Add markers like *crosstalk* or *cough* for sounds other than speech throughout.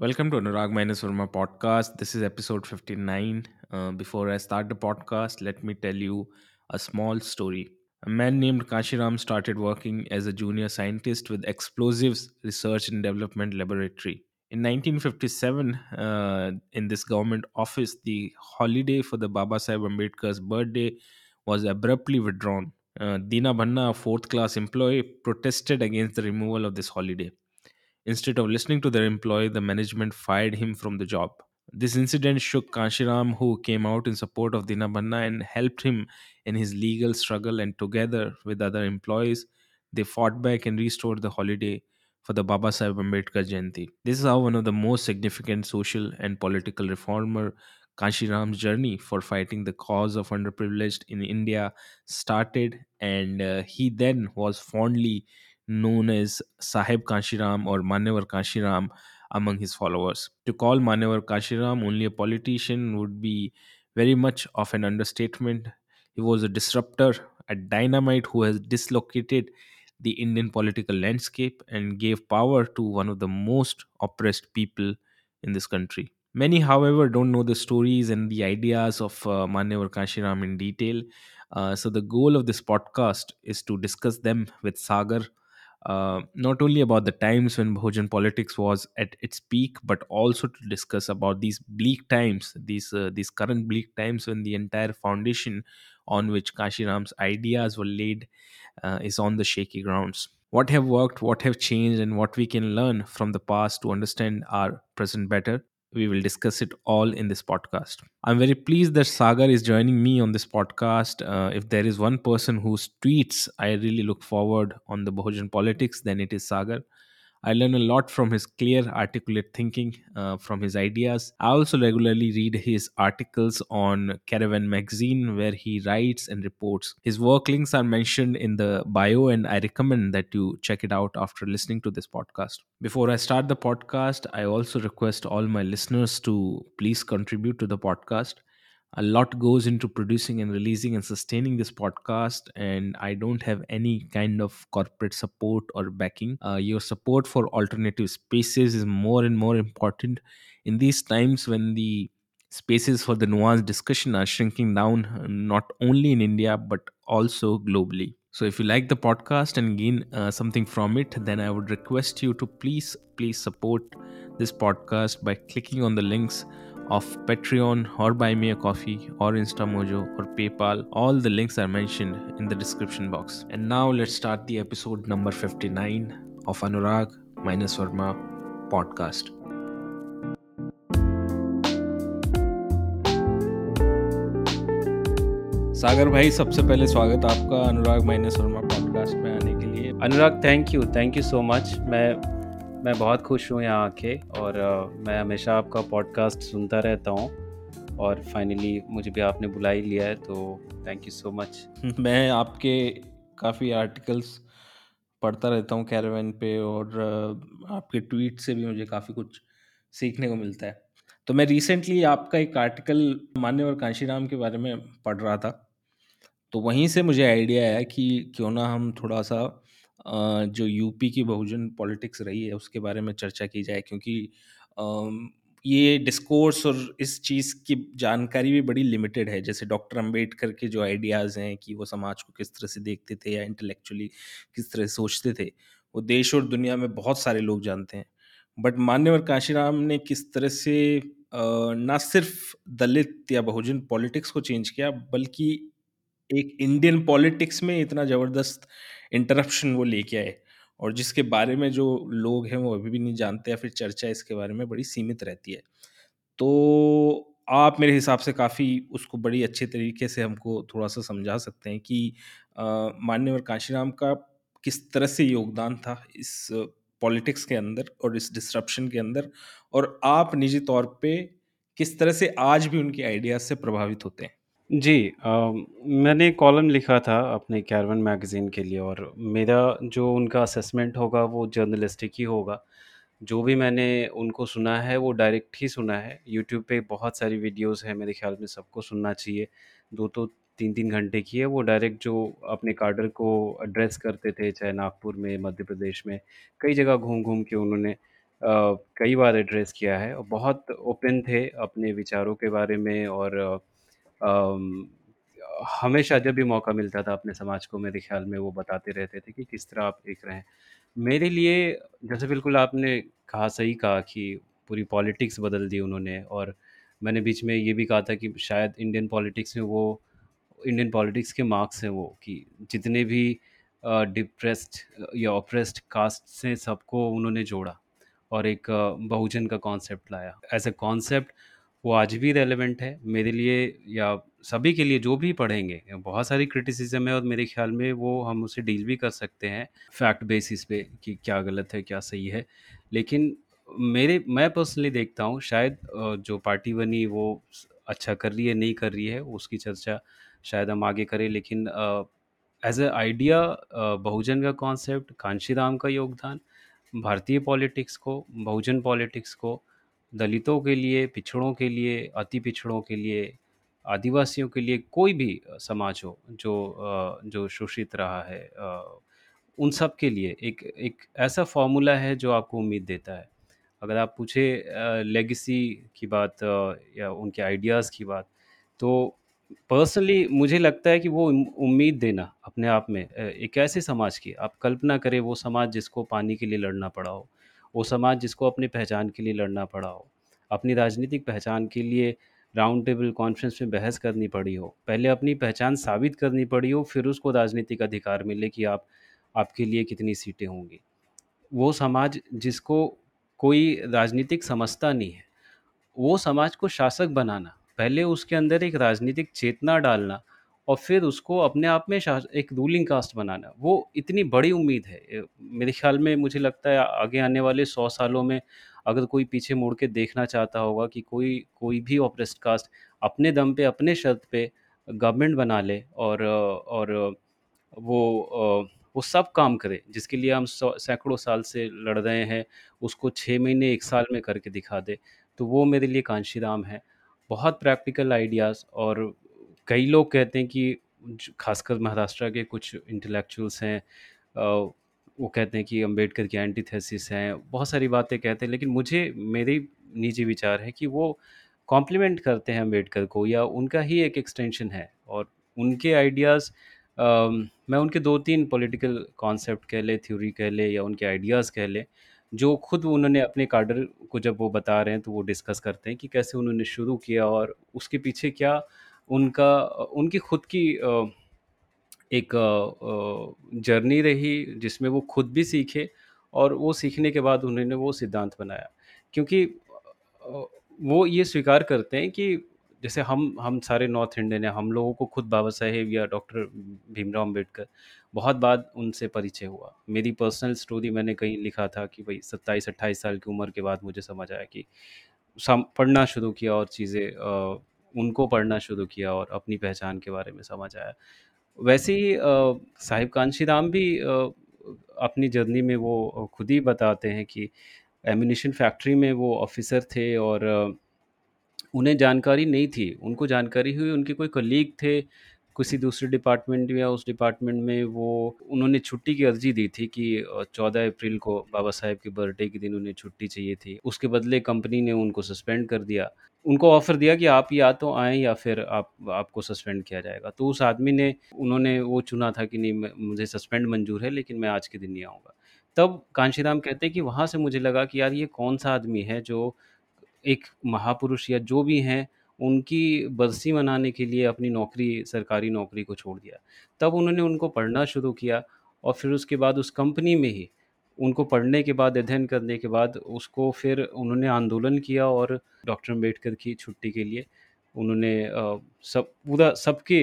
Welcome to Anurag Minus Verma podcast. This is episode 59. Uh, before I start the podcast, let me tell you a small story. A man named Kashiram started working as a junior scientist with Explosives Research and Development Laboratory. In 1957, uh, in this government office, the holiday for the Baba Sahib Ambedkar's birthday was abruptly withdrawn. Uh, Dina Bhanna, a fourth class employee, protested against the removal of this holiday. Instead of listening to their employee, the management fired him from the job. This incident shook Kanshiram, who came out in support of Dinabhanna and helped him in his legal struggle. And together with other employees, they fought back and restored the holiday for the Baba Sahib Ambedkar Jayanti. This is how one of the most significant social and political reformer, Kanshiram's journey for fighting the cause of underprivileged in India started, and uh, he then was fondly known as Sahib Kanshiram or Manevar Kanshiram among his followers. To call Manevar Kashiram only a politician would be very much of an understatement. He was a disruptor, a dynamite who has dislocated the Indian political landscape and gave power to one of the most oppressed people in this country. Many, however, don't know the stories and the ideas of uh, Manevar Kashiram in detail. Uh, so, the goal of this podcast is to discuss them with Sagar, uh, not only about the times when Bahujan politics was at its peak, but also to discuss about these bleak times, these uh, these current bleak times when the entire foundation on which Kashiram's ideas were laid uh, is on the shaky grounds. What have worked, what have changed, and what we can learn from the past to understand our present better. We will discuss it all in this podcast. I'm very pleased that Sagar is joining me on this podcast. Uh, if there is one person whose tweets I really look forward on the Bahujan politics, then it is Sagar. I learn a lot from his clear, articulate thinking, uh, from his ideas. I also regularly read his articles on Caravan magazine, where he writes and reports. His work links are mentioned in the bio, and I recommend that you check it out after listening to this podcast. Before I start the podcast, I also request all my listeners to please contribute to the podcast a lot goes into producing and releasing and sustaining this podcast and i don't have any kind of corporate support or backing. Uh, your support for alternative spaces is more and more important. In these times when the spaces for the nuanced discussion are shrinking down not only in india but also globally. So if you like the podcast and gain uh, something from it then i would request you to please please support this podcast by clicking on the links of Patreon और buy me coffee और Instamojo और PayPal all the links are mention in the description box and now let start the episode number fifty nine of Anurag minus Verma podcast Sagar भाई, सबसे पहले स्वागत आपका अनुराग minus Verma podcast में आने के लिए। Anurag thank you thank you so much मैं मैं बहुत खुश हूँ यहाँ आके और मैं हमेशा आपका पॉडकास्ट सुनता रहता हूँ और फाइनली मुझे भी आपने बुला ही लिया है तो थैंक यू सो मच मैं आपके काफ़ी आर्टिकल्स पढ़ता रहता हूँ कैरवेन पे और आपके ट्वीट से भी मुझे काफ़ी कुछ सीखने को मिलता है। तो मैं रिसेंटली आपका एक आर्टिकल मान्यवर कांशीराम के बारे में पढ़ रहा था तो वहीं से मुझे आइडिया आया कि क्यों ना हम थोड़ा सा जो यूपी की बहुजन पॉलिटिक्स रही है, उसके बारे में चर्चा की जाए, क्योंकि ये डिस्कोर्स और इस चीज़ की जानकारी भी बड़ी लिमिटेड है। जैसे डॉक्टर अंबेडकर के जो आइडियाज़ हैं कि वो समाज को किस तरह से देखते थे या इंटेलेक्चुअली किस तरह से सोचते थे, वो देश और दुनिया में बहुत सारे लोग जानते हैं। बट मान्यवर काशीराम ने किस तरह से ना सिर्फ़ दलित या बहुजन पॉलिटिक्स को चेंज किया, बल्कि एक इंडियन पॉलिटिक्स में इतना ज़बरदस्त इंटरप्शन वो लेके आए। और जिसके बारे में जो लोग हैं वो अभी भी नहीं जानते या फिर चर्चा इसके बारे में बड़ी सीमित रहती है। तो आप मेरे हिसाब से काफ़ी उसको बड़ी अच्छे तरीके से हमको थोड़ा सा समझा सकते हैं कि मान्यवर काशीराम का किस तरह से योगदान था इस पॉलिटिक्स के अंदर और इस डिस्ट्रप्शन के अंदर और आप निजी तौर पे किस तरह से आज भी उनके आइडियाज़ से प्रभावित होते हैं? जी आ, मैंने कॉलम लिखा था अपने कैरवन मैगज़ीन के लिए और मेरा जो उनका असेसमेंट होगा वो जर्नलिस्टिक ही होगा। जो भी मैंने उनको सुना है वो डायरेक्ट ही सुना है। यूट्यूब पे बहुत सारी वीडियोस हैं मेरे ख्याल में सबको सुनना चाहिए। दो तो तीन तीन घंटे की है वो डायरेक्ट जो अपने कार्डर को एड्रेस करते थे चाहे नागपुर में मध्य प्रदेश में कई जगह घूम घूम के उन्होंने कई बार एड्रेस किया है। और बहुत ओपन थे अपने विचारों के बारे में और हमेशा जब भी मौका मिलता था अपने समाज को मेरे ख्याल में वो बताते रहते थे कि किस तरह आप देख रहे हैं। मेरे लिए जैसे बिल्कुल आपने कहा, सही कहा कि पूरी पॉलिटिक्स बदल दी उन्होंने और मैंने बीच में ये भी कहा था कि शायद इंडियन पॉलिटिक्स में वो, इंडियन पॉलिटिक्स के मार्क्स हैं वो कि जितने भी डिप्रेस्ड या ऑप्रेस्ड कास्ट से सबको उन्होंने जोड़ा और एक बहुजन का कॉन्सेप्ट लाया एज अ कॉन्सेप्ट वो आज भी रेलेवेंट है। मेरे लिए या सभी के लिए जो भी पढ़ेंगे, बहुत सारी क्रिटिसिज्म है और मेरे ख्याल में वो हम उसे डील भी कर सकते हैं फैक्ट बेसिस पे कि क्या गलत है, क्या सही है। लेकिन मेरे, मैं पर्सनली देखता हूँ, शायद जो पार्टी बनी वो अच्छा कर रही है, नहीं कर रही है, उसकी चर्चा शायद हम आगे करें। लेकिन एज ए आइडिया बहुजन का कॉन्सेप्ट कांशीराम का योगदान, भारतीय पॉलिटिक्स को, बहुजन पॉलिटिक्स को दलितों के लिए पिछड़ों के लिए अति पिछड़ों के लिए आदिवासियों के लिए कोई भी समाज हो जो जो शोषित रहा है उन सब के लिए एक एक ऐसा फॉर्मूला है जो आपको उम्मीद देता है। अगर आप पूछे लेगेसी की बात या उनके आइडियाज़ की बात तो पर्सनली मुझे लगता है कि वो उम उम्मीद देना अपने आप में एक ऐसे समाज की आप कल्पना करें वो समाज जिसको पानी के लिए लड़ना पड़ा हो, वो समाज जिसको अपनी पहचान के लिए लड़ना पड़ा हो, अपनी राजनीतिक पहचान के लिए राउंड टेबल कॉन्फ्रेंस में बहस करनी पड़ी हो, पहले अपनी पहचान साबित करनी पड़ी हो, फिर उसको राजनीतिक अधिकार मिले कि आप आपके लिए कितनी सीटें होंगी। वो समाज जिसको कोई राजनीतिक समझता नहीं है। वो समाज को शासक बनाना, पहले उसके अंदर एक राजनीतिक चेतना डालना और फिर उसको अपने आप में एक रूलिंग कास्ट बनाना, वो इतनी बड़ी उम्मीद है। मेरे ख़्याल में मुझे लगता है आगे आने वाले सौ सालों में अगर कोई पीछे मुड़ के देखना चाहता होगा कि कोई कोई भी ऑप्रेस्ड कास्ट अपने दम पे, अपने शर्त पे गवर्नमेंट बना ले और और वो वो सब काम करे जिसके लिए हम सौ सैकड़ों साल से लड़ रहे हैं, उसको छः महीने एक साल में करके दिखा दे, तो वो मेरे लिए कांशीराम है। बहुत प्रैक्टिकल आइडियाज़ और कई लोग कहते हैं कि खासकर महाराष्ट्र के कुछ इंटेलेक्चुअल्स हैं वो कहते हैं कि अंबेडकर की एंटीथेसिस हैं, बहुत सारी बातें कहते हैं, लेकिन मुझे मेरी निजी विचार है कि वो कॉम्प्लीमेंट करते हैं अंबेडकर को या उनका ही एक एक्सटेंशन है और उनके आइडियाज़ मैं उनके 2-3 पॉलिटिकल कॉन्सेप्ट कह लें, थ्योरी कह लें या उनके आइडियाज़ कह लें, जो खुद उन्होंने अपने काडर को जब वो बता रहे हैं, तो वो डिस्कस करते हैं कि कैसे उन्होंने शुरू किया और उसके पीछे क्या उनका उनकी खुद की एक जर्नी रही जिसमें वो खुद भी सीखे और वो सीखने के बाद उन्होंने वो सिद्धांत बनाया। क्योंकि वो ये स्वीकार करते हैं कि जैसे हम हम सारे नॉर्थ इंडियन हैं, हम लोगों को खुद बाबा साहेब या डॉक्टर भीमराव अंबेडकर बहुत बाद उनसे परिचय हुआ। मेरी पर्सनल स्टोरी मैंने कहीं लिखा था कि भाई सत्ताईस अट्ठाईस साल की उम्र के बाद मुझे समझ आया कि पढ़ना शुरू किया और चीज़ें उनको पढ़ना शुरू किया और अपनी पहचान के बारे में समझ आया। वैसे ही अ, साहिब कांशीराम भी अ, अपनी जर्नी में वो खुद ही बताते हैं कि एम्यूनेशन फैक्ट्री में वो ऑफ़िसर थे और अ, उन्हें जानकारी नहीं थी। उनको जानकारी हुई उनके कोई कलीग थे, किसी दूसरे डिपार्टमेंट में या उस डिपार्टमेंट में वो उन्होंने छुट्टी की अर्ज़ी दी थी कि 14 अप्रैल को बाबा साहेब के बर्थडे के दिन उन्हें छुट्टी चाहिए थी। उसके बदले कंपनी ने उनको सस्पेंड कर दिया। उनको ऑफ़र दिया कि आप या तो आएँ या फिर आप आपको सस्पेंड किया जाएगा। तो उस आदमी ने उन्होंने वो चुना था कि नहीं मुझे सस्पेंड मंज़ूर है लेकिन मैं आज के दिन नहीं आऊँगा। तब कांशीराम कहते हैं कि वहाँ से मुझे लगा कि यार ये कौन-सा आदमी है जो एक महापुरुष या जो भी हैं, उनकी बरसी मनाने के लिए अपनी नौकरी सरकारी नौकरी को छोड़ दिया। तब उन्होंने उनको पढ़ना शुरू किया और फिर उसके बाद उस कंपनी में ही उनको पढ़ने के बाद, अध्ययन करने के बाद उसको फिर उन्होंने आंदोलन किया और डॉक्टर अंबेडकर की छुट्टी के लिए उन्होंने सब पूरा सबके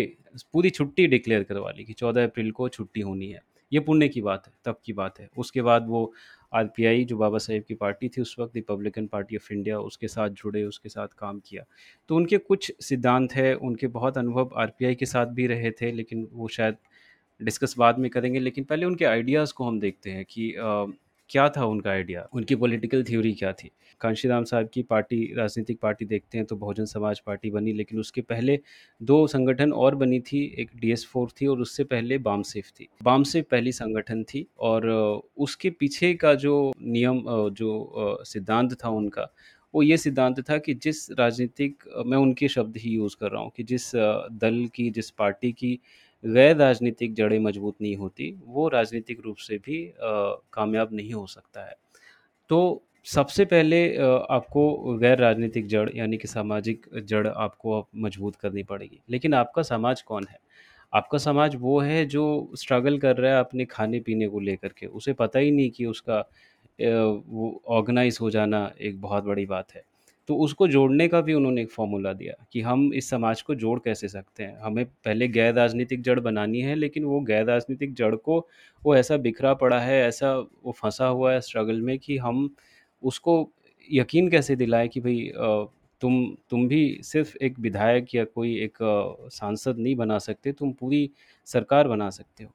पूरी छुट्टी डिक्लेयर करवा ली कि 14 अप्रैल को छुट्टी होनी है। ये पुण्य की बात है, तब की बात है। उसके बाद वो आरपीआई जो बाबा साहेब की पार्टी थी उस वक़्त रिपब्लिकन पार्टी ऑफ़ इंडिया उसके साथ जुड़े, उसके साथ काम किया। तो उनके कुछ सिद्धांत हैं, उनके बहुत अनुभव आरपीआई के साथ भी रहे थे लेकिन वो शायद डिस्कस बाद में करेंगे। लेकिन पहले उनके आइडियाज़ को हम देखते हैं कि क्या था उनका आइडिया उनकी पॉलिटिकल थ्योरी क्या थी कांशीराम साहब की पार्टी, राजनीतिक पार्टी देखते हैं तो बहुजन समाज पार्टी बनी, लेकिन उसके पहले दो संगठन और बनी थी, एक डी एस फोर थी और उससे पहले बामसेफ थी बामसेफ पहली संगठन थी और उसके पीछे का जो नियम जो सिद्धांत था उनका, वो ये सिद्धांत था कि जिस राजनीतिक मैं उनके शब्द ही यूज़ कर रहा हूँ कि जिस दल की, जिस पार्टी की गैर राजनीतिक जड़ें मज़बूत नहीं होती, वो राजनीतिक रूप से भी कामयाब नहीं हो सकता है। तो सबसे पहले आपको गैर राजनीतिक जड़ यानी कि सामाजिक जड़ आपको मज़बूत करनी पड़ेगी। लेकिन आपका समाज कौन है? आपका समाज वो है जो स्ट्रगल कर रहा है अपने खाने पीने को लेकर के। उसे पता ही नहीं कि उसका वो ऑर्गेनाइज हो जाना एक बहुत बड़ी बात है। तो उसको जोड़ने का भी उन्होंने एक फॉर्मूला दिया कि हम इस समाज को जोड़ कैसे सकते हैं। हमें पहले गैर राजनीतिक जड़ बनानी है, लेकिन वो गैर राजनीतिक जड़ को, वो ऐसा बिखरा पड़ा है, ऐसा वो फंसा हुआ है स्ट्रगल में कि हम उसको यकीन कैसे दिलाएँ कि भाई तुम तुम भी सिर्फ़ एक विधायक या कोई एक सांसद नहीं बना सकते, तुम पूरी सरकार बना सकते हो।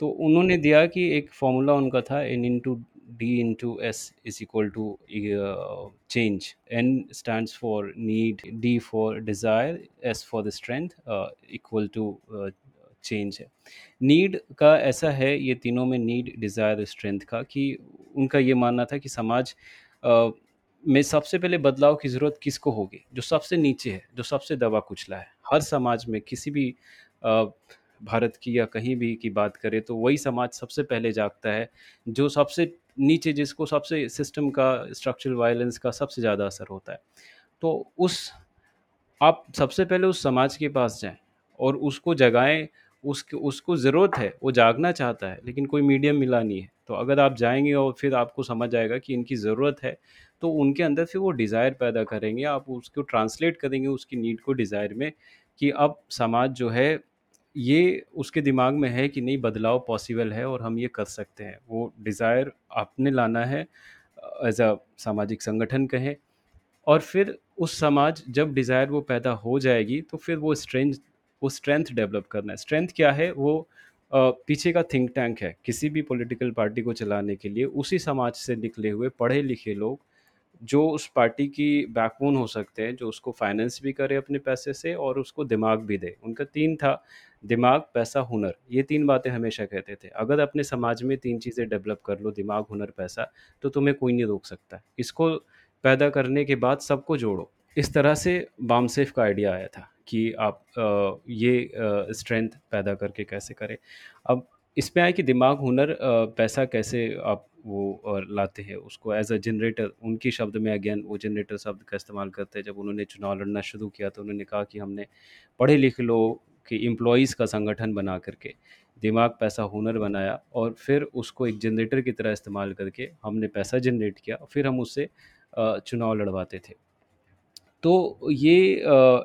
तो उन्होंने दिया कि एक फॉर्मूला उनका था N into D into S is equal to change N stand for need D for desire S for the strength equal to change है नीड का ऐसा है ये तीनों में नीड डिज़ायर स्ट्रेंथ का कि उनका ये मानना था कि समाज uh, में सबसे पहले बदलाव की ज़रूरत किसको होगी? जो सबसे नीचे है जो सबसे दबा कुचला है। हर समाज में किसी भी uh, भारत की या कहीं भी की बात करें तो वही समाज सबसे पहले जागता है जो सबसे नीचे जिसको सबसे सिस्टम का स्ट्रक्चरल वायलेंस का सबसे ज़्यादा असर होता है। तो उस, आप सबसे पहले उस समाज के पास जाएँ और उसको जगाएँ, उसके, उसको ज़रूरत है, वो जागना चाहता है, लेकिन कोई मीडियम मिला नहीं है। तो अगर आप जाएँगे और फिर आपको समझ आएगा कि इनकी ज़रूरत है तो उनके अंदर फिर वो डिज़ायर पैदा करेंगे। आप उसको ट्रांसलेट करेंगे उसकी नीड को डिज़ायर में कि अब समाज जो है ये उसके दिमाग में है कि नहीं, बदलाव पॉसिबल है और हम ये कर सकते हैं। वो डिज़ायर आपने लाना है एज अ सामाजिक संगठन कहें, और फिर उस समाज जब डिज़ायर वो पैदा हो जाएगी तो फिर वो स्ट्रेंथ वो स्ट्रेंथ डेवलप करना है। स्ट्रेंथ क्या है? वो पीछे का थिंक टैंक है। किसी भी पॉलिटिकल पार्टी को चलाने के लिए उसी समाज से निकले हुए पढ़े लिखे लोग, जो उस पार्टी की बैकबोन हो सकते हैं, जो उसको फाइनेंस भी करे अपने पैसे से और उसको दिमाग भी दे। उनका तीन था दिमाग, पैसा, हुनर, ये तीन बातें हमेशा कहते थे। अगर अपने समाज में तीन चीज़ें डेवलप कर लो, दिमाग, हुनर, पैसा तो तुम्हें कोई नहीं रोक सकता। इसको पैदा करने के बाद सबको जोड़ो। इस तरह से बामसेफ का आइडिया आया था कि आप ये स्ट्रेंथ पैदा करके कैसे करें। अब इसमें आए कि दिमाग, हुनर पैसा कैसे आप वो लाते हैं, उसको एज अ जनरेटर उनके शब्द में अगेन वो जनरेटर शब्द का इस्तेमाल करते हैं। जब उन्होंने चुनाव लड़ना शुरू किया तो उन्होंने कहा कि हमने पढ़े लिखे लोगों के एम्प्लॉयज़ का संगठन बना करके दिमाग पैसा हुनर बनाया और फिर उसको एक जनरेटर की तरह इस्तेमाल करके हमने पैसा जनरेट किया फिर हम उससे चुनाव लड़वाते थे। तो ये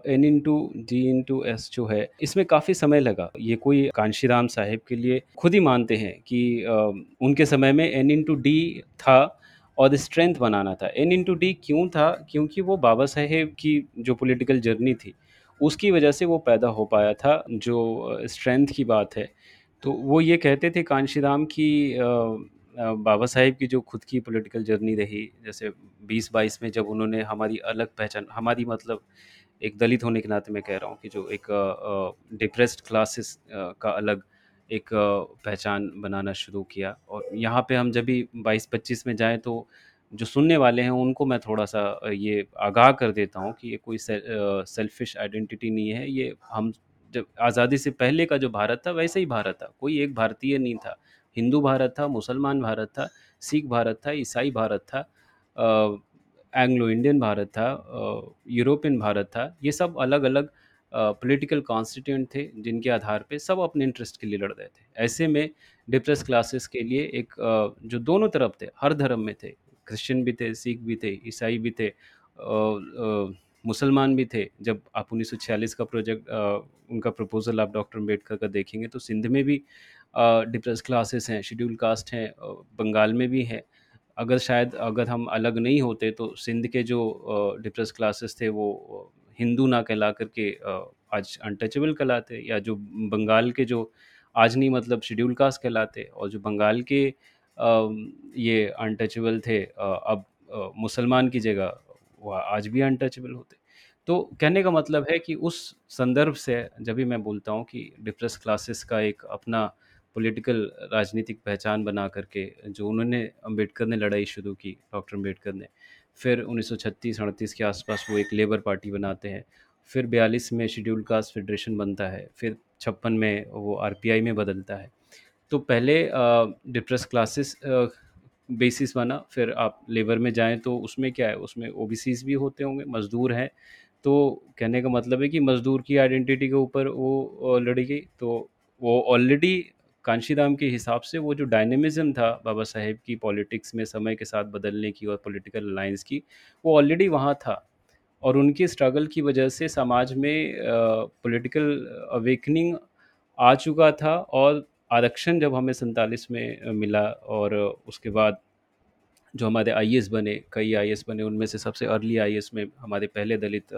N into D into S जो है इसमें काफ़ी समय लगा। ये कोई कांशीराम साहेब के लिए खुद ही मानते हैं कि आ, उनके समय में एन इन टू डी था और स्ट्रेंथ बनाना था। एन इन टू डी क्यों था? क्योंकि वो बाबा साहेब की जो पॉलिटिकल जर्नी थी उसकी वजह से वो पैदा हो पाया था, जो स्ट्रेंथ की बात है। तो वो ये कहते थे कांशीराम की बाबा साहेब की जो खुद की पॉलिटिकल जर्नी रही, जैसे बीस बाईस में जब उन्होंने हमारी अलग पहचान, हमारी मतलब एक दलित होने के नाते मैं कह रहा हूँ कि जो एक डिप्रेस्ड क्लासेस का अलग एक पहचान बनाना शुरू किया। और यहाँ पे हम जब भी बाईस पच्चीस में जाएँ तो जो सुनने वाले हैं, उनको मैं थोड़ा सा ये आगाह कर देता हूँ कि ये कोई सेल्फिश आइडेंटिटी नहीं है। ये हम जब आज़ादी से पहले का जो भारत था, वैसे ही भारत था। कोई एक भारतीय नहीं था। हिंदू भारत था, मुसलमान भारत था, सिख भारत था, ईसाई भारत था एंग्लो इंडियन भारत था यूरोपियन भारत था। ये सब अलग अलग पॉलिटिकल कॉन्स्टिट्यूंट थे, जिनके आधार पे सब अपने इंटरेस्ट के लिए लड़ रहे थे। ऐसे में डिप्रेस क्लासेस के लिए एक जो दोनों तरफ़ थे, हर धर्म में थे क्रिश्चियन भी थे, सिख भी थे, ईसाई भी थे मुसलमान भी थे। जब आप उन्नीस सौ छियालीस का प्रोजेक्ट उनका प्रपोज़ल आप डॉक्टर अंबेडकर का देखेंगे तो सिंध में भी डिप्रेस क्लासेस हैं शेड्यूल कास्ट हैं बंगाल में भी हैं। अगर शायद अगर हम अलग नहीं होते तो सिंध के जो डिप्रेस क्लासेस थे वो हिंदू ना कहला करके आज अनटचेबल कहलाते या जो बंगाल के जो आज नहीं मतलब शेड्यूल कास्ट कहलाते और जो बंगाल के ये अनटचेबल थे अब मुसलमान की जगह वह आज भी अनटचेबल होते। तो कहने का मतलब है कि उस संदर्भ से जब भी मैं बोलता हूँ कि डिप्रेस्ड क्लासेस का एक अपना पॉलिटिकल राजनीतिक पहचान बना करके जो उन्होंने अंबेडकर ने लड़ाई शुरू की, डॉक्टर अंबेडकर ने। फिर 1936-38 के आसपास वो एक लेबर पार्टी बनाते हैं। फिर 42 में शेड्यूल्ड कास्ट फेडरेशन बनता है। फिर 56 में वो आरपीआई में बदलता है। तो पहले डिप्रेस क्लासेस बेसिस बना, फिर आप लेबर में जाएँ तो उसमें क्या है, उसमें ओबीसीज़ भी होते होंगे, मज़दूर हैं। तो कहने का मतलब है कि मज़दूर की आइडेंटिटी के ऊपर वो लड़ी गई। तो वो ऑलरेडी कांशीराम के हिसाब से वो जो डायनामिज़्म था बाबा साहेब की पॉलिटिक्स में समय के साथ बदलने की और पॉलिटिकल अलायंस की, वो ऑलरेडी वहाँ था। और उनकी स्ट्रगल की वजह से समाज में पॉलिटिकल अवेकनिंग आ चुका था और आरक्षण जब हमें 47 में मिला और उसके बाद जो हमारे आईएएस बने, कई आईएएस बने, उनमें से सबसे अर्ली आईएएस में हमारे पहले दलित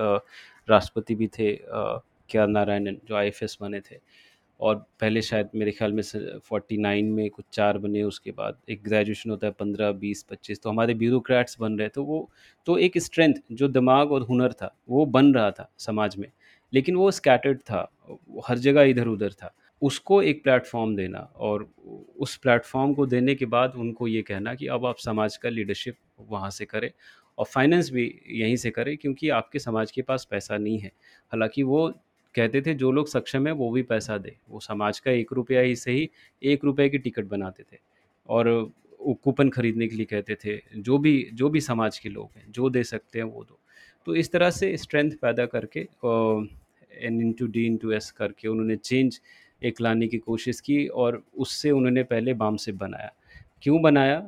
राष्ट्रपति भी थे के. नारायणन जो आईएफएस बने थे और पहले शायद मेरे ख्याल में फोर्टी नाइन में कुछ चार बने, उसके बाद एक ग्रेजुएशन होता है 15, 20, 25 तो हमारे ब्यूरोक्रेट्स बन रहे, तो वो तो एक स्ट्रेंथ जो दिमाग और हुनर था, वो बन रहा था समाज में। लेकिन वो स्कैटर्ड था, हर जगह इधर-उधर था। उसको एक प्लेटफ़ॉर्म देना और उस प्लेटफ़ॉर्म को देने के बाद उनको ये कहना कि अब आप समाज का लीडरशिप वहाँ से करें और फाइनेंस भी यहीं से करें क्योंकि आपके समाज के पास पैसा नहीं है। हालाँकि वो कहते थे जो लोग सक्षम है वो भी पैसा दें। वो समाज का एक रुपया ही सही, एक रुपये की टिकट बनाते थे और कूपन खरीदने के लिए कहते थे। जो भी जो भी समाज के लोग हैं, जो दे सकते हैं वो दो। तो इस तरह से स्ट्रेंथ पैदा करके N into D into S करके उन्होंने चेंज एक लाने की कोशिश की और उससे उन्होंने पहले बामसिप बनाया। क्यों बनाया?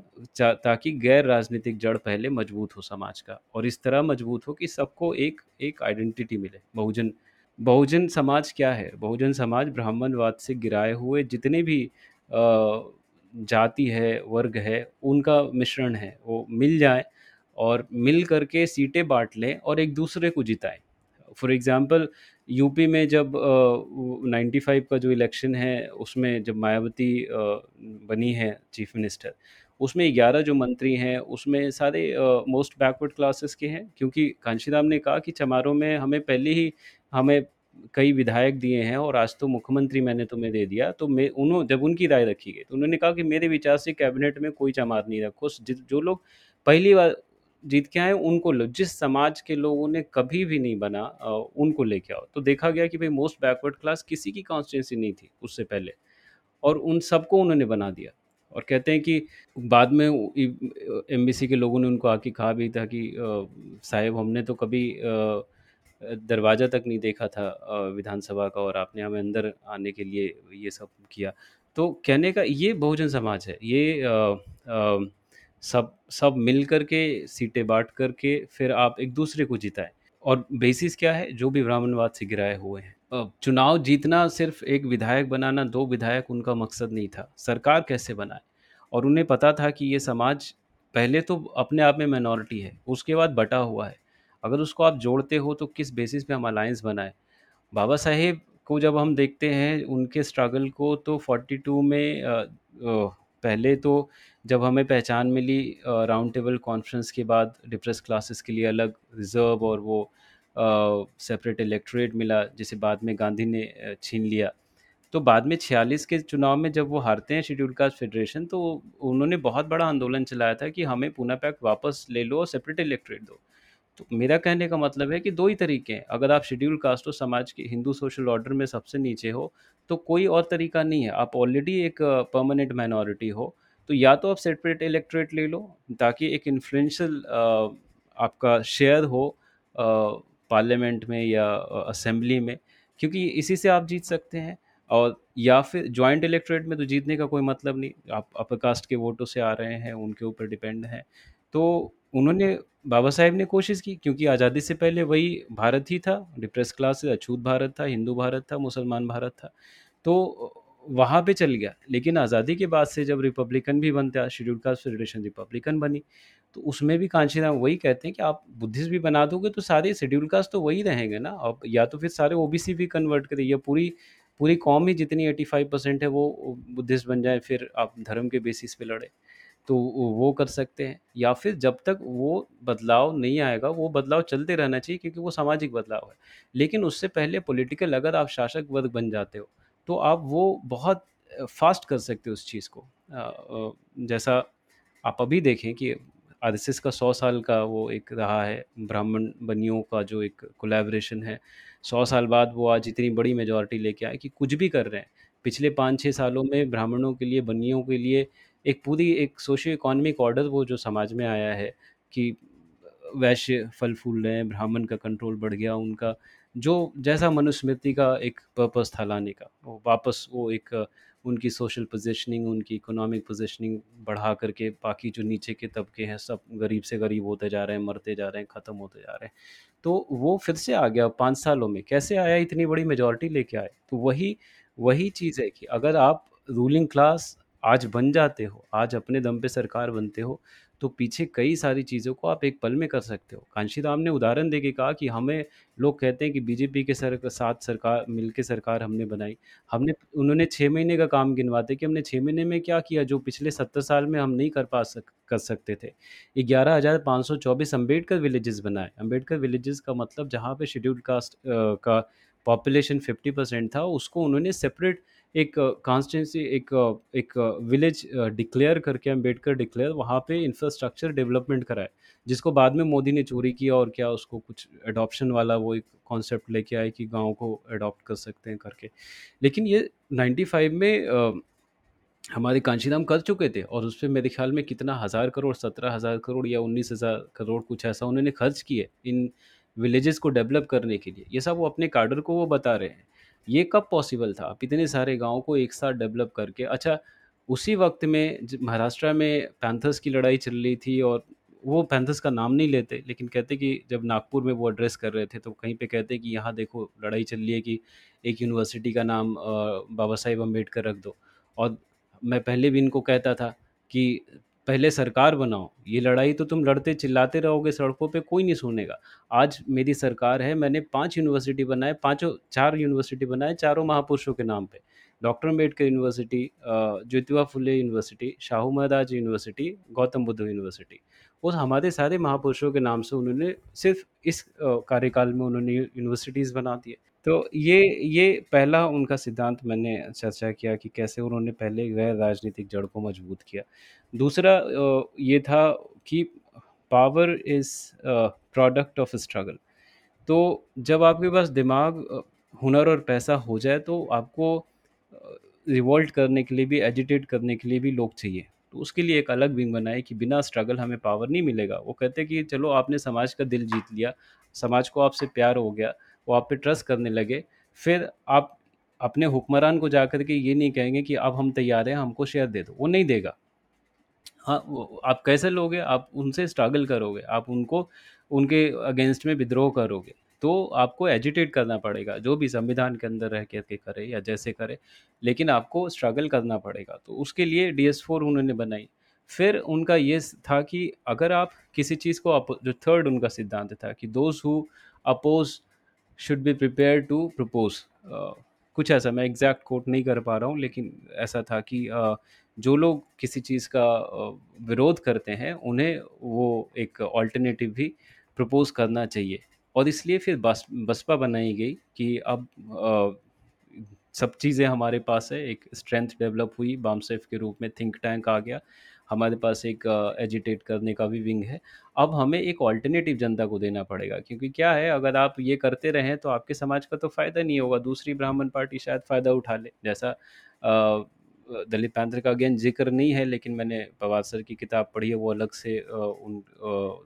ताकि गैर राजनीतिक जड़ पहले मज़बूत हो समाज का और इस तरह मज़बूत हो कि सबको एक एक आइडेंटिटी मिले, बहुजन बहुजन समाज क्या है? बहुजन समाज ब्राह्मणवाद से गिराए हुए जितने भी जाति है, वर्ग है, उनका मिश्रण है। वो मिल जाए और मिल करके सीटें बांट लें और एक दूसरे को जिताएँ फॉर एग्ज़ाम्पल यूपी में जब नाइन्टी फाइव का जो इलेक्शन है, उसमें जब मायावती बनी है चीफ़ मिनिस्टर, उसमें 11 जो मंत्री हैं, उसमें सारे मोस्ट बैकवर्ड क्लासेस के हैं क्योंकि कांशीराम ने कहा कि चमारों में हमें पहले ही हमें कई विधायक दिए हैं और आज तो मुख्यमंत्री मैंने तुम्हें दे दिया, तो मैं उन्हों जब उनकी राय रखी गई, तो उन्होंने कहा कि मेरे विचार से कैबिनेट में कोई चमार नहीं रखो, जि जो लोग पहली बार जीत के आए उनको लो। जिस समाज के लोगों ने कभी भी नहीं बना उनको लेके आओ। तो देखा गया कि भाई मोस्ट बैकवर्ड क्लास किसी की कॉन्स्टिट्यूंसी नहीं थी उससे पहले और उन सबको उन्होंने बना दिया और कहते हैं कि बाद में एम इ अ, के लोगों ने उनको आके कहा भी था कि साहेब हमने तो कभी दरवाज़ा तक नहीं देखा था विधानसभा का और आपने हमें अंदर आने के लिए ये सब किया। तो कहने का ये बहुजन समाज है। ये अ अ, सब सब मिल कर के सीटें बांट करके फिर आप एक दूसरे को जिताएँ और बेसिस क्या है? जो भी ब्राह्मणवाद से गिराए हुए हैं। चुनाव जीतना सिर्फ़ एक विधायक बनाना, दो विधायक उनका मकसद नहीं था। सरकार कैसे बनाए और उन्हें पता था कि ये समाज पहले तो अपने आप में माइनॉरिटी है, उसके बाद बटा हुआ है। अगर उसको आप जोड़ते हो तो किस बेसिस पे हम अलायंस बनाए बाबा साहेब को जब हम देखते हैं उनके स्ट्रगल को तो 42 में पहले तो जब हमें पहचान मिली राउंड टेबल कॉन्फ्रेंस के बाद डिप्रेस्ड क्लासेस के लिए अलग रिज़र्व और वो सेपरेट इलेक्टोरेट मिला, जिसे बाद में गांधी ने छीन लिया। तो बाद में 46 के चुनाव में जब वो हारते हैं शेड्यूल्ड कास्ट फेडरेशन तो उन्होंने बहुत बड़ा आंदोलन चलाया था कि हमें पूना पैक्ट वापस ले लो और सेपरेट इलेक्ट्रेट दो। तो मेरा कहने का मतलब है कि दो ही तरीके हैं, अगर आप शेड्यूल्ड कास्ट हो, समाज के हिंदू सोशल ऑर्डर में सबसे नीचे हो, तो कोई और तरीका नहीं है। आप ऑलरेडी एक परमानेंट माइनॉरिटी हो, तो या तो आप सेपरेट इलेक्ट्रेट ले लो, ताकि एक इन्फ्लुएंशियल आपका शेयर हो पार्लियामेंट में या असेंबली में, क्योंकि इसी से आप जीत सकते हैं और या फिर जॉइंट इलेक्ट्रेट में तो जीतने का कोई मतलब नहीं, आप अपर कास्ट के वोटों से आ रहे हैं, उनके ऊपर डिपेंड हैं। तो उन्होंने बाबा साहेब ने कोशिश की क्योंकि आज़ादी से पहले वही भारत ही था, डिप्रेस्ड क्लास अछूत भारत था, हिंदू भारत था, मुसलमान भारत था। तो वहाँ पे चल गया, लेकिन आज़ादी के बाद से जब रिपब्लिकन भी बनता, शेड्यूल कास्ट फेडरेशन रिपब्लिकन बनी, तो उसमें भी कांशीराम वही कहते हैं कि आप बुद्धिस्ट भी बना दोगे तो सारे शेड्यूल कास्ट तो वही रहेंगे ना, अब या तो फिर सारे ओबीसी भी कन्वर्ट करें या पूरी पूरी कौम ही जितनी 85% है वो बुद्धिस्ट बन जाए, फिर आप धर्म के बेसिस पे लड़ें। तो वो कर सकते हैं या फिर जब तक वो बदलाव नहीं आएगा, वो बदलाव चलते रहना चाहिए क्योंकि वो सामाजिक बदलाव है। लेकिन उससे पहले पॉलिटिकल अगर आप शासक वर्ग बन जाते हो, तो आप वो बहुत फ़ास्ट कर सकते हो उस चीज़ को। जैसा आप अभी देखें कि आरएसएस का सौ साल का वो एक रहा है, ब्राह्मण बनियों का जो एक कोलैबोरेशन है। सौ साल बाद वो आज इतनी बड़ी मेजॉरिटी लेके आए कि कुछ भी कर रहे हैं। पिछले 5-6 सालों में ब्राह्मणों के लिए, बनियों के लिए एक पूरी एक सोशियो इकोनॉमिक ऑर्डर वो जो समाज में आया है कि वैश्य फल-फूल रहे हैं, ब्राह्मण का कंट्रोल बढ़ गया, उनका जो जैसा मनुस्मृति का एक पर्पस था लाने का, वो वापस वो एक उनकी सोशल पोज़ीशनिंग, उनकी इकोनॉमिक पोज़ीशनिंग बढ़ा करके बाकी जो नीचे के तबके हैं, सब गरीब से गरीब होते जा रहे हैं, मरते जा रहे हैं, ख़त्म होते जा रहे हैं। तो वो फिर से आ गया पाँच सालों में, कैसे आया इतनी बड़ी मेजॉरिटी लेके आए? तो वही वही चीज़ है कि अगर आप रूलिंग क्लास आज बन जाते हो, आज अपने दम पे सरकार बनते हो, तो पीछे कई सारी चीज़ों को आप एक पल में कर सकते हो। कांशी राम ने उदाहरण देके कहा कि हमें लोग कहते हैं कि बीजेपी के सर साथ सरकार मिलके सरकार हमने बनाई। हमने उन्होंने छः महीने का काम गिनवाते कि हमने छः महीने में क्या किया जो पिछले 70 साल में हम नहीं कर पा सक कर सकते थे। 11,524 अंबेडकर विलेजेस बनाए। अंबेडकर विलेजेस का मतलब जहाँ पे शेड्यूल्ड कास्ट का पॉपुलेशन 50% था, उसको उन्होंने सेपरेट एक कॉन्स्टिट्यूंसी एक एक विलेज डिक्लेयर करके अंबेडकर डिक्लेयर वहाँ पे इंफ्रास्ट्रक्चर डेवलपमेंट कराए, जिसको बाद में मोदी ने चोरी किया और क्या उसको कुछ एडॉप्शन वाला वो एक कॉन्सेप्ट लेके आए कि गाँव को एडॉप्ट कर सकते हैं करके। लेकिन ये 95 में हमारे कांशीराम कर चुके थे और उस पर मेरे ख़्याल में कितना हज़ार करोड़, 17,000 करोड़ या 19,000 करोड़ कुछ ऐसा उन्होंने खर्च किए इन विलेजेस को डेवलप करने के लिए। ये सब वो अपने कार्डर को वो बता रहे हैं। ये कब पॉसिबल था? आप इतने सारे गाँव को एक साथ डेवलप करके अच्छा, उसी वक़्त में महाराष्ट्र में पैंथर्स की लड़ाई चल रही थी और वो पैंथर्स का नाम नहीं लेते, लेकिन कहते कि जब नागपुर में वो एड्रेस कर रहे थे, तो कहीं पे कहते कि यहाँ देखो लड़ाई चल रही है कि एक यूनिवर्सिटी का नाम बाबा साहेब अंबेडकर रख दो। और मैं पहले भी इनको कहता था कि पहले सरकार बनाओ, ये लड़ाई तो तुम लड़ते चिल्लाते रहोगे सड़कों पे कोई नहीं सुनेगा। आज मेरी सरकार है, मैंने 5 यूनिवर्सिटी बनाए, पाँचों चार यूनिवर्सिटी बनाए, चारों महापुरुषों के नाम पे। Doctor Ambedkar university Jyotiba Phule university, Shahu Maharaj university, Gautam Buddha university. वो हमारे सारे महापुरुषों के नाम से उन्होंने सिर्फ़ इस कार्यकाल में उन्होंने यूनिवर्सिटीज़ बना दिए। तो ये ये पहला उनका सिद्धांत मैंने चर्चा किया कि कैसे उन्होंने पहले गैर राजनीतिक जड़ को मज़बूत किया। दूसरा ये था कि power is product of struggle. तो जब आपके पास दिमाग हुनर और पैसा हो जाए तो आपको रिवोल्ट करने के लिए भी, एजिटेट करने के लिए भी लोग चाहिए। तो उसके लिए एक अलग विंग बनाए कि बिना स्ट्रगल हमें पावर नहीं मिलेगा। वो कहते हैं कि चलो आपने समाज का दिल जीत लिया, समाज को आपसे प्यार हो गया, वो आप पे ट्रस्ट करने लगे, फिर आप अपने हुक्मरान को जाकर के ये नहीं कहेंगे कि अब हम तैयार हैं, हमको शेयर दे दो, वो नहीं देगा। हाँ, आप कैसे लोगे? आप उनसे स्ट्रगल करोगे, आप उनको उनके अगेंस्ट में विद्रोह करोगे, तो आपको एजिटेट करना पड़ेगा, जो भी संविधान के अंदर रह कर के करे या जैसे करे, लेकिन आपको स्ट्रगल करना पड़ेगा। तो उसके लिए डीएस-4 उन्होंने बनाई। फिर उनका ये था कि अगर आप किसी चीज़ को अप जो थर्ड उनका सिद्धांत था कि those who oppose should be prepare to propose कुछ ऐसा मैं एग्ज़ैक्ट कोट नहीं कर पा रहा हूँ, लेकिन ऐसा था कि अ, जो लोग किसी चीज़ का अ, विरोध करते हैं, उन्हें वो एक ऑल्टरनेटिव भी प्रपोज़ करना चाहिए। और इसलिए फिर बस बसपा बनाई गई कि अब अ, सब चीज़ें हमारे पास है, एक स्ट्रेंथ डेवलप हुई, बामसेफ के रूप में थिंक टैंक आ गया, हमारे पास एक एजिटेट करने का भी विंग है। अब हमें एक ऑल्टरनेटिव जनता को देना पड़ेगा क्योंकि क्या है अगर आप ये करते रहें तो आपके समाज का तो फ़ायदा नहीं होगा, दूसरी ब्राह्मण पार्टी शायद फ़ायदा उठा ले। जैसा दलित पैंथर का अगेन ज़िक्र नहीं है लेकिन मैंने पवार सर की किताब पढ़ी है वो अलग से उन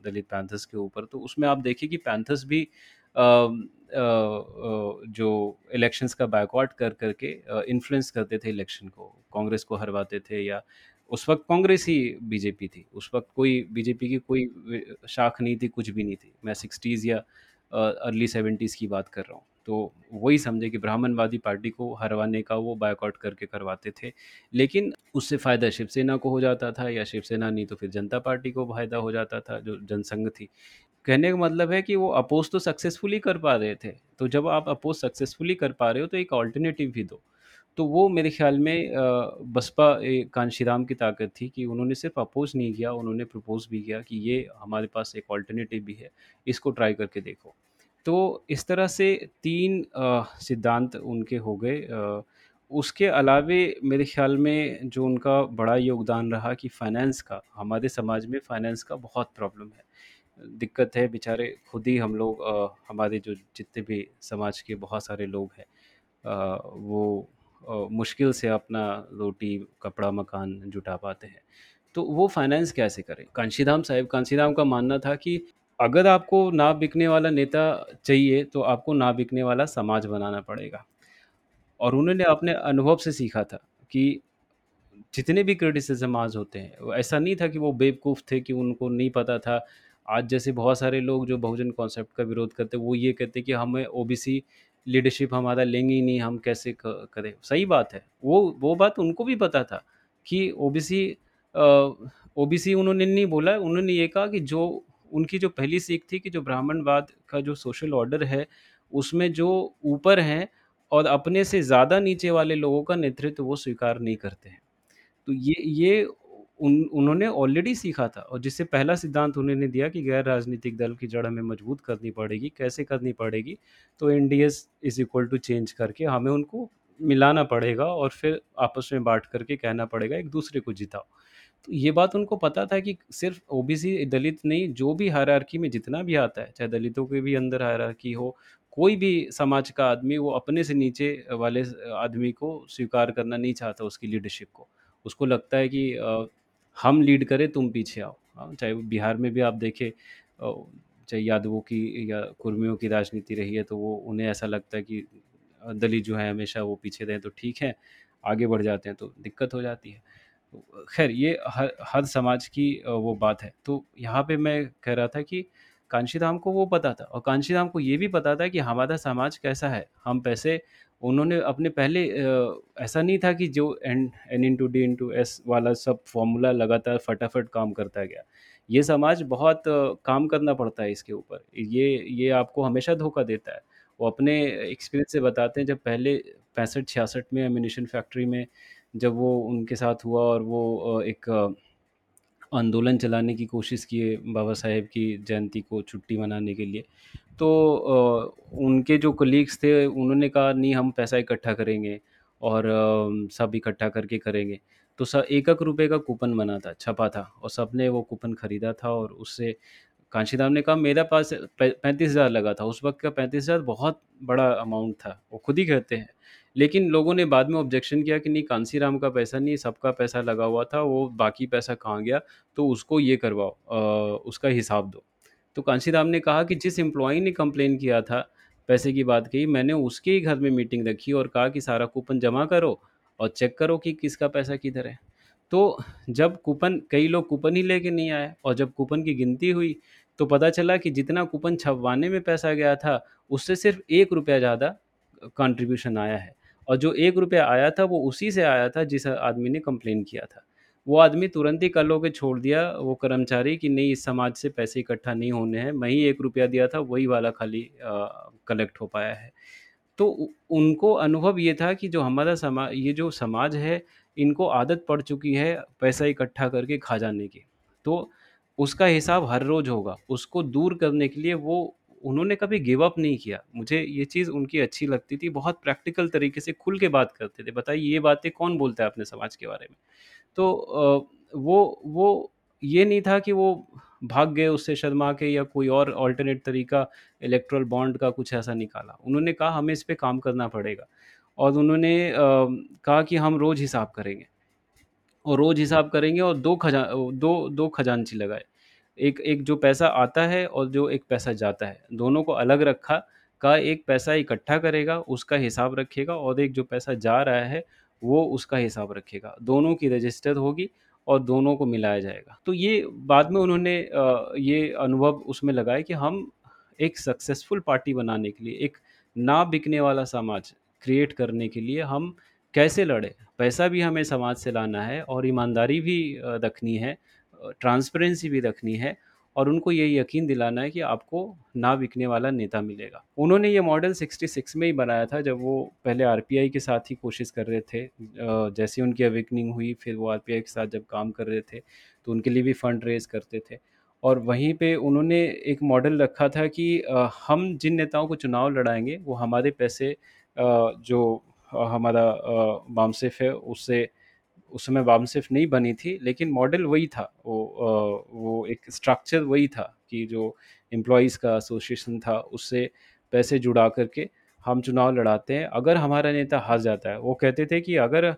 दलित पैंथर्स के ऊपर, तो उसमें आप देखिए कि पैंथर्स भी अ, जो इलेक्शंस का बॉयकॉट कर कर के अ, इन्फ्लुएंस करते थे इलेक्शन को, कांग्रेस को हरवाते थे या उस वक़्त कांग्रेस ही बीजेपी थी। उस वक़्त कोई बीजेपी की कोई शाख नहीं थी, कुछ भी नहीं थी। मैं 60s या अर्ली 70s की बात कर रहा हूँ। तो वही समझे कि ब्राह्मणवादी पार्टी को हरवाने का वो बायकॉट करके करवाते थे। लेकिन उससे फ़ायदा शिवसेना को हो जाता था या शिवसेना नहीं तो फिर जनता पार्टी को फ़ायदा हो जाता था, जो जनसंघ थी। कहने का मतलब है कि वो अपोज़ तो सक्सेसफुली कर पा रहे थे। तो जब आप अपोज़ सक्सेसफुली कर पा रहे हो तो एक ऑल्टरनेटिव भी दो। तो वो मेरे ख़्याल में बसपा ए कांशीराम की ताकत थी कि उन्होंने सिर्फ़ अपोज़ नहीं किया, उन्होंने प्रपोज़ भी किया कि ये हमारे पास एक ऑल्टरनेटिव भी है, इसको ट्राई करके देखो। तो इस तरह से 3 अ, सिद्धांत उनके हो गए उसके अलावे मेरे ख़्याल में जो उनका बड़ा योगदान रहा कि फ़ाइनेंस का, हमारे समाज में फ़ाइनेंस का बहुत प्रॉब्लम है। दिक्कत है बेचारे खुद ही हम लोग हमारे जो जितने भी समाज के बहुत सारे लोग हैं वो मुश्किल से अपना रोटी, कपड़ा, मकान जुटा पाते हैं। तो वो फ़ाइनेंस कैसे करें? कांशीराम साहिब कांशीराम का मानना था कि अगर आपको ना बिकने वाला नेता चाहिए, तो आपको ना बिकने वाला समाज बनाना पड़ेगा। और उन्होंने अपने अनुभव से सीखा था कि जितने भी क्रिटिसिज़्म आज होते हैं, वो ऐसा नहीं था कि वो बेवकूफ़ थे कि उनको नहीं पता था। आज जैसे बहुत सारे लोग जो बहुजन कॉन्सेप्ट का विरोध करते वो ये कहते हैं कि हमें ओबीसी लीडरशिप हमारा लेंगे ही नहीं, हम कैसे करें? सही बात है। वो वो बात उनको भी पता था कि ओबीसी ओबीसी उन्होंने नहीं बोला, उन्होंने ये कहा कि जो उनकी जो पहली सीख थी कि जो ब्राह्मणवाद का जो सोशल ऑर्डर है, उसमें जो ऊपर हैं और अपने से ज़्यादा नीचे वाले लोगों का नेतृत्व वो स्वीकार नहीं करते हैं। तो ये ये उन उन्होंने ऑलरेडी सीखा था और जिससे पहला सिद्धांत उन्होंने दिया कि गैर राजनीतिक दल की जड़ हमें मज़बूत करनी पड़ेगी, कैसे करनी पड़ेगी? तो NDS is equal to change करके हमें उनको मिलाना पड़ेगा और फिर आपस में बांट करके कहना पड़ेगा एक-दूसरे को जिताओ। तो ये बात उनको पता था कि सिर्फ़ ओबीसी दलित नहीं, जो भी हायरार्की में जितना भी आता है, चाहे दलितों के भी अंदर हायरार्की हो, कोई भी समाज का आदमी वो अपने से नीचे वाले आदमी को स्वीकार करना नहीं चाहता उसकी लीडरशिप को। उसको लगता है कि हम लीड करें, तुम पीछे आओ। हाँ, चाहे वो बिहार में भी आप देखें चाहे यादवों की या कुर्मियों की राजनीति रही है, तो वो उन्हें ऐसा लगता है कि दलित जो है हमेशा वो पीछे रहें तो ठीक है, आगे बढ़ जाते हैं तो दिक्कत हो जाती है। तो ख़ैर ये हर हर समाज की वो बात है। तो यहाँ पे मैं कह रहा था कि कांशीराम को वो पता था और कांशीराम को ये भी पता था कि हमारा समाज कैसा है। हम पैसे उन्होंने अपने पहले ऐसा नहीं था कि जो N N into D into S वाला सब फ़ॉर्मूला लगातार फटाफट काम करता गया। ये समाज बहुत काम करना पड़ता है इसके ऊपर। ये ये आपको हमेशा धोखा देता है। वो अपने एक्सपीरियंस से बताते हैं जब पहले 65-66 में एम्यूनेशन फैक्ट्री में जब वो उनके साथ हुआ और वो एक आंदोलन चलाने की कोशिश किए बाबा साहेब की जयंती को छुट्टी मनाने के लिए। तो उनके जो कलीग्स थे उन्होंने कहा नहीं हम पैसा इकट्ठा करेंगे और सब इकट्ठा करके करेंगे। तो स 1-1 रुपए का कूपन बना था, छपा था और सबने वो कूपन खरीदा था और उससे कांशीराम ने कहा मेरा पास पै 35,000 लगा था। उस वक़्त का 35,000 बहुत बड़ा अमाउंट था, वो खुद ही कहते हैं। लेकिन लोगों ने बाद में ऑब्जेक्शन किया कि नहीं कांशीराम का पैसा नहीं, सबका पैसा लगा हुआ था, वो बाकी पैसा कहाँ गया? तो उसको ये करवाओ उसका हिसाब दो। तो कांशीराम ने कहा कि जिस एम्प्लॉयी ने कंप्लेन किया था, पैसे की बात कही, मैंने उसके ही घर में मीटिंग रखी और कहा कि सारा कूपन जमा करो और चेक करो कि किसका पैसा किधर है। तो जब कूपन कई लोग कूपन ही लेके नहीं आए और जब कूपन की गिनती हुई, तो पता चला कि जितना कूपन छपवाने में पैसा गया था, उससे सिर्फ़ एक रुपया ज़्यादा कंट्रीब्यूशन आया है और जो ₹1 आया था, वो उसी से आया था जिस आदमी ने कंप्लेन किया था। वो आदमी तुरंत ही कल होके छोड़ दिया वो कर्मचारी कि नहीं इस समाज से पैसे इकट्ठा नहीं होने हैं, मैं ही ₹1 दिया था वही वाला खाली कलेक्ट हो पाया है। तो उनको अनुभव ये था कि जो हमारा समा ये जो समाज है, इनको आदत पड़ चुकी है पैसा इकट्ठा करके खा जाने की। तो उसका हिसाब हर रोज़ होगा, उसको दूर करने के लिए वो उन्होंने कभी गिव अप नहीं किया। मुझे ये चीज़ उनकी अच्छी लगती थी, बहुत प्रैक्टिकल तरीके से खुल के बात करते थे। बताइए ये बातें कौन बोलता है अपने समाज के बारे में? तो वो वो ये नहीं था कि वो भाग गए उससे शर्मा के या कोई और अल्टरनेट तरीका इलेक्ट्रल बॉन्ड का कुछ ऐसा निकाला। उन्होंने कहा हमें इस पे काम करना पड़ेगा और उन्होंने कहा कि हम रोज़ हिसाब करेंगे और रोज़ हिसाब करेंगे और दो खजा 2 2 खजांची लगाए। एक एक जो पैसा आता है और जो एक पैसा जाता है, दोनों को अलग रखा, का एक पैसा इकट्ठा करेगा, उसका हिसाब रखेगा और एक जो पैसा जा रहा है, वो उसका हिसाब रखेगा। दोनों की रजिस्टर होगी और दोनों को मिलाया जाएगा। तो ये बाद में उन्होंने ये अनुभव उसमें लगाया कि हम एक सक्सेसफुल पार्टी बनाने के लिए, एक ना बिकने वाला समाज क्रिएट करने के लिए हम कैसे लड़ें? पैसा भी हमें समाज से लाना है और ईमानदारी भी रखनी है ट्रांसपेरेंसी भी रखनी है और उनको ये यकीन दिलाना है कि आपको ना बिकने वाला नेता मिलेगा। उन्होंने ये मॉडल 66 में ही बनाया था जब वो पहले आरपीआई के साथ ही कोशिश कर रहे थे। जैसे उनकी अवेकनिंग हुई फिर वो आरपीआई के साथ जब काम कर रहे थे, तो उनके लिए भी फंड रेज़ करते थे। और वहीं पे उन्होंने एक मॉडल रखा था कि हम जिन नेताओं को चुनाव लड़ाएँगे वो हमारे पैसे जो हमारा बामसेफ है उससे उस समय बामसेफ नहीं बनी थी लेकिन मॉडल वही था। वो वो एक स्ट्रक्चर वही था कि जो एम्प्लॉइज़ का एसोसिएशन था उससे पैसे जुड़ा करके हम चुनाव लड़ाते हैं। अगर हमारा नेता हार जाता है, वो कहते थे कि अगर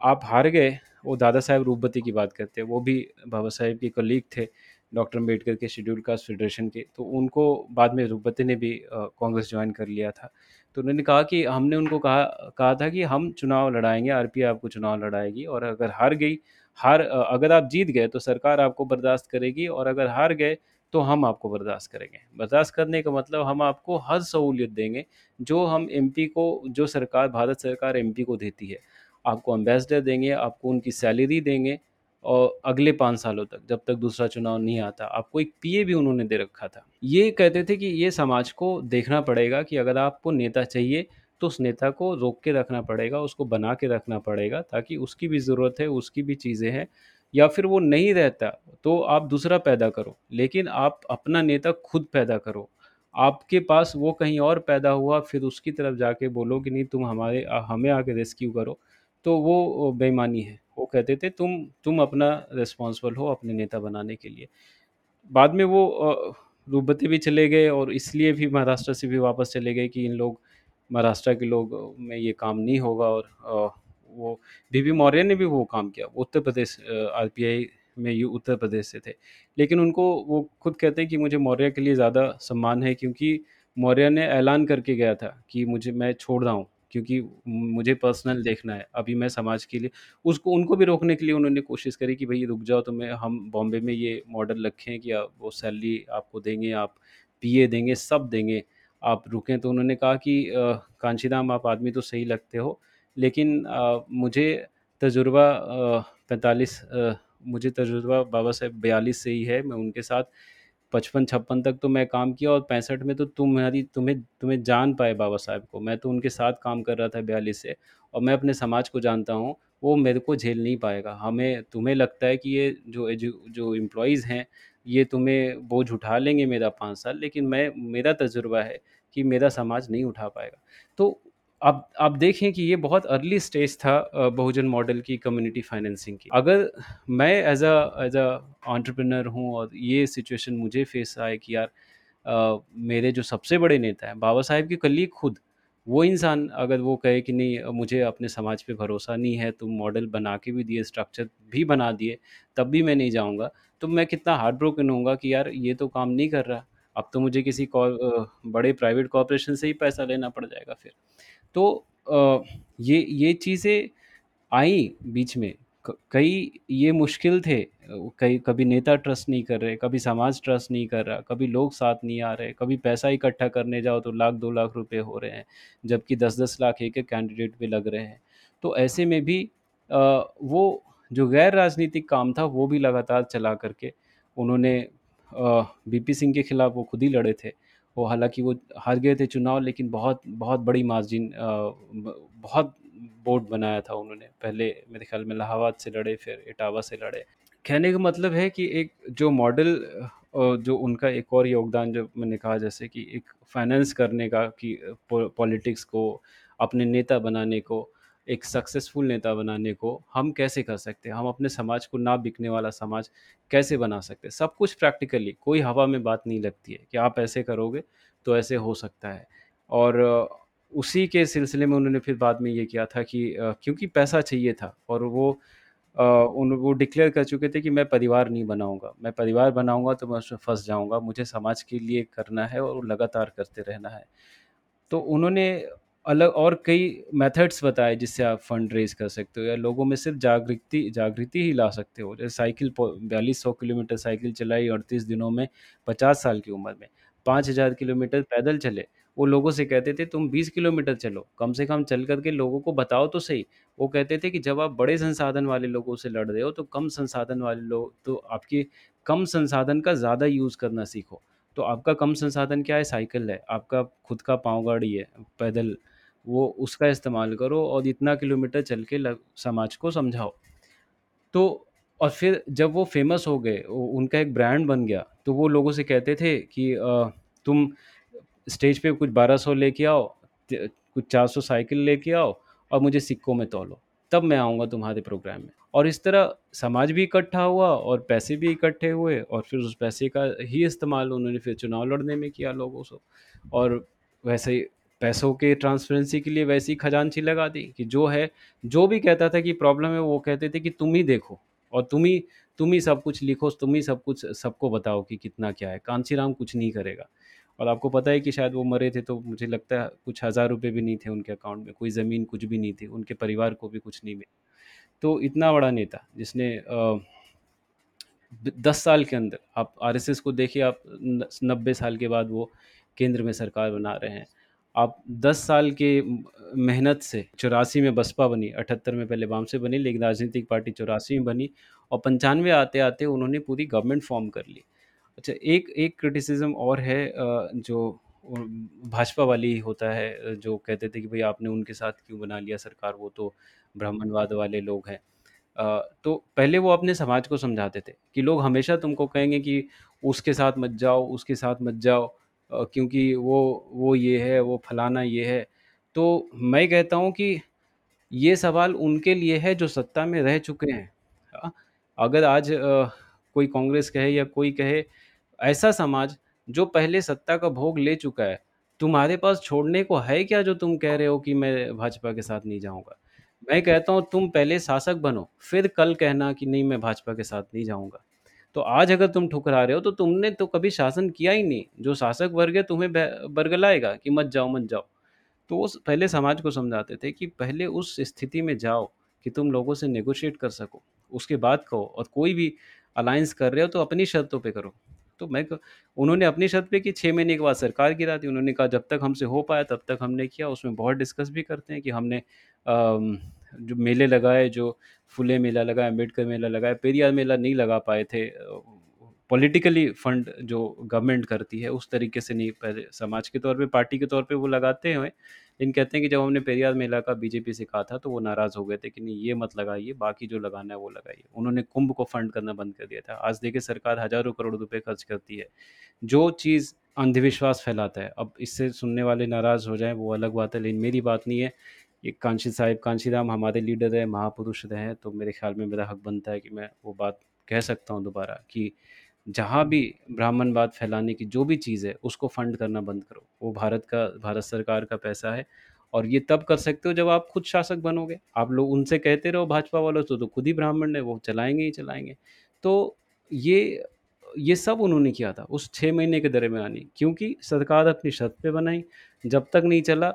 आप हार गए, वो दादा साहेब रूपवती की बात करते हैं, वो भी बाबा साहेब के कलीग थे, डॉक्टर अंबेडकर के शेड्यूल कास्ट फेडरेशन के, तो उनको बाद में रूपवती ने भी कांग्रेस ज्वाइन कर लिया था। तो उन्होंने कहा कि हमने उनको कहा कहा था कि हम चुनाव लड़ाएँगे, आरपीआई आपको चुनाव लड़ाएगी और अगर हार गई हार अगर आप जीत गए तो सरकार आपको बर्दाश्त करेगी और अगर हार गए तो हम आपको बर्दाश्त करेंगे। बर्दाश्त करने का मतलब हम आपको हर सहूलियत देंगे, जो हम एमपी को जो सरकार भारत सरकार एमपी को देती है। आपको एम्बेसडर देंगे, आपको उनकी सैलरी देंगे और अगले पाँच सालों तक, जब तक दूसरा चुनाव नहीं आता। आपको एक पीए भी उन्होंने दे रखा था। ये कहते थे कि ये समाज को देखना पड़ेगा कि अगर आपको नेता चाहिए, तो उस नेता को रोक के रखना पड़ेगा, उसको बना के रखना पड़ेगा ताकि उसकी भी ज़रूरत है, उसकी भी चीज़ें हैं या फिर वो नहीं रहता, तो आप दूसरा पैदा करो। लेकिन आप अपना नेता खुद पैदा करो। आपके पास वो कहीं और पैदा हुआ, फिर उसकी तरफ़ जाके बोलो कि नहीं तुम हमारे हमें आके रेस्क्यू करो। तो वो बेईमानी है। वो कहते थे, तुम तुम अपना रिस्पॉन्सिबल हो अपने नेता बनाने के लिए। बाद में वो रूपवती भी चले गए और इसलिए भी महाराष्ट्र से भी वापस चले गए कि इन लोग, महाराष्ट्र के लोग में ये काम नहीं होगा और वो बीबी मौर्य ने भी वो काम किया। वो उत्तर प्रदेश आरपीआई में ये, उत्तर प्रदेश से थे। लेकिन उनको वो खुद कहते हैं कि मुझे मौर्य के लिए ज़्यादा सम्मान है क्योंकि मौर्य ने ऐलान करके गया था कि मुझे, मैं छोड़ रहा हूँ क्योंकि मुझे पर्सनल देखना है। अभी मैं समाज के लिए उसको उनको भी रोकने के लिए उन्होंने कोशिश करी कि भई रुक जाओ तो मैं हम बॉम्बे में ये मॉडल रखें कि अ, वो सैलरी आपको देंगे, आप पीए देंगे, सब देंगे, आप रुकें। तो उन्होंने कहा कि अ, आप आदमी तो सही लगते हो, लेकिन अ, मुझे तजुर्बा 45 अ, मुझे तजुर्बा बाबा साहेब 42 से ही है, मैं उनके साथ 55-56 तक तो मैं काम किया और 65 में तो तुम्हारी तुम्हें तुम्हें जान पाए बाबा साहेब को। मैं तो उनके साथ काम कर रहा था 42 से और मैं अपने समाज को जानता हूँ, वो मेरे को झेल नहीं पाएगा। हमें तुम्हें लगता है कि ये जो जो एम्प्लॉयज़ हैं, ये तुम्हें बोझ उठा लेंगे मेरा पाँच साल, लेकिन मैं मेरा तजुर्बा है कि मेरा समाज नहीं उठा पाएगा। तो आप आप देखें कि ये बहुत अर्ली स्टेज था बहुजन मॉडल की कम्युनिटी फाइनेंसिंग की। अगर मैं as a as a entrepreneur हूँ और ये सिचुएशन मुझे फेस आए कि यार अ, मेरे जो सबसे बड़े नेता हैं, बाबा साहेब के कलीग खुद, वो इंसान अगर वो कहे कि नहीं मुझे अपने समाज पे भरोसा नहीं है, तुम मॉडल बना के भी दिए, स्ट्रक्चर भी बना दिए, तब भी मैं नहीं जाऊँगा, तो मैं कितना हार्ड ब्रोकन होऊँगा कि यार ये तो काम नहीं कर रहा। अब तो मुझे किसी बड़े प्राइवेट कॉर्पोरेशन से ही पैसा लेना पड़ जाएगा फिर। तो ये ये चीज़ें आई बीच में कई ये मुश्किल थे कई कभी नेता ट्रस्ट नहीं कर रहे, कभी समाज ट्रस्ट नहीं कर रहा, कभी लोग साथ नहीं आ रहे, कभी पैसा इकट्ठा करने जाओ तो लाख 2 लाख रुपए हो रहे हैं, जबकि 10-10 लाख एक-एक कैंडिडेट पे लग रहे हैं। तो ऐसे में भी वो जो गैर राजनीतिक काम था वो भी लगातार चला करके उन्होंने बीपी सिंह के खिलाफ वो खुद ही लड़े थे। वो हालाँकि वो हार गए थे चुनाव लेकिन बहुत बहुत बड़ी मार्जिन बहुत बोर्ड बनाया था उन्होंने। पहले मेरे ख़्याल में इलाहाबाद से लड़े, फिर इटावा से लड़े। कहने का मतलब है कि एक जो मॉडल जो उनका एक और योगदान जो मैंने कहा जैसे कि एक फाइनेंस करने का कि पॉलिटिक्स को अपने नेता बनाने को, एक सक्सेसफुल नेता बनाने को हम कैसे कर सकते हैं? हम अपने समाज को ना बिकने वाला समाज कैसे बना सकते हैं? सब कुछ प्रैक्टिकली, कोई हवा में बात नहीं लगती है कि आप ऐसे करोगे तो ऐसे हो सकता है। और उसी के सिलसिले में उन्होंने फिर बाद में ये किया था कि क्योंकि पैसा चाहिए था और वो उन वो डिक्लेयर कर चुके थे कि मैं परिवार नहीं बनाऊँगा। मैं परिवार बनाऊँगा तो मैं उसमें फंस जाऊँगा। मुझे समाज के लिए करना है और लगातार करते रहना है। तो उन्होंने अलग और कई मेथड्स बताए जिससे आप फंड रेज़ कर सकते हो या लोगों में सिर्फ़ जागृति जागृति ही ला सकते हो। जैसे साइकिल बयालीस सौ किलोमीटर साइकिल चलाई 38 दिनों में 50 साल की उम्र में। 5000 किलोमीटर पैदल चले। वो लोगों से कहते थे तुम 20 किलोमीटर चलो, कम से कम चल कर के लोगों को बताओ तो सही। वो कहते थे कि जब आप बड़े संसाधन वाले लोगों से लड़ रहे हो तो कम संसाधन वाले लोग तो आपके कम संसाधन का ज़्यादा यूज़ करना सीखो। तो आपका कम संसाधन क्या है? साइकिल है, आपका खुद का पाँव गाड़ी है, पैदल, वो उसका इस्तेमाल करो और इतना किलोमीटर चल के ल समाज को समझाओ। तो और फिर जब वो फ़ेमस हो गए, उनका एक ब्रांड बन गया, तो वो लोगों से कहते थे कि अ, तुम स्टेज पे कुछ 1200 लेके आओ, कुछ 400 साइकिल लेके आओ और मुझे सिक्कों में तौलो, तब मैं आऊँगा तुम्हारे प्रोग्राम में। और इस तरह समाज भी इकट्ठा हुआ और पैसे भी इकट्ठे हुए और फिर उस पैसे का ही इस्तेमाल उन्होंने फिर चुनाव लड़ने में किया लोगों से। और वैसे ही पैसों के ट्रांसपेरेंसी के लिए वैसी खजांची लगा दी कि जो है जो भी कहता था कि प्रॉब्लम है वो कहते थे कि तुम ही देखो और तुम ही तुम ही सब कुछ लिखो, तुम ही सब कुछ सबको बताओ कि कितना क्या है। कांशीराम कुछ नहीं करेगा। और आपको पता है कि शायद वो मरे थे तो मुझे लगता है कुछ हज़ार रुपये भी नहीं थे उनके अकाउंट में, कोई ज़मीन कुछ भी नहीं थी, उनके परिवार को भी कुछ नहीं मिला। तो इतना बड़ा नेता जिसने द 10 साल के अंदर आप आरएसएस को देखिए आप नब्बे साल के बाद वो केंद्र में सरकार बना रहे हैं। आप 10 साल के मेहनत से 84 में बसपा बनी, 78 में पहले वाम से बनी लेकिन राजनीतिक पार्टी 84 में बनी और 95 आते-आते उन्होंने पूरी गवर्नमेंट फ़ॉर्म कर ली। अच्छा एक एक क्रिटिसिज़्म और है जो भाजपा वाली होता है जो कहते थे कि भाई आपने उनके साथ क्यों बना लिया सरकार, वो तो ब्राह्मणवाद वाले लोग हैं। तो पहले वो अपने समाज को समझाते थे कि लोग हमेशा तुमको कहेंगे कि उसके साथ मत जाओ, उसके साथ मत जाओ क्योंकि वो वो ये है, वो फलाना ये है। तो मैं कहता हूँ कि ये सवाल उनके लिए है जो सत्ता में रह चुके हैं। अ, अगर आज कोई कांग्रेस कहे या कोई कहे, ऐसा समाज जो पहले सत्ता का भोग ले चुका है, तुम्हारे पास छोड़ने को है क्या जो तुम कह रहे हो कि मैं भाजपा के साथ नहीं जाऊँगा? मैं कहता हूँ तुम पहले शासक बनो, फिर कल कहना कि नहीं मैं भाजपा के साथ नहीं जाऊँगा। तो आज अगर तुम ठुकरा रहे हो तो तुमने तो कभी शासन किया ही नहीं। जो शासक वर्ग है तुम्हें बरगलाएगा कि मत जाओ, मत जाओ। तो वो स पहले समाज को समझाते थे कि पहले उस स्थिति में जाओ कि तुम लोगों से नेगोशिएट कर सको। उसके बाद कहो और कोई भी अलायंस कर रहे हो तो अपनी शर्तों पे करो। तो मैं उन्होंने अपनी शर्त पे की छः महीने के बाद सरकार गिरा दी। उन्होंने कहा जब तक हमसे हो पाया तब तक हमने किया। उसमें बहुत डिस्कस भी करते हैं कि हमने जो मेले लगाए, जो फुले मेला लगाया, अंबेडकर मेला लगाया, पेरियार मेला नहीं लगा पाए थे। पॉलिटिकली फंड जो गवर्नमेंट करती है उस तरीके से नहीं पहले समाज के तौर पे, पार्टी के तौर पे वो लगाते हैं। लेकिन कहते हैं कि जब हमने पेरियार मेला का बीजेपी से कहा था तो वो नाराज़ हो गए थे कि नहीं ये मत लगाइए, बाकी जो लगाना है वो लगाइए। उन्होंने कुंभ को फंड करना बंद कर दिया था। आज देखिए सरकार हज़ारों करोड़ रुपये खर्च करती है। जो चीज़ अंधविश्वास फैलाता है, अब इससे सुनने वाले नाराज़ हो जाएँ वो अलग बात है, लेकिन मेरी बात नहीं है। ये कांशी साहिब कांशीराम हमारे लीडर रहे, महापुरुष रहे हैं, तो मेरे ख़्याल में मेरा हक बनता है कि मैं वो बात कह सकता हूँ दोबारा कि जहाँ भी ब्राह्मणवाद फैलाने की जो भी चीज़ है, उसको फंड करना बंद करो। वो भारत का भारत सरकार का पैसा है और ये तब कर सकते हो जब आप खुद शासक बनोगे। आप लोग उनसे कहते रहो भाजपा वालों से तो खुद ही ब्राह्मण है, वो चलाएँगे ही चलाएँगे तो ये ये सब उन्होंने किया था उस छः महीने के दरमियान क्योंकि सरकार अपनी शर्त पे बनाई। जब तक नहीं चला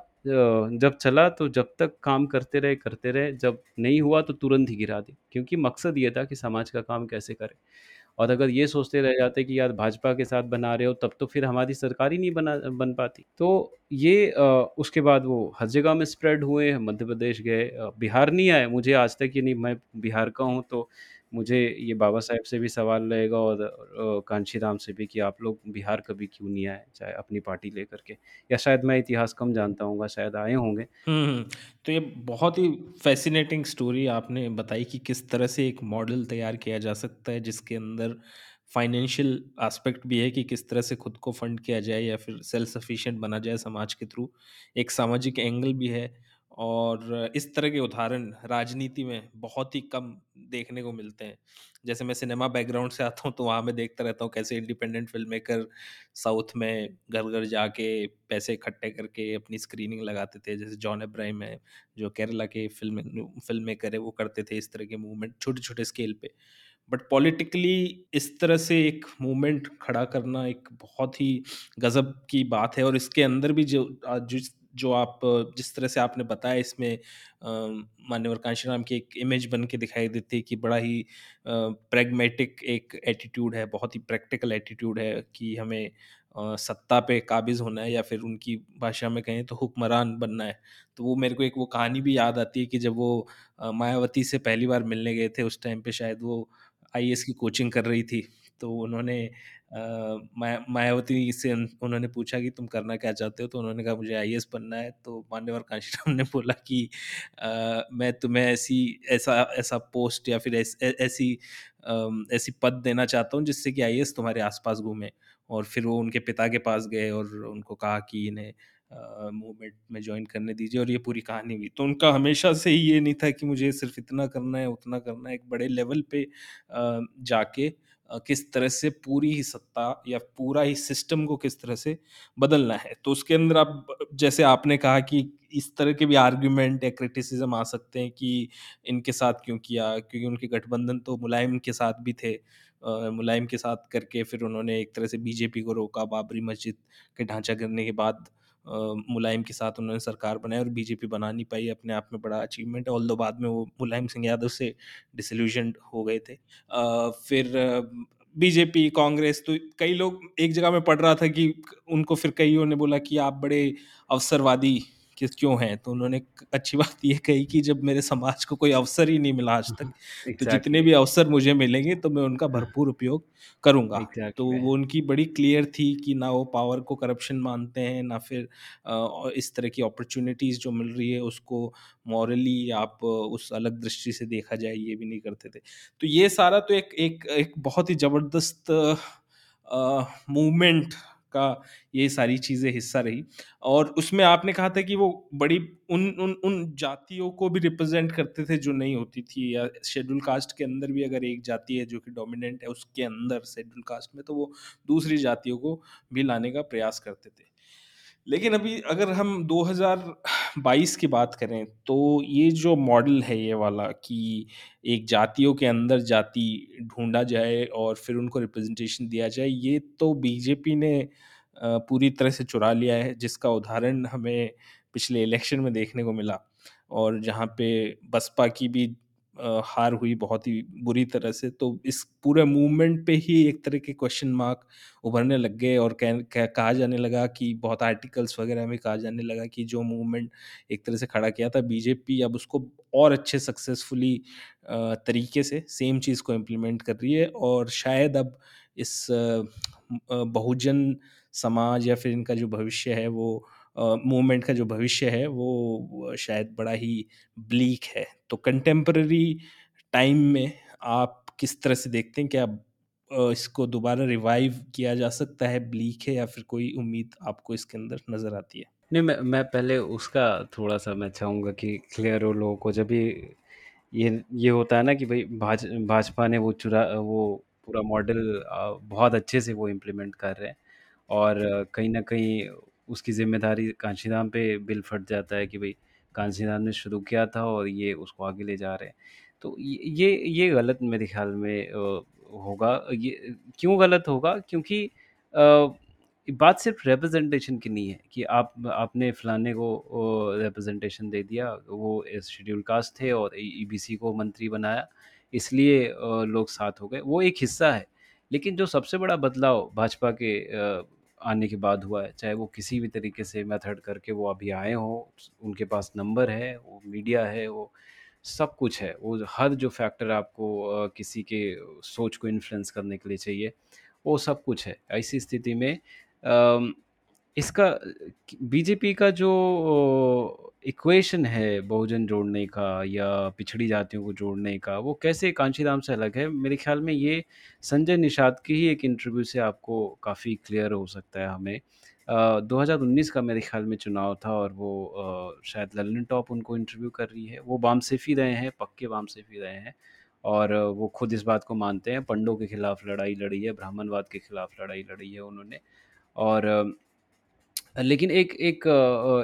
जब चला तो जब तक काम करते रहे, करते रहे, जब नहीं हुआ तो तुरंत ही गिरा दी। क्योंकि मकसद ये था कि समाज का काम कैसे करें। और अगर ये सोचते रह जाते कि यार भाजपा के साथ बना रहे हो तब तो फिर हमारी सरकार ही नहीं बना बन पाती। तो ये अ, उसके बाद वो हर जगह में स्प्रेड हुए, मध्य प्रदेश गए बिहार नहीं आए। मुझे आज तक ये नहीं मैं बिहार का हूँ तो मुझे ये बाबा साहेब से भी सवाल रहेगा और अ, कांशीराम से भी कि आप लोग बिहार कभी क्यों नहीं आए, चाहे अपनी पार्टी लेकर के या शायद मैं इतिहास कम जानता होऊँगा, शायद आए होंगे। हुँ, हुँ। तो ये बहुत ही फ़ैसिनेटिंग स्टोरी आपने बताई कि किस तरह से एक मॉडल तैयार किया जा सकता है जिसके अंदर फाइनेंशियल एस्पेक्ट भी है कि किस तरह से खुद को फंड किया जाए या फिर सेल्फ सफिशिएंट बना जाए समाज के थ्रू। एक सामाजिक एंगल भी है और इस तरह के उदाहरण राजनीति में बहुत ही कम देखने को मिलते हैं। जैसे मैं सिनेमा बैकग्राउंड से आता हूँ तो वहाँ मैं देखता रहता हूँ कैसे इंडिपेंडेंट फ़िल्म मेकर साउथ में घर-घर जाके पैसे इकट्ठे करके अपनी स्क्रीनिंग लगाते थे। जैसे जॉन अब्राहम है, जो केरला के फ़िल्म फ़िल्म मेकर है, वो करते थे इस तरह के मूवमेंट छोटे-छोटे स्केल पे। बट पॉलिटिकली इस तरह से एक मूवमेंट खड़ा करना एक बहुत ही गज़ब की बात है और इसके अंदर भी जो जिस जो आप जिस तरह से आपने बताया इसमें मान्यवर कांशीराम की एक इमेज बन के दिखाई देती है कि बड़ा ही प्रेगमेटिक एक एटीट्यूड है, बहुत ही प्रैक्टिकल एटीट्यूड है कि हमें सत्ता पे काबिज़ होना है या फिर उनकी भाषा में कहें तो हुक्मरान बनना है। तो वो मेरे को एक वो कहानी भी याद आती है कि जब वो मायावती से पहली बार मिलने गए थे, उस टाइम पे शायद वो आईएएस की कोचिंग कर रही थी। तो उन्होंने माया मायावती से उन उन्होंने पूछा कि तुम करना क्या चाहते हो? तो उन्होंने कहा मुझे आईएएस बनना है, तो मान्यवर कांशीराम ने बोला कि मैं तुम्हें ऐसी ऐसा ऐसा पोस्ट या फिर ऐस ऐसी पद देना चाहता हूँ जिससे कि आईएएस तुम्हारे आस-पास घूमे। और फिर वो उनके पिता के पास गए और उनको कहा कि इन्हें मूवमेंट में जॉइन करने दीजिए और ये पूरी कहानी हुई। तो उनका हमेशा से ही ये नहीं था कि मुझे सिर्फ़ इतना करना है, उतना करना है, एक बड़े लेवल पे जाके किस तरह से पूरी ही सत्ता या पूरा ही सिस्टम को किस तरह से बदलना है। तो उसके अंदर आप जैसे आपने कहा कि इस तरह के भी आर्ग्यूमेंट या क्रिटिसिज़्म आ सकते हैं कि इनके साथ क्यों किया? क्योंकि उनके गठबंधन तो मुलायम के साथ भी थे। मुलायम के साथ करके फिर उन्होंने एक तरह से बीजेपी को रोका, बाबरी मस्जिद के ढांचा गिरने के बाद मुलायम के साथ उन्होंने सरकार बनाई और बीजेपी बना नहीं पाई, अपने आप में बड़ा अचीवमेंट है, ऑल बाद में वो मुलायम सिंह यादव से डिसल्यूशन हो गए थे। फिर बीजेपी, कांग्रेस तो कई लोग एक जगह में पढ़ रहा था कि उनको फिर कईयों ने बोला कि आप बड़े अवसरवादी किस क्यों हैं? तो उन्होंने अच्छी *laughs* बात ये कही कि जब मेरे समाज को कोई अवसर ही नहीं मिला आज तक, तो जितने भी अवसर मुझे मिलेंगे तो मैं उनका भरपूर उपयोग करूँगा। तो वो उनकी बड़ी क्लियर थी कि ना वो पावर को करप्शन मानते हैं, ना फिर इस तरह की अपॉर्च्युनिटीज़ जो मिल रही है उसको मॉरली आप उस अलग दृष्टि से देखा जाए, ये भी नहीं करते थे। तो ये सारा तो एक एक एक बहुत ही ज़बरदस्त मूवमेंट का ये सारी चीज़ें हिस्सा रही और उसमें आपने कहा था कि वो बड़ी उन उन उन जातियों को भी रिप्रेज़ेंट करते थे जो नहीं होती थी या शेड्यूल कास्ट के अंदर भी अगर एक जाति है जो कि डोमिनेंट है उसके अंदर शेड्यूल कास्ट में, तो वो दूसरी जातियों को भी लाने का प्रयास करते थे। लेकिन अभी अगर हम 2022 की बात करें, तो ये जो मॉडल है ये वाला कि एक जातियों के अंदर जाति ढूँढा जाए और फिर उनको रिप्रेज़ेंटेशन दिया जाए, ये तो बीजेपी ने पूरी तरह से चुरा लिया है, जिसका उदाहरण हमें पिछले इलेक्शन में देखने को मिला। और जहाँ पे बसपा की भी हार हुई बहुत ही बुरी तरह से। तो इस पूरे मूवमेंट पे ही एक तरह के क्वेश्चन मार्क उभरने लग गए और कह कह, कहा जाने लगा कि बहुत आर्टिकल्स वगैरह में कहा जाने लगा कि जो मूवमेंट एक तरह से खड़ा किया था बीजेपी अब उसको और अच्छे सक्सेसफुली तरीके से सेम चीज़ को इम्प्लीमेंट कर रही है और शायद अब इस बहुजन समाज या फिर इनका जो भविष्य है वो मूवमेंट का जो भविष्य है वो शायद बड़ा ही ब्लीक है। तो कंटेम्परेरी टाइम में आप किस तरह से देखते हैं? क्या अ, इसको दोबारा रिवाइव किया जा सकता है, ब्लीक है या फिर कोई उम्मीद आपको इसके अंदर नज़र आती है? नहीं मैं मैं पहले उसका थोड़ा-सा मैं चाहूँगा कि क्लियर हो लोगों को जब भी ये ये होता है ना कि भाई भाज भाजपा ने वो चुरा वो पूरा मॉडल बहुत अच्छे से वो इम्प्लीमेंट कर रहे हैं और कहीं ना कहीं उसकी ज़िम्मेदारी कांशीराम पे बिल फट जाता है कि भई कांशीराम ने शुरू किया था और ये उसको आगे ले जा रहे हैं। तो ये ये गलत मेरे ख़्याल में होगा ये क्यों गलत होगा? क्योंकि बात सिर्फ़ रिप्रेजेंटेशन की नहीं है कि आप आपने फलाने को रिप्रेजेंटेशन दे दिया, वो शेड्यूल कास्ट थे और ईबीसी को मंत्री बनाया, इसलिए लोग साथ हो गए, वो एक हिस्सा है। लेकिन जो सबसे बड़ा बदलाव भाजपा के आने के बाद हुआ है, चाहे वो किसी भी तरीके से मेथड करके वो अभी आए हों, उनके पास नंबर है, वो मीडिया है, वो सब कुछ है। वो हर जो फैक्टर आपको किसी के सोच को इन्फ्लुएंस करने के लिए चाहिए, वो सब कुछ है। ऐसी स्थिति में इसका बीजेपी का जो इक्वेशन है बहुजन जोड़ने का या पिछड़ी जातियों को जोड़ने का, वो कैसे कांशीराम से अलग है? मेरे ख़्याल में ये संजय निषाद की ही एक इंटरव्यू से आपको काफ़ी क्लियर हो सकता है हमें। अ, 2019 का मेरे ख़्याल में चुनाव था और वो अ, शायद लल्लन टॉप उनको इंटरव्यू कर रही है। वो वामसेफी रहे हैं, पक्के वामसेफी रहे हैं और वो खुद इस बात को मानते हैं, पंडों के खिलाफ लड़ाई लड़ी है, ब्राह्मणवाद के खिलाफ लड़ाई लड़ी है उन्होंने और लेकिन एक एक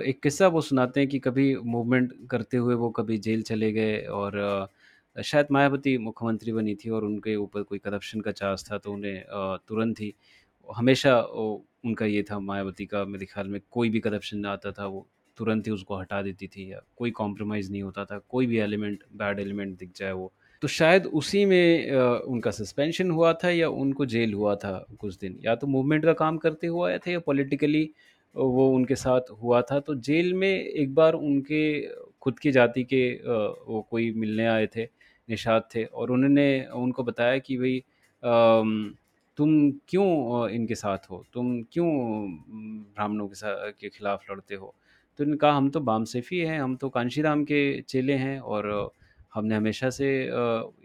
एक किस्सा वो सुनाते हैं कि कभी मूवमेंट करते हुए वो कभी जेल चले गए और शायद मायावती मुख्यमंत्री बनी थी और उनके ऊपर कोई करप्शन का चार्ज था तो उन्हें तुरंत ही हमेशा उनका ये था मायावती का मेरे ख्याल में कोई भी करप्शन आता था वो तुरंत ही उसको हटा देती थी या कोई कॉम्प्रोमाइज़ नहीं होता था, कोई भी एलिमेंट बैड एलिमेंट दिख जाए वो। तो शायद उसी में उनका सस्पेंशन हुआ था या उनको जेल हुआ था कुछ दिन, या तो मूवमेंट का काम करते हुए आए थे या पॉलिटिकली वो उनके साथ हुआ था तो जेल में एक बार उनके खुद की जाति के वो कोई मिलने आए थे, निषाद थे और उन्होंने उनको बताया कि भई तुम क्यों इनके साथ हो? तुम क्यों ब्राह्मणों के सा के खिलाफ लड़ते हो? तो उन्होंने कहा हम तो बामसेफी हैं, हम तो कांशीराम के चेले हैं और हमने हमेशा से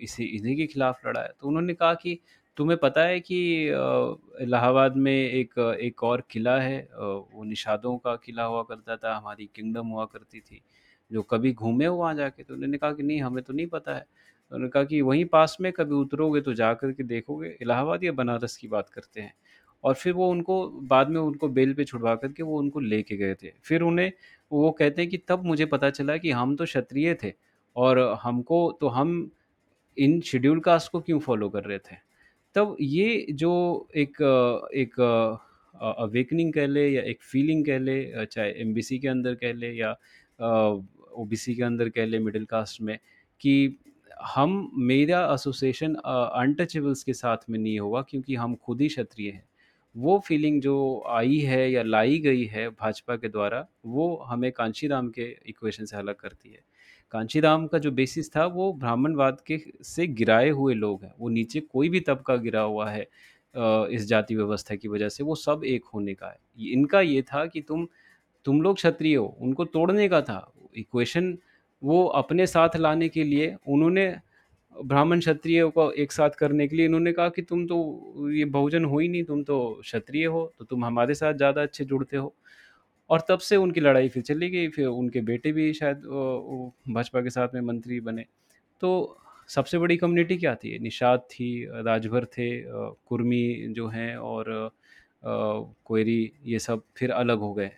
इसी इन्हीं के खिलाफ लड़ा है। तो उन्होंने कहा कि तुम्हें पता है कि इलाहाबाद में एक एक और किला है वो निषादों का किला हुआ करता था, हमारी किंगडम हुआ करती थी, जो कभी घूमे हो वहाँ जाके? तो उन्होंने कहा कि नहीं हमें तो नहीं पता है। तो उन्होंने कहा कि वहीं पास में कभी उतरोगे तो जा कर के देखोगे, इलाहाबाद या बनारस की बात करते हैं। और फिर वो उनको बाद में उनको बेल पे छुड़वा कर के वो उनको लेके गए थे। फिर उन्हें वो कहते हैं कि तब मुझे पता चला कि हम तो क्षत्रिय थे और हमको तो हम इन शेड्यूल कास्ट को क्यों फ़ॉलो कर रहे थे। तब ये जो एक एक अवेकनिंग कह लें या एक फीलिंग कह लें चाहे एमबीसी के अंदर कह ले या ओबीसी के अंदर कह ले मिडिल कास्ट में कि हम मेरा एसोसिएशन अनटचेबल्स के साथ में नहीं होगा क्योंकि हम खुद ही क्षत्रिय हैं। वो फीलिंग जो आई है या लाई गई है भाजपा के द्वारा, वो हमें कांशीराम के इक्वेशन से अलग करती है। कांशीराम का जो बेसिस था वो ब्राह्मणवाद के से गिराए हुए लोग हैं। वो नीचे कोई भी तबका गिरा हुआ है इस जाति व्यवस्था की वजह से, वो सब एक होने का है। इनका ये था कि तुम तुम लोग क्षत्रिय हो, उनको तोड़ने का था। इक्वेशन वो अपने साथ लाने के लिए उन्होंने ब्राह्मण क्षत्रिय को एक साथ करने के लिए इन्होंने कहा कि तुम तो ये बहुजन हो ही नहीं, तुम तो क्षत्रिय हो, तो तुम हमारे साथ ज़्यादा अच्छे जुड़ते हो। और तब से उनकी लड़ाई फिर चली गई, फिर उनके बेटे भी शायद भाजपा के साथ में मंत्री बने। तो सबसे बड़ी कम्युनिटी क्या थी? निषाद थी, राजभर थे, कुर्मी जो हैं और कोयरी ये सब फिर अलग हो गए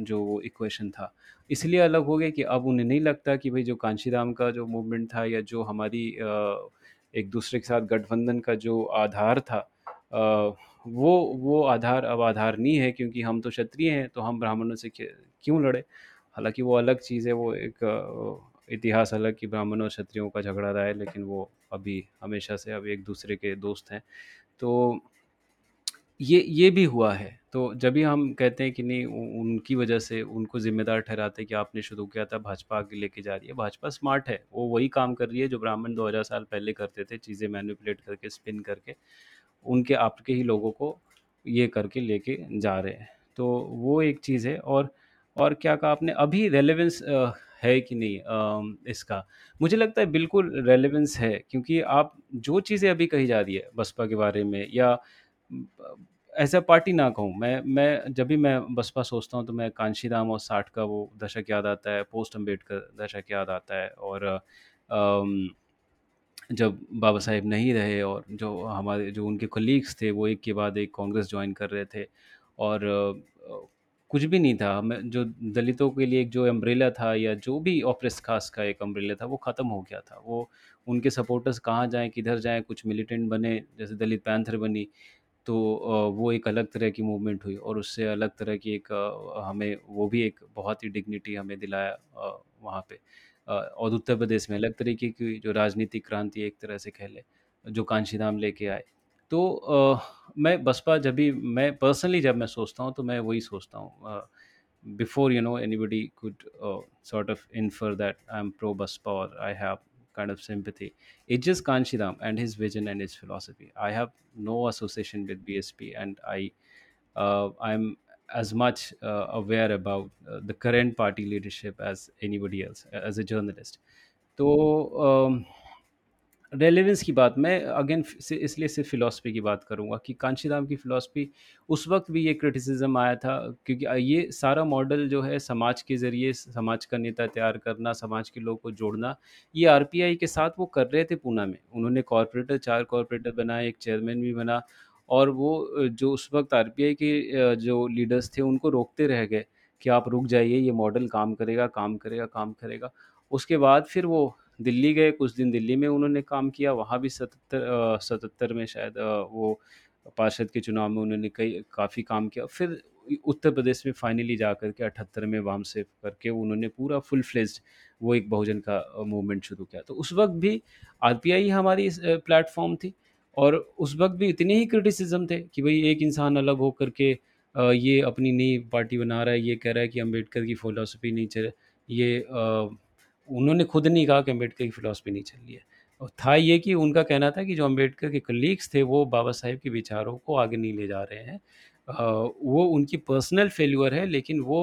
जो वो इक्वेशन था। इसलिए अलग हो गए कि अब उन्हें नहीं लगता कि भाई जो कांशीराम का जो मूवमेंट था या जो हमारी एक दूसरे के साथ गठबंधन का जो आधार था वो वो आधार अब आधार नहीं है क्योंकि हम तो क्षत्रिय हैं, तो हम ब्राह्मणों से क्यों लड़े हालाँकि वो अलग चीज़ है, वो एक इतिहास अलग कि ब्राह्मणों और क्षत्रियों का झगड़ा रहा है, लेकिन वो अभी हमेशा से अब एक दूसरे के दोस्त हैं। तो ये ये भी हुआ है। तो जब भी हम कहते हैं कि नहीं उनकी वजह से उनको ज़िम्मेदार ठहराते हैं कि आपने शुरू किया था, भाजपा आगे लेके जा रही है। भाजपा स्मार्ट है, वो वही काम कर रही है जो ब्राह्मण 2000 साल पहले करते थे, चीज़ें मैनिपुलेट करके, स्पिन करके, उनके आपके ही लोगों को ये करके लेके जा रहे हैं। तो वो एक चीज़ है और और क्या कहा आपने अभी रेलेवेंस है कि नहीं इसका? मुझे लगता है बिल्कुल रेलेवेंस है क्योंकि आप जो चीज़ें अभी कही जा रही है बसपा के बारे में या एज़ अ पार्टी ना कहूँ, मैं मैं जब भी मैं बसपा सोचता हूँ तो मैं कांशीराम और 60 का वो दशक याद आता है, पोस्ट अंबेडकर दशक याद आता है और अम, जब बाबा साहेब नहीं रहे और जो हमारे जो उनके कलीग्स थे वो एक के बाद एक कांग्रेस जॉइन कर रहे थे और कुछ भी नहीं था। हमें जो दलितों के लिए एक जो अम्ब्रेला था या जो भी ऑप्रेस्ड कास्ट का एक अम्ब्रेला था वो ख़त्म हो गया था। वो उनके सपोर्टर्स कहाँ जाएँ, किधर जाएँ, कुछ मिलिटेंट बने, जैसे दलित पैंथर बनी। तो वो एक अलग तरह की मूवमेंट हुई और उससे अलग तरह की एक हमें वो भी एक बहुत ही डिग्निटी हमें दिलाया वहाँ पे और उत्तर प्रदेश में अलग तरीके की जो राजनीतिक क्रांति एक तरह से कह लें, जो कांशीराम लेके आए। तो अ, मैं बसपा जब भी मैं पर्सनली जब मैं सोचता हूँ तो मैं वही सोचता हूँ before you know anybody could uh, sort of infer that I am pro Baspa और I have kind of kind of sympathy. It's just Kanshiram and his vision and his philosophy. I have no association with BSP, and I uh, I'm as much uh, aware about uh, the current party leadership as anybody else as a journalist. तो um, relevance की बात मैं again इसलिए सिर्फ़ philosophy की बात करूँगा कि कांशीराम की फ़िलासफ़ी उस वक्त भी ये क्रिटिसिज्म आया था क्योंकि ये सारा मॉडल जो है समाज के ज़रिए समाज का नेता तैयार करना समाज के लोगों को जोड़ना ये आरपीआई के साथ वो कर रहे थे पूना में उन्होंने कॉरपोरेटर चार कॉरपोरेटर बनाए एक चेयरमैन भी बना और वो जो उस वक्त आरपीआई के जो लीडर्स थे उनको रोकते रह गए कि आप रुक जाइए ये मॉडल काम करेगा काम करेगा काम करेगा उसके बाद फिर वो दिल्ली गए, कुछ दिन दिल्ली में उन्होंने काम किया, वहाँ भी 77 अ, 77 में शायद वो पार्षद के चुनाव में उन्होंने कई काफ़ी काम किया। फिर उत्तर प्रदेश में फाइनली जा कर के 78 में वाम से करके उन्होंने पूरा फुल फ्लेज्ड वो एक बहुजन का मूवमेंट शुरू किया। तो उस वक़्त भी आरपीआई हमारी प्लेटफ़ॉर्म थी और उस वक़्त भी इतने ही क्रिटिसिज़्म थे कि भई एक इंसान अलग होकर के अ, ये अपनी नई पार्टी बना रहा है, ये कह रहा है कि अंबेडकर की फ़िलॉसफ़ी नहीं चल ये उन्होंने खुद नहीं कहा कि अंबेडकर की फ़िलॉसफ़ी नहीं चल रही है। और था ये कि उनका कहना था कि जो अंबेडकर के कलीग्स थे वो बाबा साहेब के विचारों को आगे नहीं ले जा रहे हैं। वो उनकी पर्सनल फेल्योर है लेकिन वो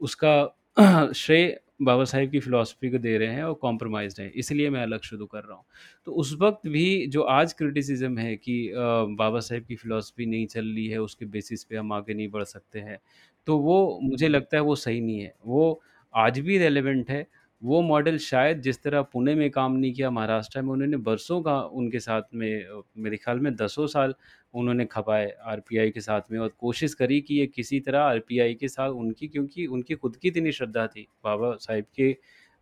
उसका *clears throat* श्रेय बाबा साहेब की फ़िलासफ़ी को दे रहे हैं और कॉम्प्रोमाइज़ हैं, इसलिए मैं अलग शुरू कर रहा हूँ। तो उस वक़्त भी जो आज क्रिटिसिज़्म है कि बाबा साहेब की फ़िलासफ़ी नहीं चल रही है, उसके बेसिस पे हम आगे नहीं बढ़ सकते हैं, तो वो मुझे लगता है वो सही नहीं है। वो आज भी रेलिवेंट है। वो मॉडल शायद जिस तरह पुणे में काम नहीं किया, महाराष्ट्र में उन्होंने बरसों का उनके साथ में मेरे ख़्याल में दसों साल उन्होंने खपाए आरपीआई के साथ में और कोशिश करी कि ये किसी तरह आरपीआई के साथ उनकी क्योंकि उनकी खुद की इतनी श्रद्धा थी बाबा साहिब के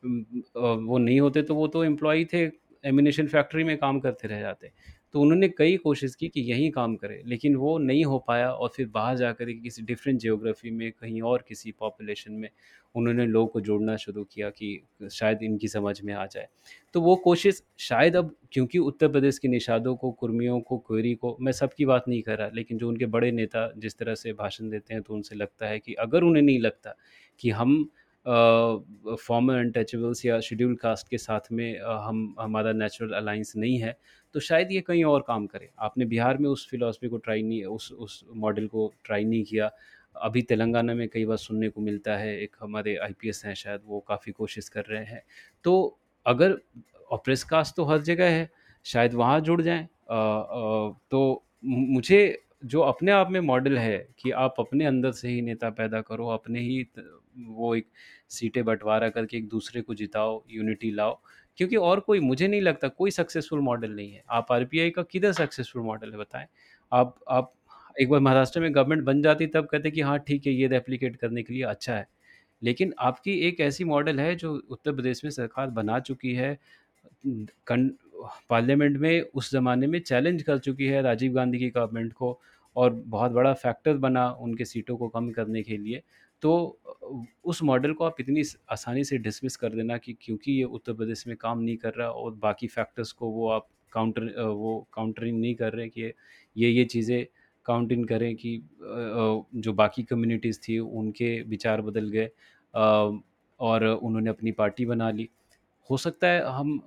वो नहीं होते तो वो तो एम्प्लॉयी थे, एम्यूनेशन फैक्ट्री में काम करते रह जाते। तो उन्होंने कई कोशिश की कि यहीं काम करें, लेकिन वो नहीं हो पाया और फिर बाहर जाकर के किसी डिफरेंट जियोग्राफी में कहीं और किसी पॉपुलेशन में उन्होंने लोगों को जोड़ना शुरू किया कि शायद इनकी समझ में आ जाए। तो वो कोशिश शायद अब क्योंकि उत्तर प्रदेश के निषादों को, कुर्मियों को, कोयरी को मैं सबकी बात नहीं कर रहा, लेकिन जो उनके बड़े नेता जिस तरह से भाषण देते हैं, तो उनसे लगता है कि अगर उन्हें नहीं लगता कि हम फॉर्मर अनटचेबल्स या शेड्यूल्ड कास्ट के साथ में अ, हम हमारा नेचुरल अलाइंस नहीं है, तो शायद ये कहीं और काम करे। आपने बिहार में उस फिलॉसफी को ट्राई नहीं उस उस मॉडल को ट्राई नहीं किया। अभी तेलंगाना में कई बार सुनने को मिलता है, एक हमारे आईपीएस हैं शायद वो काफ़ी कोशिश कर रहे हैं। तो अगर ऑप्रेस कास्ट तो हर जगह है, शायद वहाँ जुड़ जाएँ। तो मुझे जो अपने आप में मॉडल है कि आप अपने अंदर से ही नेता पैदा करो, अपने ही वो एक सीटें बंटवारा करके एक दूसरे को जिताओ, यूनिटी लाओ, क्योंकि और कोई मुझे नहीं लगता कोई सक्सेसफुल मॉडल नहीं है। आप आरपीआई का किधर सक्सेसफुल मॉडल है बताएँ आप आप एक बार महाराष्ट्र में गवर्नमेंट बन जाती तब कहते कि हाँ ठीक है, ये रेप्लीकेट करने के लिए अच्छा है। लेकिन आपकी एक ऐसी मॉडल है जो उत्तर प्रदेश में सरकार बना चुकी है, पार्लियामेंट में उस ज़माने में चैलेंज कर चुकी है राजीव गांधी की गवर्नमेंट को और बहुत बड़ा फैक्टर बना उनके सीटों को कम करने के लिए। तो उस मॉडल को आप इतनी आसानी से डिसमिस कर देना कि क्योंकि ये उत्तर प्रदेश में काम नहीं कर रहा और बाकी फैक्टर्स को वो आप काउंटर वो काउंटरिंग नहीं कर रहे कि ये, ये चीज़ें काउंट इन करें कि जो बाकी कम्युनिटीज़ थी उनके विचार बदल गए और उन्होंने अपनी पार्टी बना ली। हो सकता है हम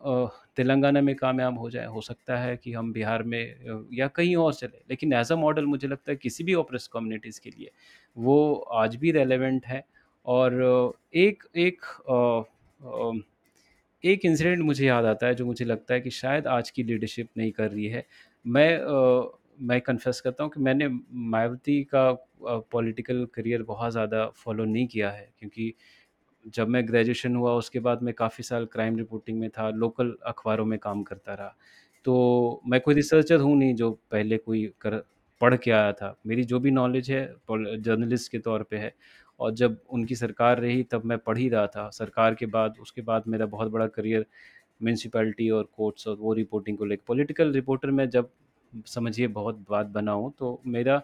तेलंगाना में कामयाब हो जाए हो सकता है कि हम बिहार में या कहीं और चले, लेकिन एज़ अ मॉडल मुझे लगता है किसी भी ऑप्रेस्ड कम्युनिटीज़ के लिए वो आज भी रेलेवेंट है। और एक एक एक इंसिडेंट मुझे याद आता है जो मुझे लगता है कि शायद आज की लीडरशिप नहीं कर रही है। मैं अ, मैं कन्फेस करता हूँ कि मैंने मायावती का पॉलिटिकल करियर बहुत ज़्यादा फ़ॉलो नहीं किया है। क्योंकि जब मैं ग्रेजुएशन हुआ उसके बाद मैं काफ़ी साल क्राइम रिपोर्टिंग में था, लोकल अखबारों में काम करता रहा। तो मैं कोई रिसर्चर हूँ नहीं जो पहले कोई कर पढ़ के आया था। मेरी जो भी नॉलेज है जर्नलिस्ट के तौर पे है और जब उनकी सरकार रही तब मैं पढ़ ही रहा था। सरकार के बाद उसके बाद मेरा बहुत बड़ा करियर म्यूनसिपैलिटी और कोर्ट्स और वो रिपोर्टिंग को लेकर पॉलिटिकल रिपोर्टर में जब समझिए बहुत बात बना हूँ, तो मेरा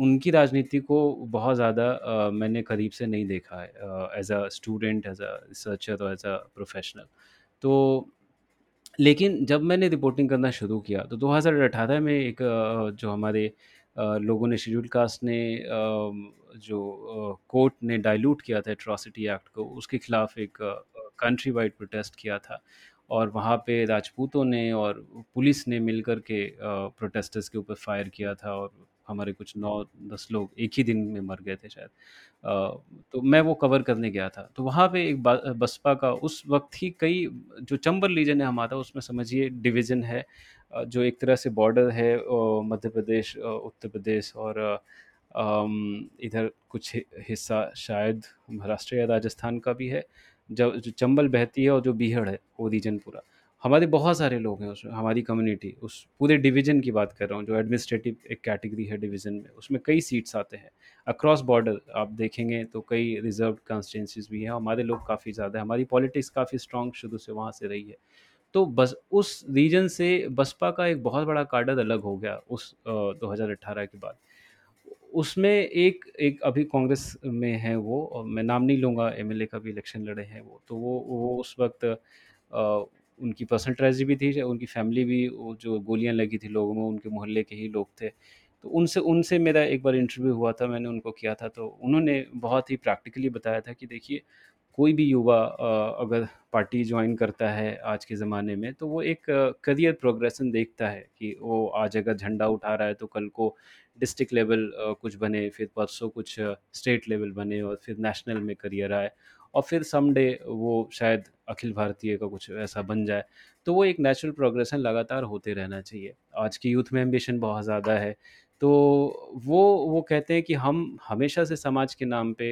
उनकी राजनीति को बहुत ज़्यादा मैंने करीब से नहीं देखा है as a student, as a researcher और एज़ अ प्रोफ़ेशनल। तो लेकिन जब मैंने रिपोर्टिंग करना शुरू किया, तो 2018 में एक जो हमारे लोगों ने शेड्यूल कास्ट ने जो कोर्ट ने डाइल्यूट किया था एट्रॉसिटी एक्ट को, उसके खिलाफ एक कंट्री वाइड प्रोटेस्ट किया था और वहाँ पे राजपूतों ने और पुलिस ने मिलकर के प्रोटेस्टर्स के ऊपर फायर किया था और हमारे कुछ नौ दस लोग एक ही दिन में मर गए थे शायद। तो मैं वो कवर करने गया था। तो वहाँ पे एक बसपा का उस वक़्त ही कई जो चंबल रीजन है हमारा उसमें समझिए डिवीज़न है जो एक तरह से बॉर्डर है मध्य प्रदेश उत्तर प्रदेश और इधर कुछ हिस्सा शायद महाराष्ट्र या राजस्थान का भी है। जब जो चंबल बहती है और जो बीहड़ है, वो रीजन पूरा। हमारे बहुत सारे लोग हैं उसमें, हमारी कम्युनिटी उस पूरे डिवीज़न की बात कर रहा हूँ, जो एडमिनिस्ट्रेटिव एक कैटेगरी है डिवीज़न में, उसमें कई सीट्स आते हैं। अक्रॉस बॉर्डर आप देखेंगे तो कई रिज़र्व कॉन्स्टिटेंसीज भी हैं, हमारे लोग काफ़ी ज़्यादा हैं, हमारी पॉलिटिक्स काफ़ी स्ट्रॉन्ग शुरू से वहाँ से रही है। तो बस उस रीजन से बसपा का एक बहुत बड़ा कार्डर अलग हो गया उस 2018 के बाद। उसमें एक एक अभी कांग्रेस में है वो और मैं नाम नहीं लूँगा एमएलए का भी इलेक्शन लड़े हैं वो। तो वो वो उस वक़्त उनकी पर्सनल ट्रेजेडी भी थी, उनकी फैमिली भी वो जो गोलियाँ लगी थी लोगों में, उनके मोहल्ले के ही लोग थे। तो उनसे उनसे मेरा एक बार इंटरव्यू हुआ था, मैंने उनको किया था, तो उन्होंने बहुत ही प्रैक्टिकली बताया था कि देखिए कोई भी युवा अगर पार्टी ज्वाइन करता है आज के ज़माने में तो वो एक करियर प्रोग्रेशन देखता है कि वो आज अगर झंडा उठा रहा है तो कल को डिस्ट्रिक्ट लेवल कुछ बने, फिर परसों कुछ स्टेट लेवल बने और फिर नेशनल में करियर आए और फिर समडे वो शायद अखिल भारतीय का कुछ ऐसा बन जाए। तो वो एक नेचुरल प्रोग्रेशन लगातार होते रहना चाहिए। आज की यूथ में एम्बिशन बहुत ज़्यादा है, तो वो वो कहते हैं कि हम हमेशा से समाज के नाम पे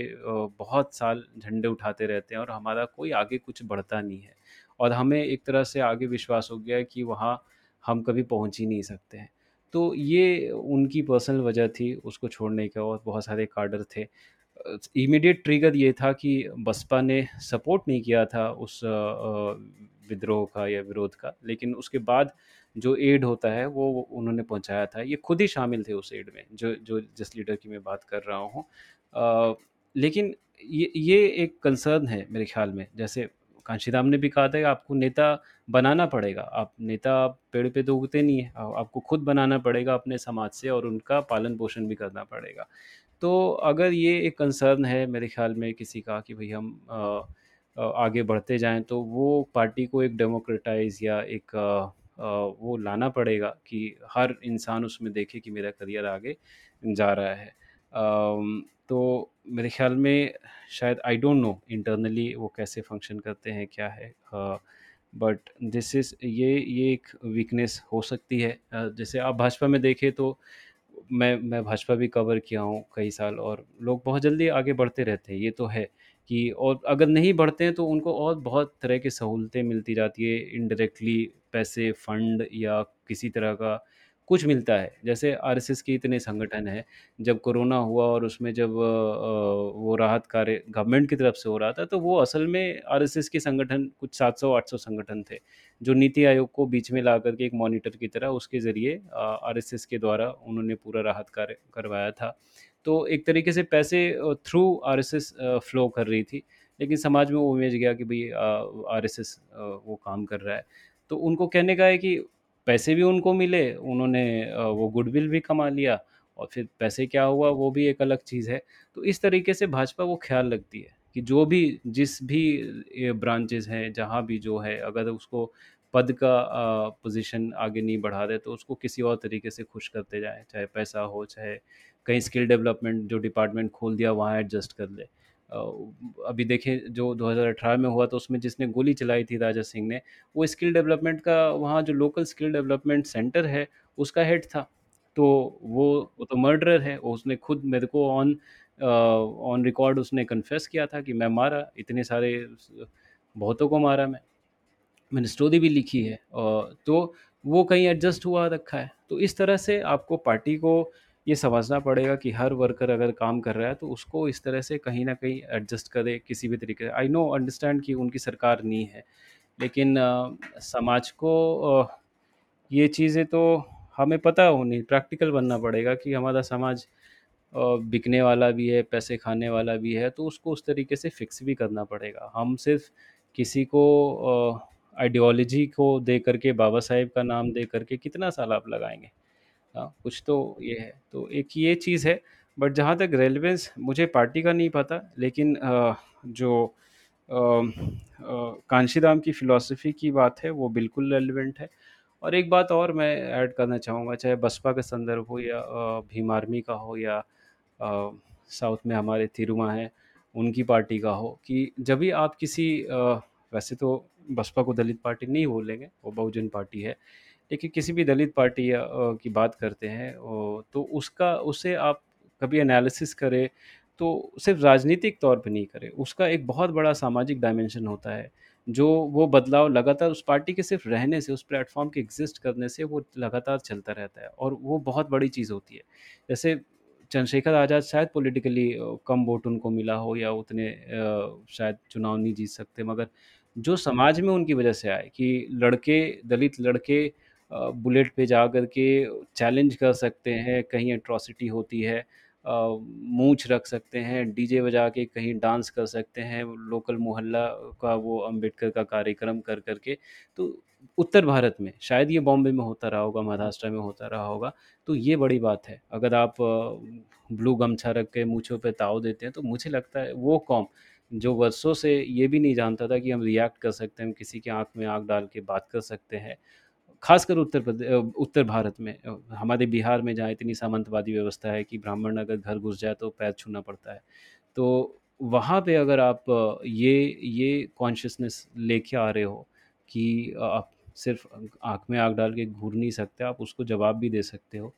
बहुत साल झंडे उठाते रहते हैं और हमारा कोई आगे कुछ बढ़ता नहीं है और हमें एक तरह से आगे विश्वास हो गया कि वहाँ हम कभी पहुँच ही नहीं सकते हैं। तो ये उनकी पर्सनल वजह थी उसको छोड़ने का और बहुत सारे कार्डर थे। इमीडिएट ट्रिगर ये था कि बसपा ने सपोर्ट नहीं किया था उस विद्रोह का या विरोध का, लेकिन उसके बाद जो एड होता है वो उन्होंने पहुँचाया था। ये खुद ही शामिल थे उस एड में, जो जो जिस लीडर की मैं बात कर रहा हूँ। लेकिन ये ये एक कंसर्न है मेरे ख़्याल में। जैसे कांशीराम ने भी कहा था कि आपको नेता बनाना पड़ेगा। आप नेता पेड़ पे तो उगते नहीं हैं। आपको खुद बनाना पड़ेगा अपने समाज से और उनका पालन-पोषण भी करना पड़ेगा। तो अगर ये एक कंसर्न है मेरे ख़्याल में किसी का कि भई हम आगे बढ़ते जाएँ तो वो पार्टी को एक डेमोक्रेटाइज़ या एक वो लाना पड़ेगा कि हर इंसान उसमें देखे कि मेरा करियर आगे जा रहा है। तो मेरे ख़्याल में शायद आई डोंट नो इंटरनली वो कैसे फ़ंक्शन करते हैं, क्या है? बट दिस इज़ ये ये एक वीकनेस हो सकती है। जैसे आप भाजपा में देखें तो मैं मैं भाजपा भी कवर किया हूँ कई साल और लोग बहुत जल्दी आगे बढ़ते रहते हैं, ये तो है कि और अगर नहीं बढ़ते हैं तो उनको और बहुत तरह की सहूलतें मिलती जाती है, इनडायरेक्टली पैसे, फंड या किसी तरह का कुछ मिलता है। जैसे आरएसएस के इतने संगठन हैं, जब कोरोना हुआ और उसमें जब वो राहत कार्य गवर्नमेंट की तरफ़ से हो रहा था, तो वो असल में आरएसएस के संगठन कुछ 700-800 संगठन थे, जो नीति आयोग को बीच में ला कर के एक मॉनिटर की तरह उसके ज़रिए अ, आरएसएस के द्वारा उन्होंने पूरा राहत कार्य करवाया था। तो एक तरीके से पैसे uh, through RSS uh, flow कर रही थी, लेकिन समाज में वो इमेज गया कि भई अ, आरएसएस अ, वो काम कर रहा है। तो उनको कहने का है कि पैसे भी उनको मिले, उन्होंने वो गुडविल भी कमा लिया और फिर पैसे क्या हुआ वो भी एक अलग चीज़ है। तो इस तरीके से भाजपा वो ख़्याल रखती है कि जो भी जिस भी ब्रांचेज़ हैं, जहाँ भी जो है अगर उसको पद का पोज़ीशन आगे नहीं बढ़ा रहे तो उसको किसी और तरीके से खुश करते जाएँ, चाहे पैसा हो, चाहे कहीं स्किल डेवलपमेंट जो डिपार्टमेंट खोल दिया वहाँ एडजस्ट कर ले। अभी देखें जो 2018 में हुआ तो उसमें जिसने गोली चलाई थी राजा सिंह ने, वो स्किल डेवलपमेंट का वहाँ जो लोकल स्किल डेवलपमेंट सेंटर है, उसका हेड था। तो वो वो तो मर्डरर है, उसने खुद मेरे को ऑन ऑन रिकॉर्ड उसने कन्फेस किया था कि मैं मारा, इतने सारे बहुतों को मारा मैं। मैंने स्टोरी भी लिखी है तो वो कहीं एडजस्ट हुआ रखा है। तो इस तरह से आपको पार्टी को ये समझना पड़ेगा कि हर वर्कर अगर काम कर रहा है तो उसको इस तरह से कहीं ना कहीं एडजस्ट करे किसी भी तरीके से। आई नो अंडरस्टैंड कि उनकी सरकार नहीं है, लेकिन अ, समाज को अ, ये चीज़ें तो हमें पता होनी प्रैक्टिकल बनना पड़ेगा कि हमारा समाज बिकने वाला भी है, पैसे खाने वाला भी है, तो उसको उस तरीके से फिक्स भी करना पड़ेगा। हम सिर्फ़ किसी को आइडियोलॉजी को दे करके बाबा साहेब का नाम दे करके कितना साल आप लगाएँगे? हाँ, कुछ तो ये है। तो एक ये चीज़ है, बट जहाँ तक रेलेवेंस मुझे पार्टी का नहीं पता, लेकिन जो अ अ, कांशीराम की फ़िलॉसफ़ी की बात है, वो बिल्कुल रेलेवेंट है। और एक बात और मैं ऐड करना चाहूँगा, चाहे बसपा का संदर्भ हो या भीम आर्मी का हो या साउथ में हमारे थिरुमा हैं, उनकी पार्टी का हो कि जब भी आप किसी वैसे तो बसपा को दलित पार्टी नहीं बोलेंगे, वो बहुजन पार्टी है। लेकिन किसी भी दलित पार्टी की बात करते हैं तो उसका उसे आप कभी एनालिसिस करें, तो सिर्फ़ राजनीतिक तौर पे नहीं करें, उसका एक बहुत बड़ा सामाजिक डायमेंशन होता है, जो वो बदलाव लगातार उस पार्टी के सिर्फ़ रहने से, उस प्लेटफ़ॉर्म के एग्जिस्ट करने से वो लगातार चलता रहता है और वो बहुत बड़ी चीज़ होती है। जैसे चंद्रशेखर आज़ाद शायद पॉलिटिकली कम वोट उनको मिला हो या उतने शायद चुनाव नहीं जीत सकते, मगर जो समाज में उनकी वजह से आए कि लड़के दलित लड़के बुलेट पे जा कर के चैलेंज कर सकते हैं, कहीं एट्रॉसिटी होती है मूंछ रख सकते हैं, डीजे बजा के कहीं डांस कर सकते हैं, लोकल मोहल्ला का वो अंबेडकर का कार्यक्रम कर कर के। तो उत्तर भारत में, शायद ये बॉम्बे में होता रहा होगा, महाराष्ट्र में होता रहा होगा, तो ये बड़ी बात है। अगर आप ब्लू गमछा रख के मूँछों पे ताव देते हैं, तो मुझे लगता है वो कौम जो वर्षों से ये भी नहीं जानता था कि हम रिएक्ट कर सकते हैं, हम किसी की आँख में आँख डाल के बात कर सकते हैं। ख़ासकर उत्तर प्रदे अ, उत्तर भारत में हमारे बिहार में जहाँ इतनी सामंतवादी व्यवस्था है कि ब्राह्मण अगर घर घुस जाए तो पैर छूना पड़ता है। तो वहाँ पे अगर आप ये ये कॉन्शियसनेस लेके आ रहे हो कि आप सिर्फ़ आँख में आँख डाल के घूर नहीं सकते, आप उसको जवाब भी दे सकते हो,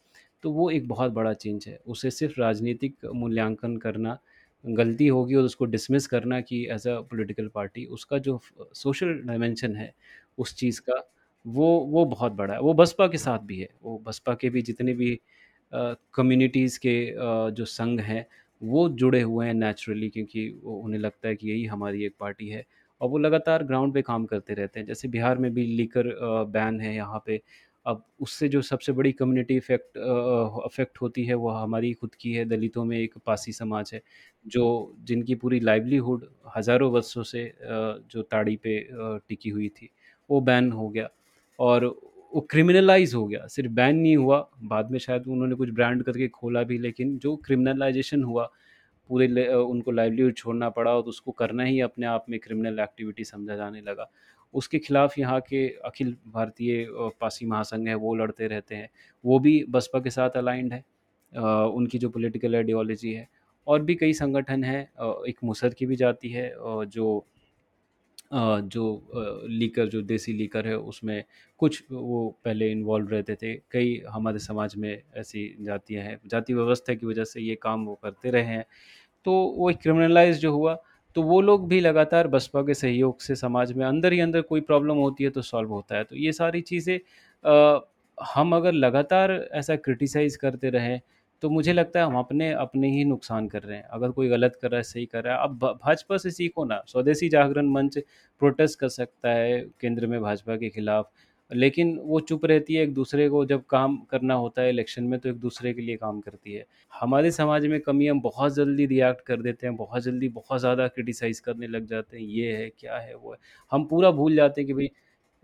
तो वो एक बहुत बड़ा चेंज है। उसे सिर्फ़ राजनीतिक मूल्यांकन करना गलती होगी और उसको डिसमिस करना कि एज़ अ पॉलिटिकल पार्टी उसका जो सोशल डायमेंशन है उस चीज़ का, वो वो बहुत बड़ा है। वो बसपा के साथ भी है। वो बसपा के भी जितने भी कम्युनिटीज़ के जो संघ हैं, वो जुड़े हुए हैं नेचुरली क्योंकि उन्हें लगता है कि यही हमारी एक पार्टी है और वो लगातार ग्राउंड पे काम करते रहते हैं। जैसे बिहार में भी लीकर बैन है यहाँ पे। अब उससे जो सबसे बड़ी कम्युनिटी इफ़ेक्ट अफ़ेक्ट होती है वो हमारी खुद की है, दलितों में एक पासी समाज है, जो जिनकी पूरी लाइवलीहुड हज़ारों वर्षों से जो ताड़ी पे टिकी हुई थी, वो बैन हो गया और वो क्रिमिनलाइज़ हो गया। सिर्फ़ बैन नहीं हुआ, बाद में शायद उन्होंने कुछ ब्रांड करके खोला भी लेकिन जो क्रिमिनलाइज़ेशन हुआ, पूरे उनको लाइवलीहुड छोड़ना पड़ा और उसको करना ही अपने आप में क्रिमिनल एक्टिविटी समझा जाने लगा। उसके खिलाफ यहाँ के अखिल भारतीय पासी महासंघ है, वो लड़ते रहते हैं। वो भी बसपा के साथ अलाइंड है। उनकी जो पॉलिटिकल आइडियोलॉजी है और भी कई संगठन हैं एक मुसर की भी जाती है जो जो लीकर जो देसी लीकर है उसमें कुछ वो पहले इन्वॉल्व रहते थे। कई हमारे समाज में ऐसी जातियाँ हैं, जाति व्यवस्था की वजह से ये काम वो करते रहे हैं। तो वो क्रिमिनलाइज़ जो हुआ, तो वो लोग भी लगातार बसपा के सहयोग से समाज में अंदर ही अंदर कोई प्रॉब्लम होती है तो सॉल्व होता है। तो ये सारी चीज़ें हम अगर लगातार ऐसा क्रिटिसाइज़ करते रहें, तो मुझे लगता है हम अपने अपने ही नुकसान कर रहे हैं। अगर कोई गलत कर रहा है, सही कर रहा है, अब भाजपा से सीखो ना, स्वदेशी जागरण मंच प्रोटेस्ट कर सकता है केंद्र में भाजपा के खिलाफ, लेकिन वो चुप रहती है, एक-दूसरे को जब काम करना होता है इलेक्शन में तो एक-दूसरे के लिए काम करती है। हमारे समाज में कमी हम बहुत जल्दी रिएक्ट कर देते हैं, बहुत जल्दी बहुत ज़्यादा क्रिटिसाइज़ करने लग जाते हैं, ये है, क्या है, वो है। हम पूरा भूल जाते हैं कि भाई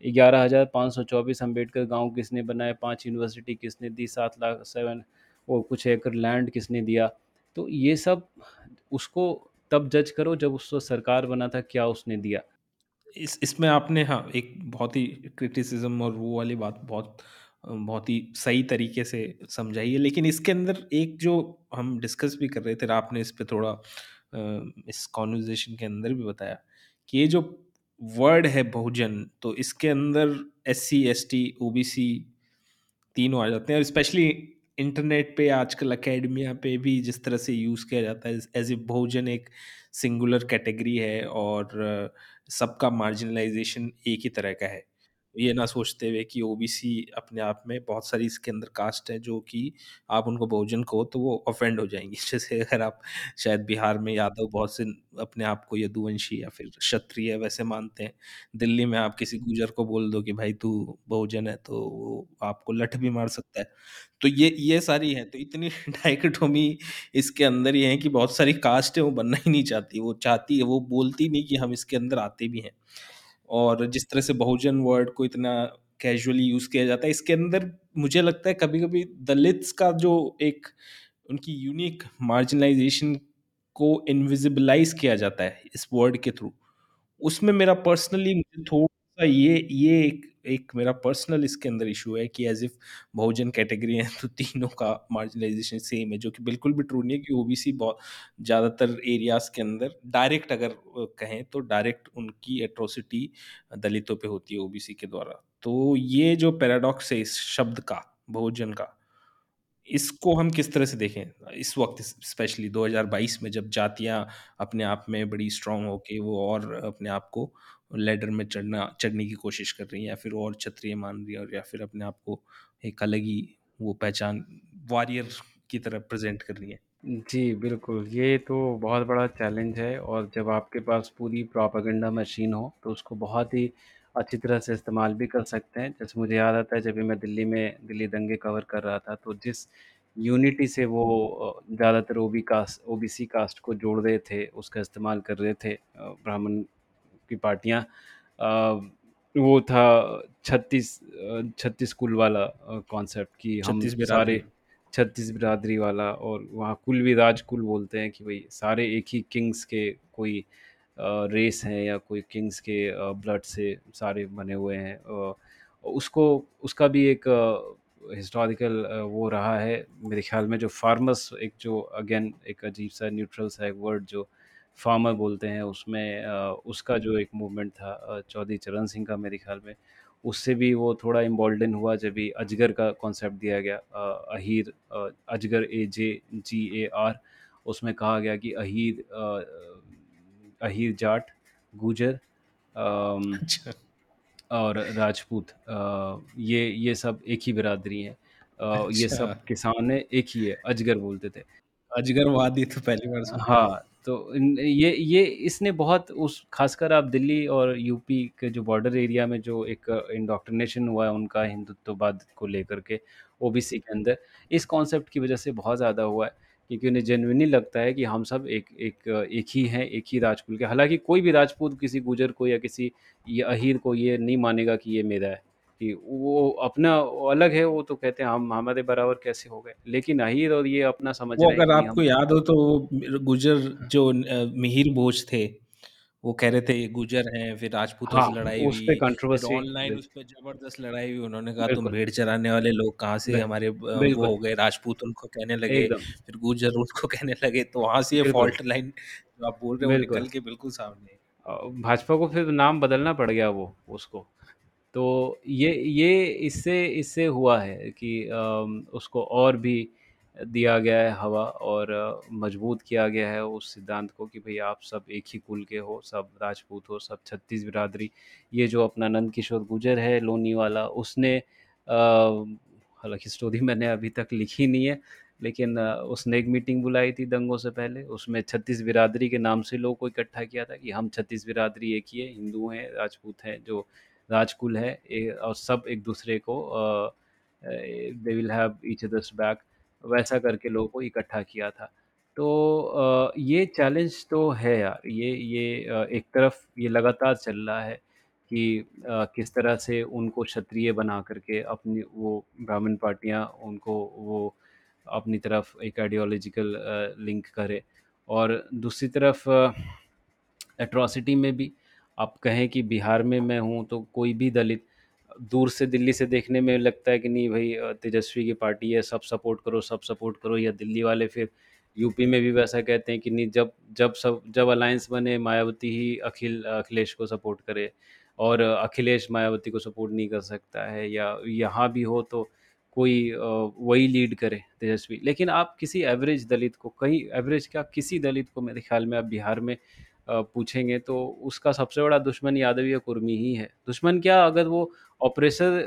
ग्यारह हज़ार पाँच सौ चौबीस अंबेडकर गाँव किसने बनाए, 5 यूनिवर्सिटी किसने दी, सात लाख 7 वो कुछ एकड़ लैंड किसने दिया। तो ये सब उसको तब जज करो जब उसको सरकार बना था, क्या उसने दिया। इस इसमें आपने हाँ, एक बहुत ही क्रिटिसिज़्म और वो वाली बात बहुत बहुत ही सही तरीके से समझाई है। लेकिन इसके अंदर एक जो हम डिस्कस भी कर रहे थे, आपने इस पर थोड़ा इस कन्वर्सेशन के अंदर भी बताया कि ये जो वर्ड है बहुजन, तो इसके अंदर S C S T O B C तीनों आ जाते हैं और स्पेशली इंटरनेट पे आजकल अकेडमिया पे भी जिस तरह से यूज़ किया जाता है, एज ए भोजन एक सिंगुलर कैटेगरी है और सबका मार्जिनलाइजेशन एक ही तरह का है। ये ना सोचते हुए कि ओबीसी अपने आप में बहुत सारी इसके अंदर कास्ट है जो कि आप उनको बहुजन कहो तो वो ऑफेंड हो जाएँगी। *laughs* जैसे अगर आप शायद बिहार में यादव बहुत से अपने आप को यदुवंशी या फिर क्षत्रिय वैसे मानते हैं। दिल्ली में आप किसी गुजर को बोल दो कि भाई तू बहुजन है तो वो आपको लठ भी मार सकता है। तो ये ये सारी है। तो इतनी *laughs* डाइकोटोमी इसके अंदर ही है कि बहुत सारी कास्ट है वो बनना ही नहीं चाहती। वो चाहती है वो बोलती नहीं कि हम इसके अंदर आते भी हैं। और जिस तरह से बहुजन वर्ड को इतना कैजुअली यूज़ किया जाता है, इसके अंदर मुझे लगता है कभी कभी दलित्स का जो एक उनकी यूनिक मार्जिनलाइजेशन को इनविजिबलाइज किया जाता है इस वर्ड के थ्रू उसमें मेरा पर्सनली मुझे थोड़ा-सा ये ये एक एक मेरा पर्सनल इसके अंदर इशू है कि एज़ इफ़ बहुजन कैटेगरी है तो तीनों का मार्जिनलाइज़ेशन सेम है, जो कि बिल्कुल भी ट्रू नहीं है कि ओबीसी बहुत ज़्यादातर एरियाज़ के अंदर डायरेक्ट अगर कहें तो डायरेक्ट उनकी एट्रोसिटी दलितों पे होती है ओबीसी के द्वारा। तो ये जो पैराडॉक्स है इस शब्द का, बहुजन का इसको हम किस तरह से देखें? इस वक़्त स्पेशली 2022 में जब जातियाँ अपने आप में बड़ी स्ट्रांग होके वो और अपने आप को लैडर में चढ़ना चढ़ने की कोशिश कर रही हैं या फिर और क्षत्रिय मान रही हैं और या फिर अपने आप को एक अलग ही वो पहचान वॉरियर की तरह प्रेज़ेंट कर रही हैं। जी, बिल्कुल, ये तो बहुत बड़ा चैलेंज है और जब आपके पास पूरी प्रोपेगेंडा मशीन हो, तो उसको बहुत ही अच्छी तरह से इस्तेमाल भी कर सकते हैं। जैसे मुझे याद आता है जब भी मैं दिल्ली में दिल्ली दंगे कवर कर रहा था, तो जिस यूनिटी से वो ज़्यादातर ओबी कास्ट ओबीसी कास्ट को जोड़ रहे थे, उसका इस्तेमाल कर रहे थे ब्राह्मण की पार्टियाँ वो था छत्तीस छत्तीस कुल वाला कॉन्सेप्ट कि हम सारे छत्तीस बिरादरी वाला और वहाँ कुल भी राज कुल बोलते हैं कि भाई सारे एक ही किंग्स के कोई रेस हैं या कोई किंग्स के ब्लड से सारे बने हुए हैं। उसको उसका भी एक हिस्टोरिकल वो रहा है। मेरे ख्याल में जो फार्मर्स एक जो अगेन एक अजीब सा न्यूट्रल सा एक वर्ड जो फार्मर बोलते हैं उसमें अ, उसका जो एक मूवमेंट था चौधरी चरण सिंह का मेरे ख्याल में उससे भी वो थोड़ा इम्बोल्डन हुआ जब भी अजगर का कॉन्सेप्ट दिया गया अ, अहीर अ, अजगर ए जे जी ए आर उसमें कहा गया कि अहीर अ, अहीर जाट गुजर अच्छा। और राजपूत ये ये सब एक ही बिरादरी है ये अच्छा। सब किसान है एक ही है अजगर बोलते थे। अजगरवादी तो पहली बार हाँ, तो ये ये इसने बहुत उस ख़ासकर आप दिल्ली और यूपी के जो बॉर्डर एरिया में जो एक इंडोक्ट्रिनेशन हुआ है उनका हिंदुत्ववाद को लेकर के ओबीसी के अंदर, इस कॉन्सेप्ट की वज़ह से बहुत ज़्यादा हुआ है, क्योंकि उन्हें जेनुइनली लगता है कि हम सब एक एक एक ही हैं, एक ही राजकुल के। हालाँकि कोई भी राजपूत किसी गुजर को या किसी ये अहीर को ये नहीं मानेगा कि ये मेरा है, कि वो अपना अलग है, वो तो कहते हैं हम हमारे बराबर कैसे हो गए? लेकिन अहीर और ये अपना समझ वो रहे अगर आपको याद हो तो वो गुजर जो मिहिर भोज थे वो कह रहे थे ये गुजर हैं फिर राजपूतों हाँ, से लड़ाई उस पे कंट्रोवर्सी ऑनलाइन उस पे ज़बरदस्त लड़ाई हुई उन्होंने कहा तुम भेड़ चराने वाले लोग कहाँ से हमारे वो हो गए राजपूत उनको कहने लगे फिर गुजर उनको कहने लगे तो वहाँ से ये फॉल्ट लाइन जो आप बोल रहे हो। निकल के बिल्कुल सामने भाजपा को फिर नाम बदलना पड़ गया वो उसको। तो ये ये इससे इससे हुआ है कि उसको और भी दिया गया है हवा और मज़बूत किया गया है उस सिद्धांत को कि भई आप सब एक ही कुल के हो, सब राजपूत हो, सब छत्तीस बिरादरी। ये जो अपना नंद किशोर गुर्जर है लोनी वाला उसने हालाँकि स्टोरी मैंने अभी तक लिखी नहीं है, लेकिन उसने एक मीटिंग बुलाई थी दंगों से पहले, उसमें छत्तीस बिरादरी के नाम से लोगों को इकट्ठा किया था कि हम छत्तीस बिरादरी एक ही है, हिंदू हैं, राजपूत हैं, जो राजकुल है ए, और सब एक दूसरे को they will have each others back वैसा करके लोगों को इकट्ठा किया था। तो अ, ये चैलेंज तो है यार ये ये एक तरफ़ ये लगातार चल रहा है कि अ, किस तरह से उनको क्षत्रिय बना करके अपनी वो ब्राह्मण पार्टियाँ उनको वो अपनी तरफ़ एक आइडियोलॉजिकल लिंक करे और दूसरी तरफ़ एट्रॉसिटी में भी आप कहें कि बिहार में मैं हूँ तो कोई भी दलित दूर से दिल्ली से देखने में लगता है कि नहीं भाई तेजस्वी की पार्टी है, सब सपोर्ट करो, सब सपोर्ट करो, या दिल्ली वाले फिर यूपी में भी वैसा कहते हैं कि नहीं, जब जब सब, जब अलायंस बने, मायावती ही अखिल, अखिलेश को सपोर्ट करे और अखिलेश मायावती को सपोर्ट नहीं कर सकता है या यहाँ भी हो तो कोई वही लीड करे तेजस्वी। लेकिन आप किसी एवरेज दलित को, कहीं एवरेज क्या किसी दलित को मेरे ख्याल में आप बिहार में पूछेंगे तो उसका सबसे बड़ा दुश्मन यादव या कुर्मी ही है। दुश्मन क्या, अगर वो ऑपरेसर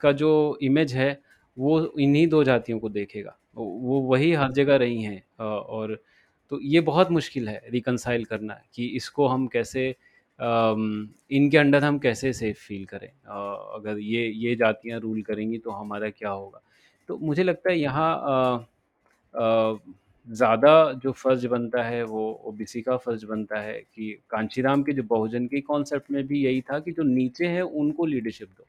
का जो इमेज है, वो इन्हीं दो जातियों को देखेगा। वो वही हर जगह रही हैं और तो ये बहुत मुश्किल है रिकनसाइल करना कि इसको हम कैसे इनके अंडर हम कैसे सेफ़ फ़ील करें। अगर ये ये जातियाँ रूल करेंगी तो हमारा क्या होगा? तो मुझे लगता है यहाँ ज़्यादा जो फ़र्ज़ बनता है, वो ओबीसी का फ़र्ज़ बनता है कि कांशीराम के जो बहुजन के कॉन्सेप्ट में भी यही था कि जो नीचे हैं, उनको लीडरशिप दो।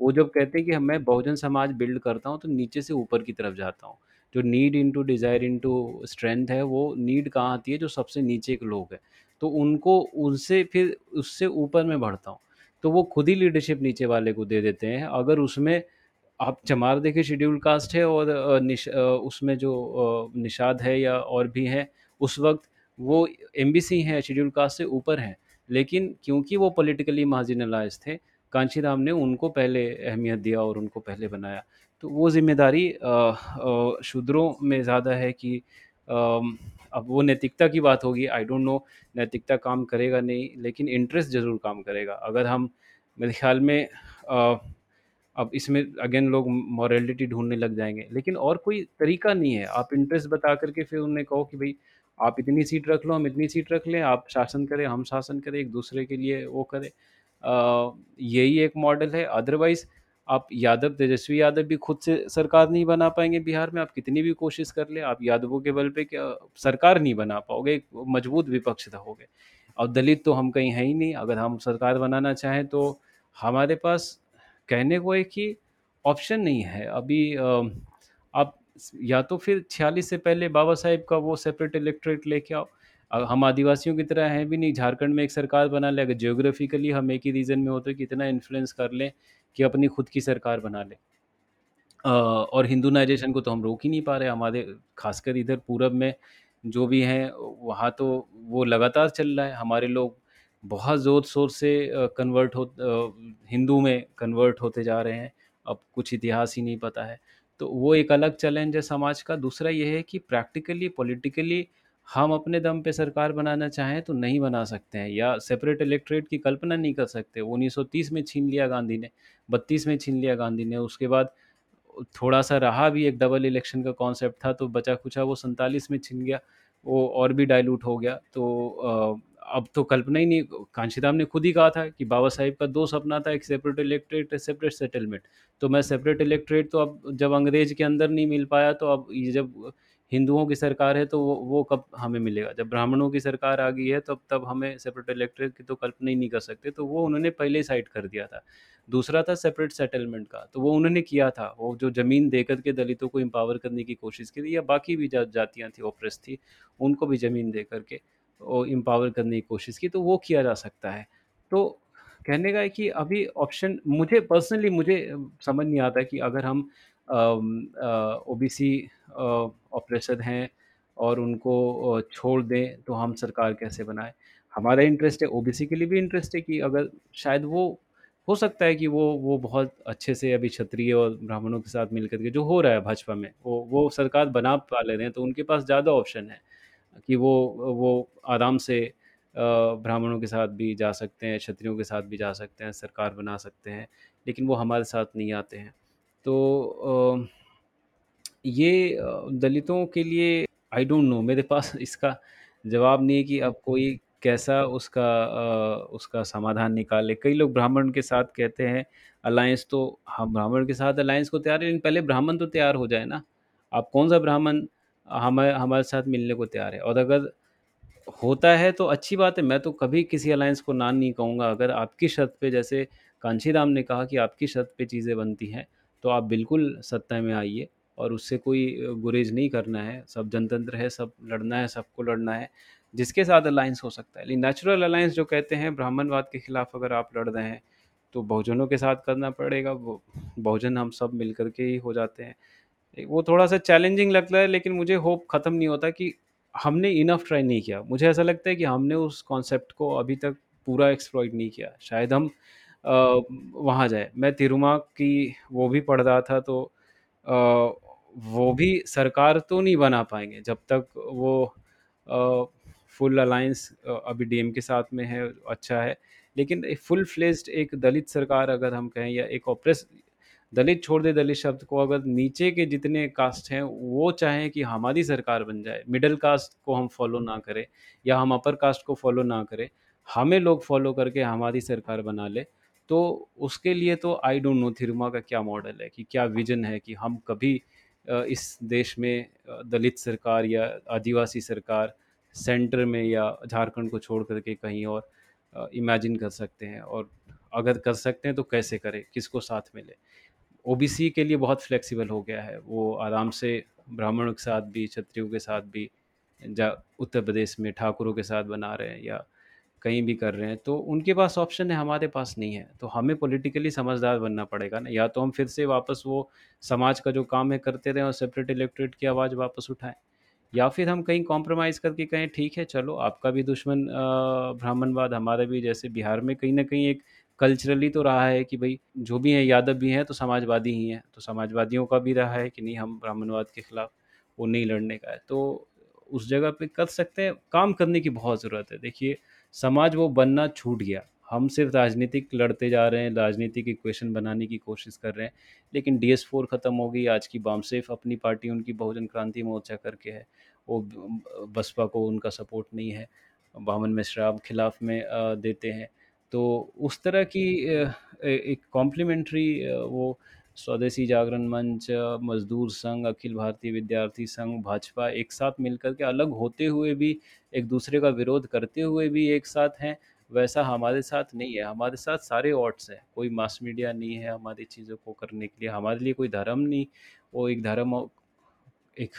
वो जब कहते हैं कि मैं बहुजन समाज बिल्ड करता हूँ तो नीचे से ऊपर की तरफ़ जाता हूँ। जो need into desire into strength है, वो नीड कहाँ आती है जो सबसे नीचे के लोग हैं। तो उनको उनसे फिर उससे ऊपर मैं बढ़ता हूँ। तो वो खुद ही लीडरशिप नीचे वाले को दे देते हैं। अगर उसमें आप चमार देखिए शेड्यूल कास्ट है और निश उसमें जो निषाद है या और भी हैं, उस वक़्त वो एमबीसी हैं, शेड्यूल कास्ट से ऊपर हैं। लेकिन क्योंकि वो पॉलिटिकली मार्जिनलाइज़्ड थे, कांशीराम ने उनको पहले अहमियत दिया और उनको पहले बनाया। तो वो ज़िम्मेदारी शूद्रों में ज़्यादा है कि अम, अब वो नैतिकता की बात होगी, आई डोंट नो नैतिकता काम करेगा नहीं, लेकिन इंटरेस्ट ज़रूर काम करेगा। अगर हम मेरे ख़्याल में अ अब इसमें अगेन लोग मॉरलिटी ढूँढने लग जाएँगे लेकिन और कोई तरीका नहीं है। आप इंटरेस्ट बता करके फिर उन्हें कहो कि भाई आप इतनी सीट रख लो, हम इतनी सीट रख लें, आप शासन करें, हम शासन करें, एक-दूसरे के लिए वो करें। यही एक मॉडल है, अदरवाइज़ आप यादव तेजस्वी यादव भी खुद से सरकार नहीं बना पाएँगे बिहार में, आप कितनी भी कोशिश कर लें, आप यादवों के बल पे क्या सरकार नहीं बना पाओगे, एक मज़बूत विपक्ष रहोगे। और दलित तो हम कहीं हैं ही नहीं, अगर हम सरकार बनाना चाहें तो हमारे पास कहने को है कि ऑप्शन नहीं है। अभी आप या तो फिर 46 से पहले बाबा साहेब का वो सेपरेट इलेक्टोरेट लेके आओ हम आदिवासियों की तरह हैं भी नहीं, झारखंड में एक सरकार बना लें, अगर जियोग्राफिकली हम एक ही रीजन में होते हैं, कितना इन्फ्लुएंस कर लें कि अपनी खुद की सरकार बना लें। और हिंदूनाइज़ेशन को तो हम रोक ही नहीं पा रहे, हमारे खासकर इधर पूरब में जो भी हैं, वहाँ तो वो लगातार चल रहा है। हमारे लोग बहुत ज़ोर-शोर से कन्वर्ट हो हिंदू में कन्वर्ट होते जा रहे हैं, अब कुछ इतिहास ही नहीं पता है। तो वो एक अलग चैलेंज है समाज का। दूसरा ये है कि प्रैक्टिकली, पॉलिटिकली हम अपने दम पे सरकार बनाना चाहें तो नहीं बना सकते हैं या सेपरेट इलेक्ट्रेट की कल्पना नहीं कर सकते। 1930 में छीन लिया गांधी ने, 32 में छीन लिया गांधी ने, उसके बाद थोड़ा-सा रहा भी एक डबल इलेक्शन का कॉन्सेप्ट था तो बचा-खुचा वो 47 में छिन गया, वो और भी डाइल्यूट हो गया। तो अब तो कल्पना ही नहीं कांशीराम ने खुद ही कहा था कि बाबा साहेब का दो सपना था, एक सेपरेट इलेक्ट्रेट सेपरेट सेटलमेंट। तो मैं सेपरेट इलेक्ट्रेट तो अब जब अंग्रेज़ के अंदर नहीं मिल पाया तो अब ये जब हिंदुओं की सरकार है तो वो वो कब हमें मिलेगा? जब ब्राह्मणों की सरकार आ गई है तब तब हमें सेपरेट इलेक्ट्रेट की तो कल्पना ही नहीं कर सकते, तो वो उन्होंने पहले ही साइड कर दिया था। दूसरा था सेपरेट सेटलमेंट का, तो वो उन्होंने किया था। वो जो ज़मीन देकर के दलितों को एम्पावर करने की कोशिश की थी या बाकी भी जा जातियाँ थी, ओप्रेस थी, उनको भी ज़मीन दे कर एम्पावर करने की कोशिश की, तो वो किया जा सकता है। तो कहने का है कि अभी ऑप्शन मुझे पर्सनली मुझे समझ नहीं आता कि अगर हम ओ बी सी ऑपरेशन हैं और उनको छोड़ दें, तो हम सरकार कैसे बनाएँ? हमारा इंटरेस्ट है, ओबीसी के लिए भी इंटरेस्ट है कि अगर शायद वो हो सकता है कि वो वो बहुत अच्छे से अभी क्षत्रिय और ब्राह्मणों के साथ मिलकर के जो हो रहा है भाजपा में, वो वो सरकार बना पा ले रहे हैं, तो उनके पास ज़्यादा ऑप्शन है कि वो वो आराम से ब्राह्मणों के साथ भी जा सकते हैं, क्षत्रियों के साथ भी जा सकते हैं, सरकार बना सकते हैं, लेकिन वो हमारे साथ नहीं आते हैं। तो ये दलितों के लिए आई डोंट नो मेरे पास इसका जवाब नहीं है कि अब कोई कैसा उसका उसका समाधान निकाले। कई लोग ब्राह्मण के साथ कहते हैं अलायंस तो हम ब्राह्मण के साथ अलायंस को तैयार है लेकिन पहले ब्राह्मण तो तैयार हो जाए ना। आप कौन-सा ब्राह्मण हमें हमारे साथ मिलने को तैयार है और अगर होता है तो अच्छी बात है, मैं तो कभी किसी अलायंस को ना नहीं कहूँगा। अगर आपकी शर्त पे जैसे कांशीराम ने कहा कि आपकी शर्त पे चीज़ें बनती हैं, तो आप बिल्कुल सत्ता में आइए और उससे कोई गुरेज़ नहीं करना है। सब जनतंत्र है, सब लड़ना है, सबको लड़ना है। जिसके साथ अलायंस हो सकता है। लेकिन नेचुरल अलायंस जो कहते हैं ब्राह्मणवाद के खिलाफ अगर आप लड़ रहे हैं, तो बहुजनों के साथ करना पड़ेगा। वो बहुजन हम सब मिल कर के ही हो जाते हैं। वो थोड़ा-सा चैलेंजिंग लगता है लेकिन मुझे होप ख़त्म नहीं होता कि हमने इनफ ट्राई नहीं किया। मुझे ऐसा लगता है कि हमने उस कॉन्सेप्ट को अभी तक पूरा एक्सप्लॉइट नहीं किया। शायद हम वहाँ जाएँ। मैं तिरुमा की वो भी पढ़ रहा था तो अ, वो भी सरकार तो नहीं बना पाएँगे जब तक वो अ, फुल अलायंस अभी डीएम के साथ में है, अच्छा है। लेकिन फुल फ्लेज्ड एक दलित सरकार अगर हम कहें या एक ऑप्रेस दलित छोड़ दे दलित शब्द को अगर नीचे के जितने कास्ट हैं वो चाहें कि हमारी सरकार बन जाए, मिडल कास्ट को हम फॉलो ना करें या हम अपर कास्ट को फॉलो ना करें, हमें लोग फॉलो करके हमारी सरकार बना ले तो उसके लिए तो आई डोंट नो थिरुमा का क्या मॉडल है कि क्या विज़न है कि हम कभी इस देश में दलित सरकार या आदिवासी सरकार सेंटर में या झारखंड को छोड़ करके कहीं और इमेजिन कर सकते हैं और अगर कर सकते हैं तो कैसे करें, किसको साथ में लें? ओबीसी के लिए बहुत फ्लेक्सिबल हो गया है। वो आराम से ब्राह्मणों के साथ भी, क्षत्रियों के साथ भी जा उत्तर प्रदेश में ठाकुरों के साथ बना रहे हैं या कहीं भी कर रहे हैं, तो उनके पास ऑप्शन है, हमारे पास नहीं है। तो हमें पॉलिटिकली समझदार बनना पड़ेगा ना, या तो हम फिर से वापस वो समाज का जो काम है करते रहें और सेपरेट इलेक्ट्रेट की आवाज़ वापस उठाएँ। या फिर हम कहीं कॉम्प्रोमाइज़ करके कहें ठीक है चलो आपका भी दुश्मन ब्राह्मणवाद हमारा भी जैसे बिहार में कहीं ना कहीं एक कल्चरली तो रहा है कि भाई जो भी हैं यादव भी हैं तो समाजवादी ही हैं। तो समाजवादियों का भी रहा है कि नहीं हम ब्राह्मणवाद के खिलाफ वो नहीं लड़ने का है। तो उस जगह पे कर सकते हैं, काम करने की बहुत ज़रूरत है। देखिए समाज वो बनना छूट गया। हम सिर्फ़ राजनीतिक लड़ते जा रहे हैं, राजनीतिक इक्वेशन बनाने की कोशिश कर रहे हैं। लेकिन डी एस फोर खत्म हो गई, आज की बामसेफ अपनी पार्टी उनकी बहुजन क्रांति मोर्चा करके है। वो बसपा को उनका सपोर्ट नहीं है। बामन मिश्रा खिलाफ में देते हैं। तो उस तरह की एक कॉम्प्लीमेंट्री वो स्वदेशी जागरण मंच, मज़दूर संघ, अखिल भारतीय विद्यार्थी संघ, भाजपा एक साथ मिलकर के अलग होते हुए भी, एक दूसरे का विरोध करते हुए भी एक साथ हैं, वैसा हमारे साथ नहीं है। हमारे साथ सारे ऑड्स हैं। कोई मास मीडिया नहीं है हमारी चीज़ों को करने के लिए, हमारे लिए कोई धर्म नहीं, वो एक धर्म एक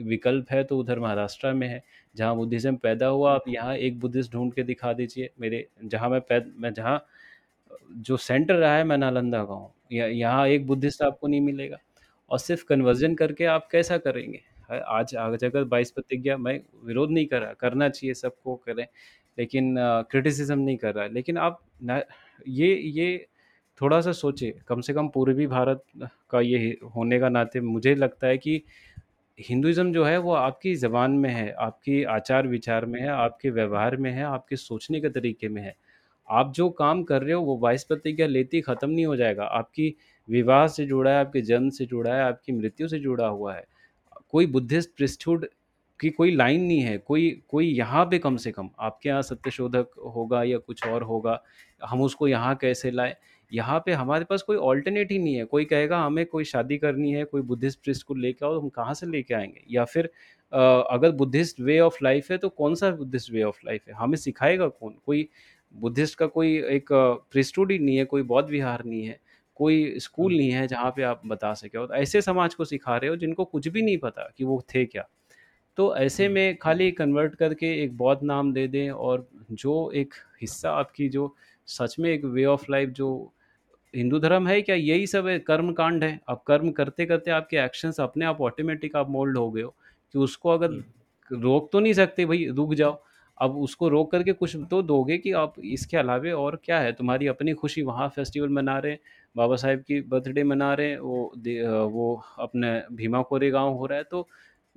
विकल्प है तो उधर महाराष्ट्र में है, जहाँ बुद्धिज़्म पैदा हुआ आप यहाँ एक बुद्धिस्ट ढूंढ के दिखा दीजिए मेरे जहाँ मैं पै मैं जहाँ जो सेंटर रहा है मैं नालंदा का हूँ। यहाँ एक बुद्धिस्ट आपको नहीं मिलेगा और सिर्फ़ कन्वर्जन करके आप कैसा करेंगे? आज आज अगर 22 प्रतिज्ञा मैं विरोध नहीं कर रहा, करना चाहिए सबको करें, लेकिन क्रिटिसिज़्म नहीं कर रहा। लेकिन आप ये ये थोड़ा-सा सोचे कम से कम पूर्वी भारत का ये होने का नाते मुझे लगता है कि हिंदुइज़्म जो है वो आपकी ज़बान में है, आपकी आचार-विचार में है, आपके व्यवहार में है, आपके सोचने के तरीके में है। आप जो काम कर रहे हो वो 22 प्रतिज्ञा लेते ख़त्म नहीं हो जाएगा। आपकी विवाह से जुड़ा है, आपके जन्म से जुड़ा है, आपकी मृत्यु से जुड़ा हुआ है। कोई बुद्धिस्ट प्रीस्टहुड की कोई लाइन नहीं है, कोई कोई यहाँ पे कम से कम आपके यहाँ सत्यशोधक होगा या कुछ और होगा, हम उसको यहाँ कैसे लाएँ? यहाँ पे हमारे पास कोई अल्टरनेट ही नहीं है। कोई कहेगा हमें कोई शादी करनी है, कोई बुद्धिस्ट प्रिस्ट को लेके आओ, हम कहाँ से लेके आएँगे या फिर अ, अगर बुद्धिस्ट वे ऑफ़ लाइफ़ है तो कौन-सा बुद्धिस्ट वे ऑफ़ लाइफ़ है? हमें सिखाएगा कौन? कोई बुद्धिस्ट का कोई एक प्रीस्टहुड ही नहीं है, कोई बौद्ध विहार नहीं है, कोई स्कूल नहीं है जहाँ पे आप बता सकें और ऐसे समाज को सिखा रहे हो जिनको कुछ भी नहीं पता कि वो थे क्या। तो ऐसे में खाली कन्वर्ट करके एक बौद्ध नाम दे दें और जो एक हिस्सा आपकी जो सच में एक वे ऑफ़ लाइफ़ जो हिंदू धर्म है क्या? यही सब है, कर्म कांड है। अब कर्म करते-करते आपके एक्शंस अपने आप ऑटोमेटिक आप मोल्ड हो गए हो, कि उसको अगर रोक तो नहीं सकते भाई रुक जाओ। अब उसको रोक करके कुछ तो दोगे कि आप इसके अलावे और क्या है? तुम्हारी अपनी खुशी वहाँ फेस्टिवल मना रहे हैं, बाबा साहेब की बर्थडे मना रहे हैं, वो दे वो अपने भीमा कोरे कोरेगाँव हो रहा है, तो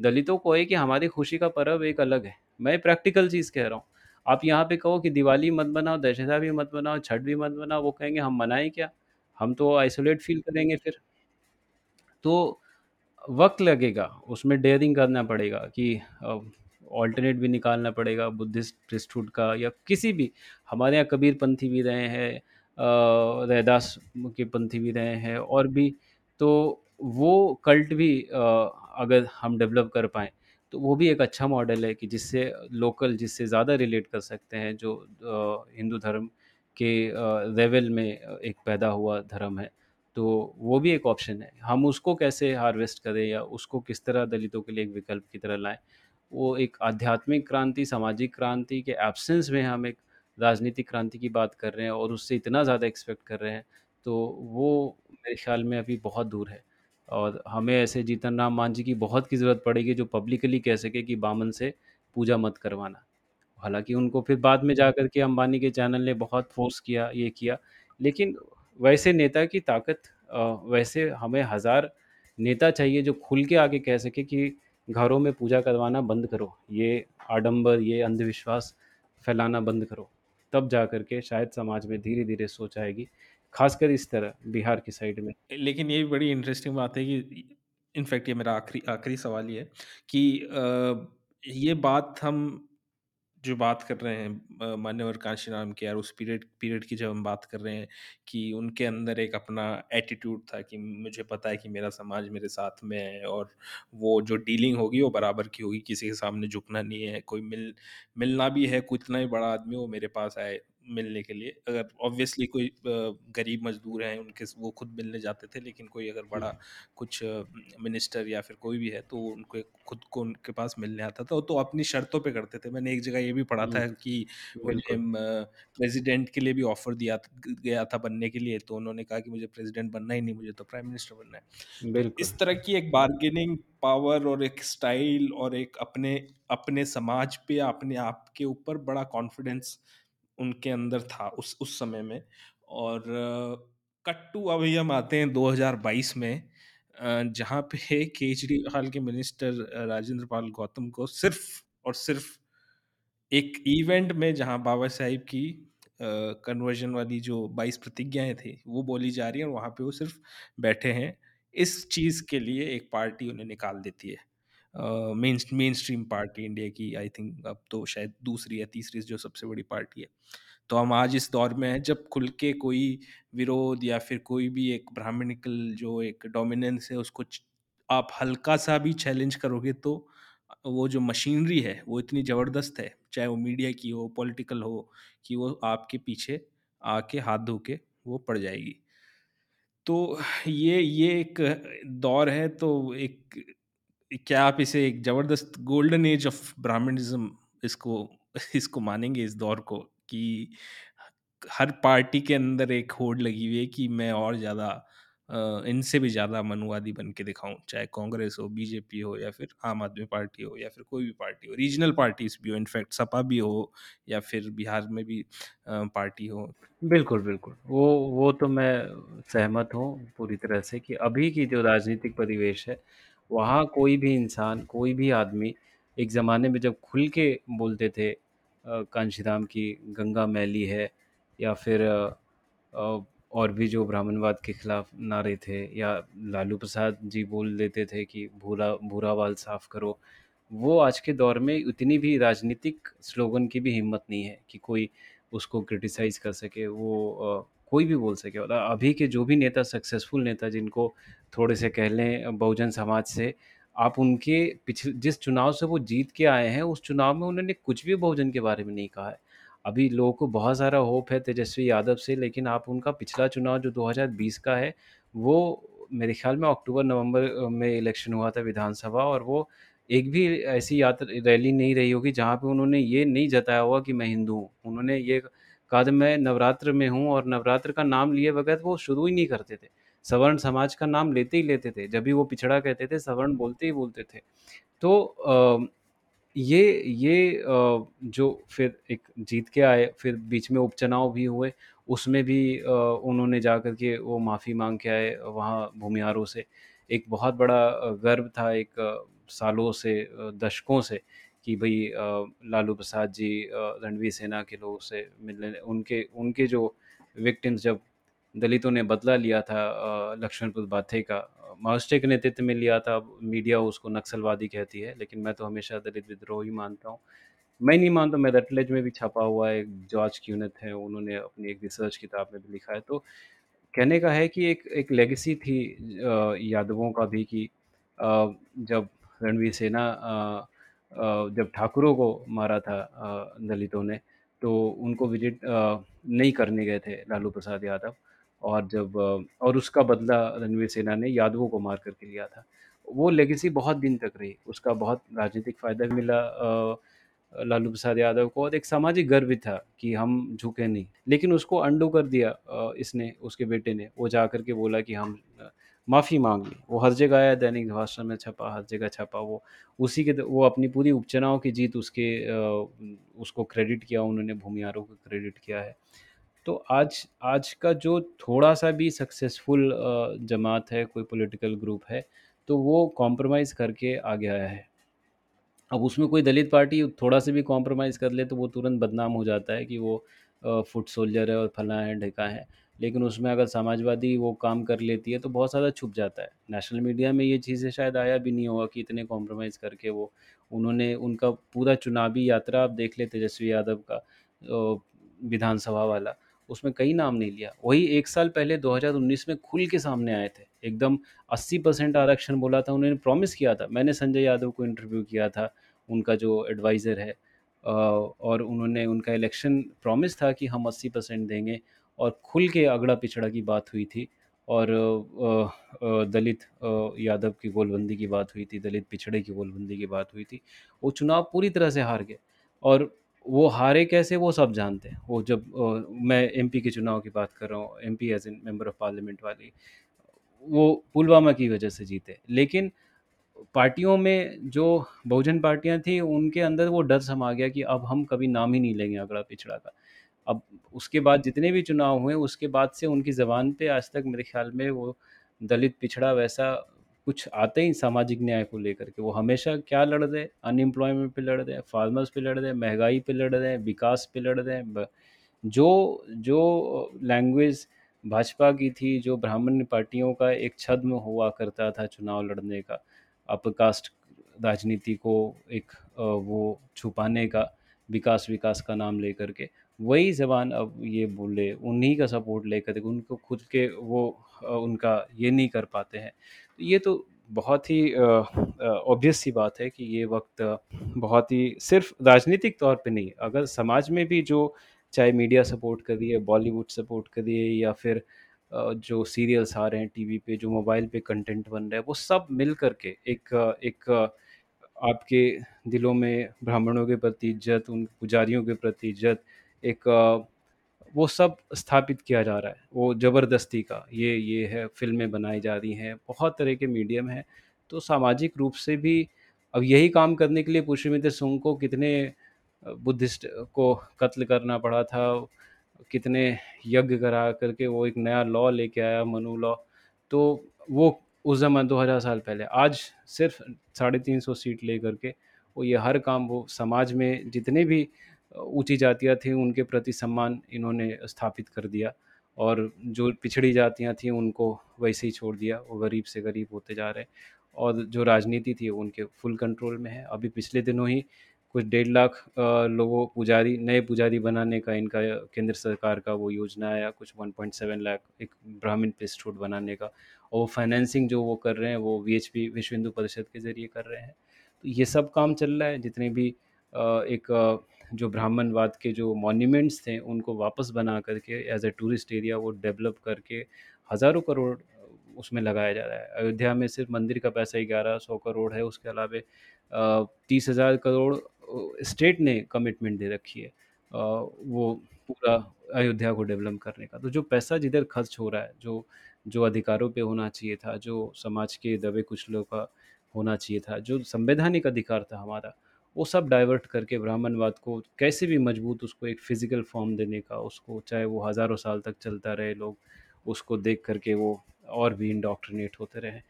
दलितों को है कि हमारी खुशी का पर्व एक अलग है। मैं प्रैक्टिकल चीज़ कह रहा हूँ। आप यहाँ पे कहो कि दिवाली मत बनाओ दशहरा भी मत बनाओ छठ भी मत बनाओ वो कहेंगे हम मनाएँ क्या? हम तो आइसोलेट फ़ील करेंगे फिर। तो वक़्त लगेगा, उसमें डेयरिंग करना पड़ेगा कि ऑल्टरनेट भी निकालना पड़ेगा बुद्धिस्ट प्रीस्टहुड का या किसी भी हमारे यहाँ कबीरपंथी भी रहे हैं रैदास के पंथी भी रहे हैं और भी तो वो कल्ट भी अगर हम डेवलप कर पाएँ, तो वो भी एक अच्छा मॉडल है कि जिससे लोकल जिससे ज़्यादा रिलेट कर सकते हैं जो हिंदू धर्म के लेवल में एक पैदा हुआ धर्म है। तो वो भी एक ऑप्शन है। हम उसको कैसे हार्वेस्ट करें या उसको किस तरह दलितों के लिए एक विकल्प की तरह लाएँ? वो एक आध्यात्मिक क्रांति, सामाजिक क्रांति के एब्सेंस में हम एक राजनीतिक क्रांति की बात कर रहे हैं और उससे इतना ज़्यादा एक्सपेक्ट कर रहे हैं, तो वो मेरे ख़्याल में अभी बहुत दूर है। और हमें ऐसे जीतन राम मांझी की बहुत की ज़रूरत पड़ेगी जो पब्लिकली कह सके कि बामन से पूजा मत करवाना। हालाँकि उनको फिर बाद में जाकर के अंबानी के चैनल ने बहुत फ़ोर्स किया, ये किया। लेकिन वैसे नेता की ताकत अ, वैसे हमें हज़ार नेता चाहिए जो खुल के आके कह सके कि घरों में पूजा करवाना बंद करो। ये आडंबर, ये अंधविश्वास फैलाना बंद करो। तब जा के शायद समाज में धीरे-धीरे सोच आएगी। ख़ासकर इस तरह बिहार की साइड में। लेकिन ये भी बड़ी इंटरेस्टिंग बात है कि इनफैक्ट ये मेरा आखिरी आखिरी सवाल ये है कि अ, ये बात हम जो बात कर रहे हैं मान्यवर कांशीराम के यार, उस पीरियड पीरियड की जब हम बात कर रहे हैं कि उनके अंदर एक अपना एटीट्यूड था कि मुझे पता है कि मेरा समाज मेरे साथ में है और वो जो डीलिंग होगी वो बराबर की होगी, किसी के सामने झुकना नहीं है, कोई मिल, मिलना भी है कोई इतना ही बड़ा आदमी वो मेरे पास आए मिलने के लिए। अगर ऑब्वियसली कोई गरीब मजदूर हैं उनके वो खुद मिलने जाते थे लेकिन कोई अगर बड़ा कुछ मिनिस्टर या फिर कोई भी है तो उनको खुद को उनके पास मिलने आता था। तो अपनी शर्तों पे करते थे। मैंने एक जगह ये भी पढ़ा था कि प्रेसिडेंट के लिए भी ऑफ़र दिया गया था बनने के लिए। तो उन्होंने कहा कि मुझे प्रेसिडेंट बनना ही नहीं मुझे तो प्राइम मिनिस्टर बनना है। तो इस तरह की एक बार्गेनिंग पावर और एक स्टाइल और एक अपने अपने समाज पे अपने आप के ऊपर बड़ा कॉन्फिडेंस उनके अंदर था उस उस समय में। और, कट्टू, अभी हम आते हैं 2022 में जहाँ पे *laughs* केजरीवाल के मिनिस्टर राजेंद्र पाल गौतम को सिर्फ़ और सिर्फ़ एक इवेंट में जहाँ बाबा साहिब की कन्वर्जन वाली जो 22 प्रतिज्ञाएँ थी, वो बोली जा रही है और वहाँ पे वो सिर्फ़ बैठे हैं। इस चीज़ के लिए एक पार्टी उन्हें निकाल देती है। Main mainstream party India की आई थिंक अब तो शायद दूसरी या तीसरी जो सबसे बड़ी पार्टी है। तो हम आज इस दौर में हैं, जब खुल के कोई विरोध या फिर कोई भी एक ब्राह्मणिकल जो एक डोमिनेंस है, उसको आप हल्का सा भी चैलेंज करोगे तो वो जो मशीनरी है, वो इतनी ज़बरदस्त है, चाहे वो मीडिया की हो पॉलिटिकल हो, कि वो आपके पीछे आके हाथ धो के वो पड़ जाएगी। तो ये ये एक दौर है तो एक क्या आप इसे एक ज़बरदस्त गोल्डन एज ऑफ़ ब्राह्मणिज़्म इसको इसको मानेंगे इस दौर को कि हर पार्टी के अंदर एक होड़ लगी हुई है कि मैं और ज़्यादा इनसे भी ज़्यादा मनुवादी बन के दिखाऊँ, चाहे कांग्रेस हो, बीजेपी हो या फिर आम आदमी पार्टी हो या फिर कोई भी पार्टी हो, रीजनल पार्टीज़ भी हो, इनफैक्ट सपा भी हो या फिर बिहार में भी पार्टी हो। बिल्कुल, बिल्कुल। वो वो तो मैं सहमत हूँ पूरी तरह से कि अभी की जो राजनीतिक परिवेश है, वहाँ कोई भी इंसान, कोई भी आदमी एक ज़माने में जब खुल के बोलते थे अ, कांशीराम की गंगा मैली है या फिर और भी जो ब्राह्मणवाद के खिलाफ नारे थे या लालू प्रसाद जी बोल देते थे कि भूरा भूरा बाल साफ़ करो। वो आज के दौर में उतनी भी राजनीतिक स्लोगन की भी हिम्मत नहीं है कि कोई उसको क्रिटिसाइज़ कर सके वो कोई भी बोल सके और अभी के जो भी नेता सक्सेसफुल नेता जिनको थोड़े से कह लें बहुजन समाज से आप उनके पिछले जिस चुनाव से वो जीत के आए हैं उस चुनाव में उन्होंने कुछ भी बहुजन के बारे में नहीं कहा है। अभी लोगों को बहुत सारा होप है तेजस्वी यादव से लेकिन आप उनका पिछला चुनाव जो 2020 का है, वो मेरे ख़्याल में अक्टूबर-नवंबर में इलेक्शन हुआ था विधानसभा और वो एक भी ऐसी यात्रा रैली नहीं रही होगी जहाँ पे उन्होंने ये नहीं जताया होगा कि मैं हिंदू हूँ। उन्होंने ये कहा था मैं नवरात्र में हूँ और नवरात्र का नाम लिए बगैर वो शुरू ही नहीं करते थे। सवर्ण समाज का नाम लेते ही लेते थे। जब भी वो पिछड़ा कहते थे, सवर्ण बोलते ही बोलते थे। तो ये ये जो फिर एक जीत के आए, फिर बीच में उपचुनाव भी हुए, उसमें भी उन्होंने जा कर के वो माफ़ी मांग के आए वहाँ भूमिहारों से। एक बहुत बड़ा गर्व था एक सालों से दशकों से कि भई लालू प्रसाद जी रणवीर सेना के लोगों से मिलने उनके उनके जो विक्टिम्स जब दलितों ने बदला लिया था लक्ष्मणपुर बाथे का माओवादियों के नेतृत्व में लिया था। मीडिया उसको नक्सलवादी कहती है, लेकिन मैं तो हमेशा दलित विद्रोह ही मानता हूँ। मैं नहीं मानता मैं रटलेज में भी छापा हुआ है, जॉर्ज क्यूनेथ है, उन्होंने अपनी एक रिसर्च किताब में भी लिखा है। तो कहने का है कि एक एक लेगेसी थी यादवों का भी कि जब रणवीर सेना जब ठाकुरों को मारा था दलितों ने, तो उनको विज़िट नहीं करने गए थे लालू प्रसाद यादव और जब और उसका बदला रणवीर सेना ने यादवों को मार करके लिया था। वो लेगेसी बहुत दिन तक रही, उसका बहुत राजनीतिक फ़ायदा भी मिला लालू प्रसाद यादव को और एक सामाजिक गर्व था कि हम झुके नहीं। लेकिन उसको अंडू कर दिया इसने उसके बेटे ने, वो जा करके बोला कि हम माफ़ी माँग ली। वो हर जगह आया, दैनिक भास्कर में छपा, हर जगह छपा वो। उसी के वो अपनी पूरी उपचुनाव की जीत उसके उसको क्रेडिट किया उन्होंने, भूमिहारों को क्रेडिट किया है। तो आज आज का जो थोड़ा-सा भी सक्सेसफुल जमात है, कोई पॉलिटिकल ग्रुप है, तो वो कॉम्प्रोमाइज़ करके आगे आया है। अब उसमें कोई दलित पार्टी थोड़ा-सा भी कॉम्प्रोमाइज़ कर ले तो वो तुरंत बदनाम हो जाता है कि वो फुट सोल्जर है और फलाँ है, ढिकाँ है। लेकिन उसमें अगर समाजवादी वो काम कर लेती है तो बहुत ज़्यादा छुप जाता है। नेशनल मीडिया में ये चीज़ें शायद आया भी नहीं होगा कि इतने कॉम्प्रोमाइज़ करके वो उन्होंने उनका पूरा चुनावी यात्रा आप देख लें तेजस्वी यादव का विधानसभा वाला, उसमें कई नाम नहीं लिया। वही एक साल पहले 2019 में खुल के सामने आए थे। एकदम 80% आरक्षण बोला था, उन्होंने प्रॉमिस किया था। मैंने संजय यादव को इंटरव्यू किया था, उनका जो एडवाइज़र है और उन्होंने उनका इलेक्शन प्रॉमिस था कि हम 80% देंगे और खुल के अगड़ा-पिछड़ा की बात हुई थी और दलित यादव की गोलबंदी की बात हुई थी, दलित पिछड़े की गोलबंदी की बात हुई थी। वो चुनाव पूरी तरह से हार गए और वो हारे कैसे वो सब जानते हैं। वो जब मैं एमपी के चुनाव की बात कर रहा हूँ, MP as in member of parliament वाली, वो पुलवामा की वजह से जीते। लेकिन पार्टियों में जो बहुजन पार्टियाँ थी, उनके अंदर वो डर समा गया कि अब हम कभी नाम ही नहीं लेंगे अगड़ा-पिछड़ा का। अब उसके बाद जितने भी चुनाव हुए, उसके बाद से उनकी ज़बान पे आज तक मेरे ख़्याल में वो दलित पिछड़ा वैसा कुछ आते ही सामाजिक न्याय को लेकर के। वो हमेशा क्या लड़ रहे? अनएम्प्लॉयमेंट पे लड़ रहे हैं, फार्मर्स पे लड़ रहे हैं, महँगाई पे लड़ रहे हैं, विकास पे लड़ रहे हैं, जो जो लैंग्वेज भाजपा की थी, जो ब्राह्मण पार्टियों का एक छद्म हुआ करता था चुनाव लड़ने का, अपर कास्ट राजनीति को एक वो छुपाने का, विकास-विकास का नाम लेकर के, वही ज़बान अब ये बोले, उन्हीं का सपोर्ट लेकर के उनको खुद के वो उनका ये नहीं कर पाते हैं। ये तो बहुत ही ऑब्वियस सी बात है कि ये वक़्त बहुत ही सिर्फ़ राजनीतिक तौर पे नहीं, अगर समाज में भी जो चाहे मीडिया सपोर्ट कर रही बॉलीवुड सपोर्ट कर रही या फिर जो सीरियल्स आ रहे हैं टीवी पे जो मोबाइल पे कंटेंट बन रहा है वो सब मिल करके एक एक आपके दिलों में ब्राह्मणों के प्रति इज़्ज़त उन पुजारियों के प्रति इज़्ज़त एक वो सब स्थापित किया जा रहा है। वो ज़बरदस्ती का, ये ये है, फ़िल्में बनाई जा रही हैं, बहुत तरह के मीडियम हैं। तो सामाजिक रूप से भी अब यही काम करने के लिए पुष्यमित्र सुंग को कितने बुद्धिस्ट को कत्ल करना पड़ा था, कितने यज्ञ करा करके वो एक नया लॉ लेके आया, मनु लॉ। तो वो उस ज़माने, दो हज़ार साल पहले, आज सिर्फ़ साढ़े तीन सौ सीट ले करके वो ये हर काम वो समाज में जितने भी ऊँची जातियाँ थी, उनके प्रति सम्मान इन्होंने स्थापित कर दिया और जो पिछड़ी जातियाँ थीं, उनको वैसे ही छोड़ दिया वो गरीब से गरीब होते जा रहे और जो राजनीति थी, उनके फुल कंट्रोल में है। अभी पिछले दिनों ही कुछ डेढ़ लाख लोगों, पुजारी, नए पुजारी बनाने का, इनका केंद्र सरकार का वो योजना आया, कुछ 1.7 लाख एक ब्राह्मण प्रेस्टहुड बनाने का। और वो फाइनेंसिंग जो वो कर रहे हैं, वो VHP विश्व हिंदू परिषद के ज़रिए कर रहे हैं। तो ये सब काम चल रहा है। जितने भी एक जो ब्राह्मणवाद के जो मॉन्यूमेंट्स थे, उनको वापस बना करके एज ए टूरिस्ट एरिया वो डेवलप करके हज़ारों करोड़ उसमें लगाया जा रहा है। अयोध्या में सिर्फ़ मंदिर का पैसा ही ग्यारह सौ करोड़ है, उसके अलावा तीस हज़ार करोड़ स्टेट ने कमिटमेंट दे रखी है वो पूरा अयोध्या को डेवलप करने का। तो जो पैसा जिधर खर्च हो रहा है, जो जो अधिकारों पे होना चाहिए था, जो समाज के दबे कुचलों का होना चाहिए था, जो संवैधानिक अधिकार था हमारा वो सब डाइवर्ट करके ब्राह्मणवाद को कैसे भी मज़बूत उसको एक फ़िज़िकल फॉर्म देने का, उसको चाहे वो हज़ारों साल तक चलता रहे लोग, उसको देख करके वो और भी इंडोक्ट्रिनेट होते रहे।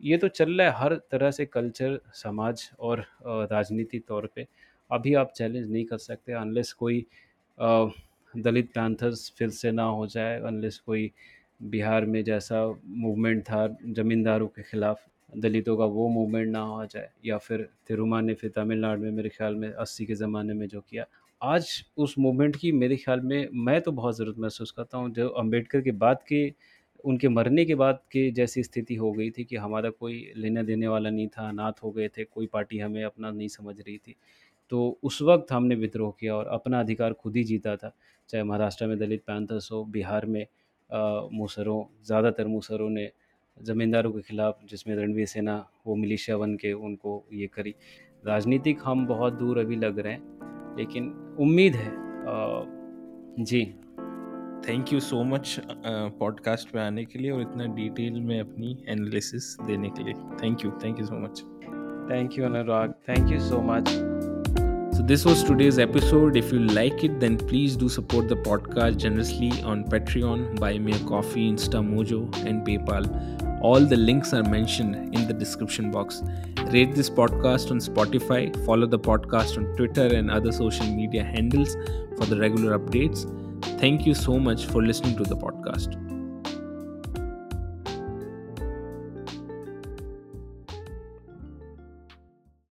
ये तो चल रहा है हर तरह से कल्चर समाज और राजनीति तौर पे। अभी आप चैलेंज नहीं कर सकते अनलेस कोई दलित पैंथर्स फिर से ना हो जाए अनलेस कोई बिहार में जैसा मूवमेंट था ज़मींदारों के ख़िलाफ़। दलितों का वो मूवमेंट ना हो जाए, या फिर तिरुमा ने फिर तमिलनाडु में मेरे ख्याल में अस्सी के ज़माने में जो किया। आज उस मूवमेंट की मेरे ख्याल में, मैं तो बहुत ज़रूरत महसूस करता हूँ। जो अंबेडकर के बाद के, उनके मरने के बाद के जैसी स्थिति हो गई थी कि हमारा कोई लेने देने वाला नहीं था, अनाथ हो गए थे, कोई पार्टी हमें अपना नहीं समझ रही थी। तो उस वक्त हमने विद्रोह किया और अपना अधिकार खुद ही जीता था। चाहे महाराष्ट्र में दलित पैंथर्स हो बिहार में मूसरों, ज़्यादातर मूसरों ने ज़मींदारों के ख़िलाफ़ जिसमें रणवीर सेना वो मिलिशिया बन के उनको ये करी। राजनीतिक हम बहुत दूर अभी लग रहे हैं लेकिन उम्मीद है आ, जी। Thank you so much podcast पे आने के लिए और इतना डिटेल में अपनी एनालिसिस देने के लिए। Thank you thank you so much thank you Anurag thank you so much So, this was today's episode. If you like it, then please do support the podcast generously on Patreon, Buy Me a Coffee, InstaMojo, and PayPal. All the links are mentioned in the description box. Rate this podcast on Spotify, follow the podcast on Twitter and other social media handles for the regular updates. Thank you so much for listening to the podcast.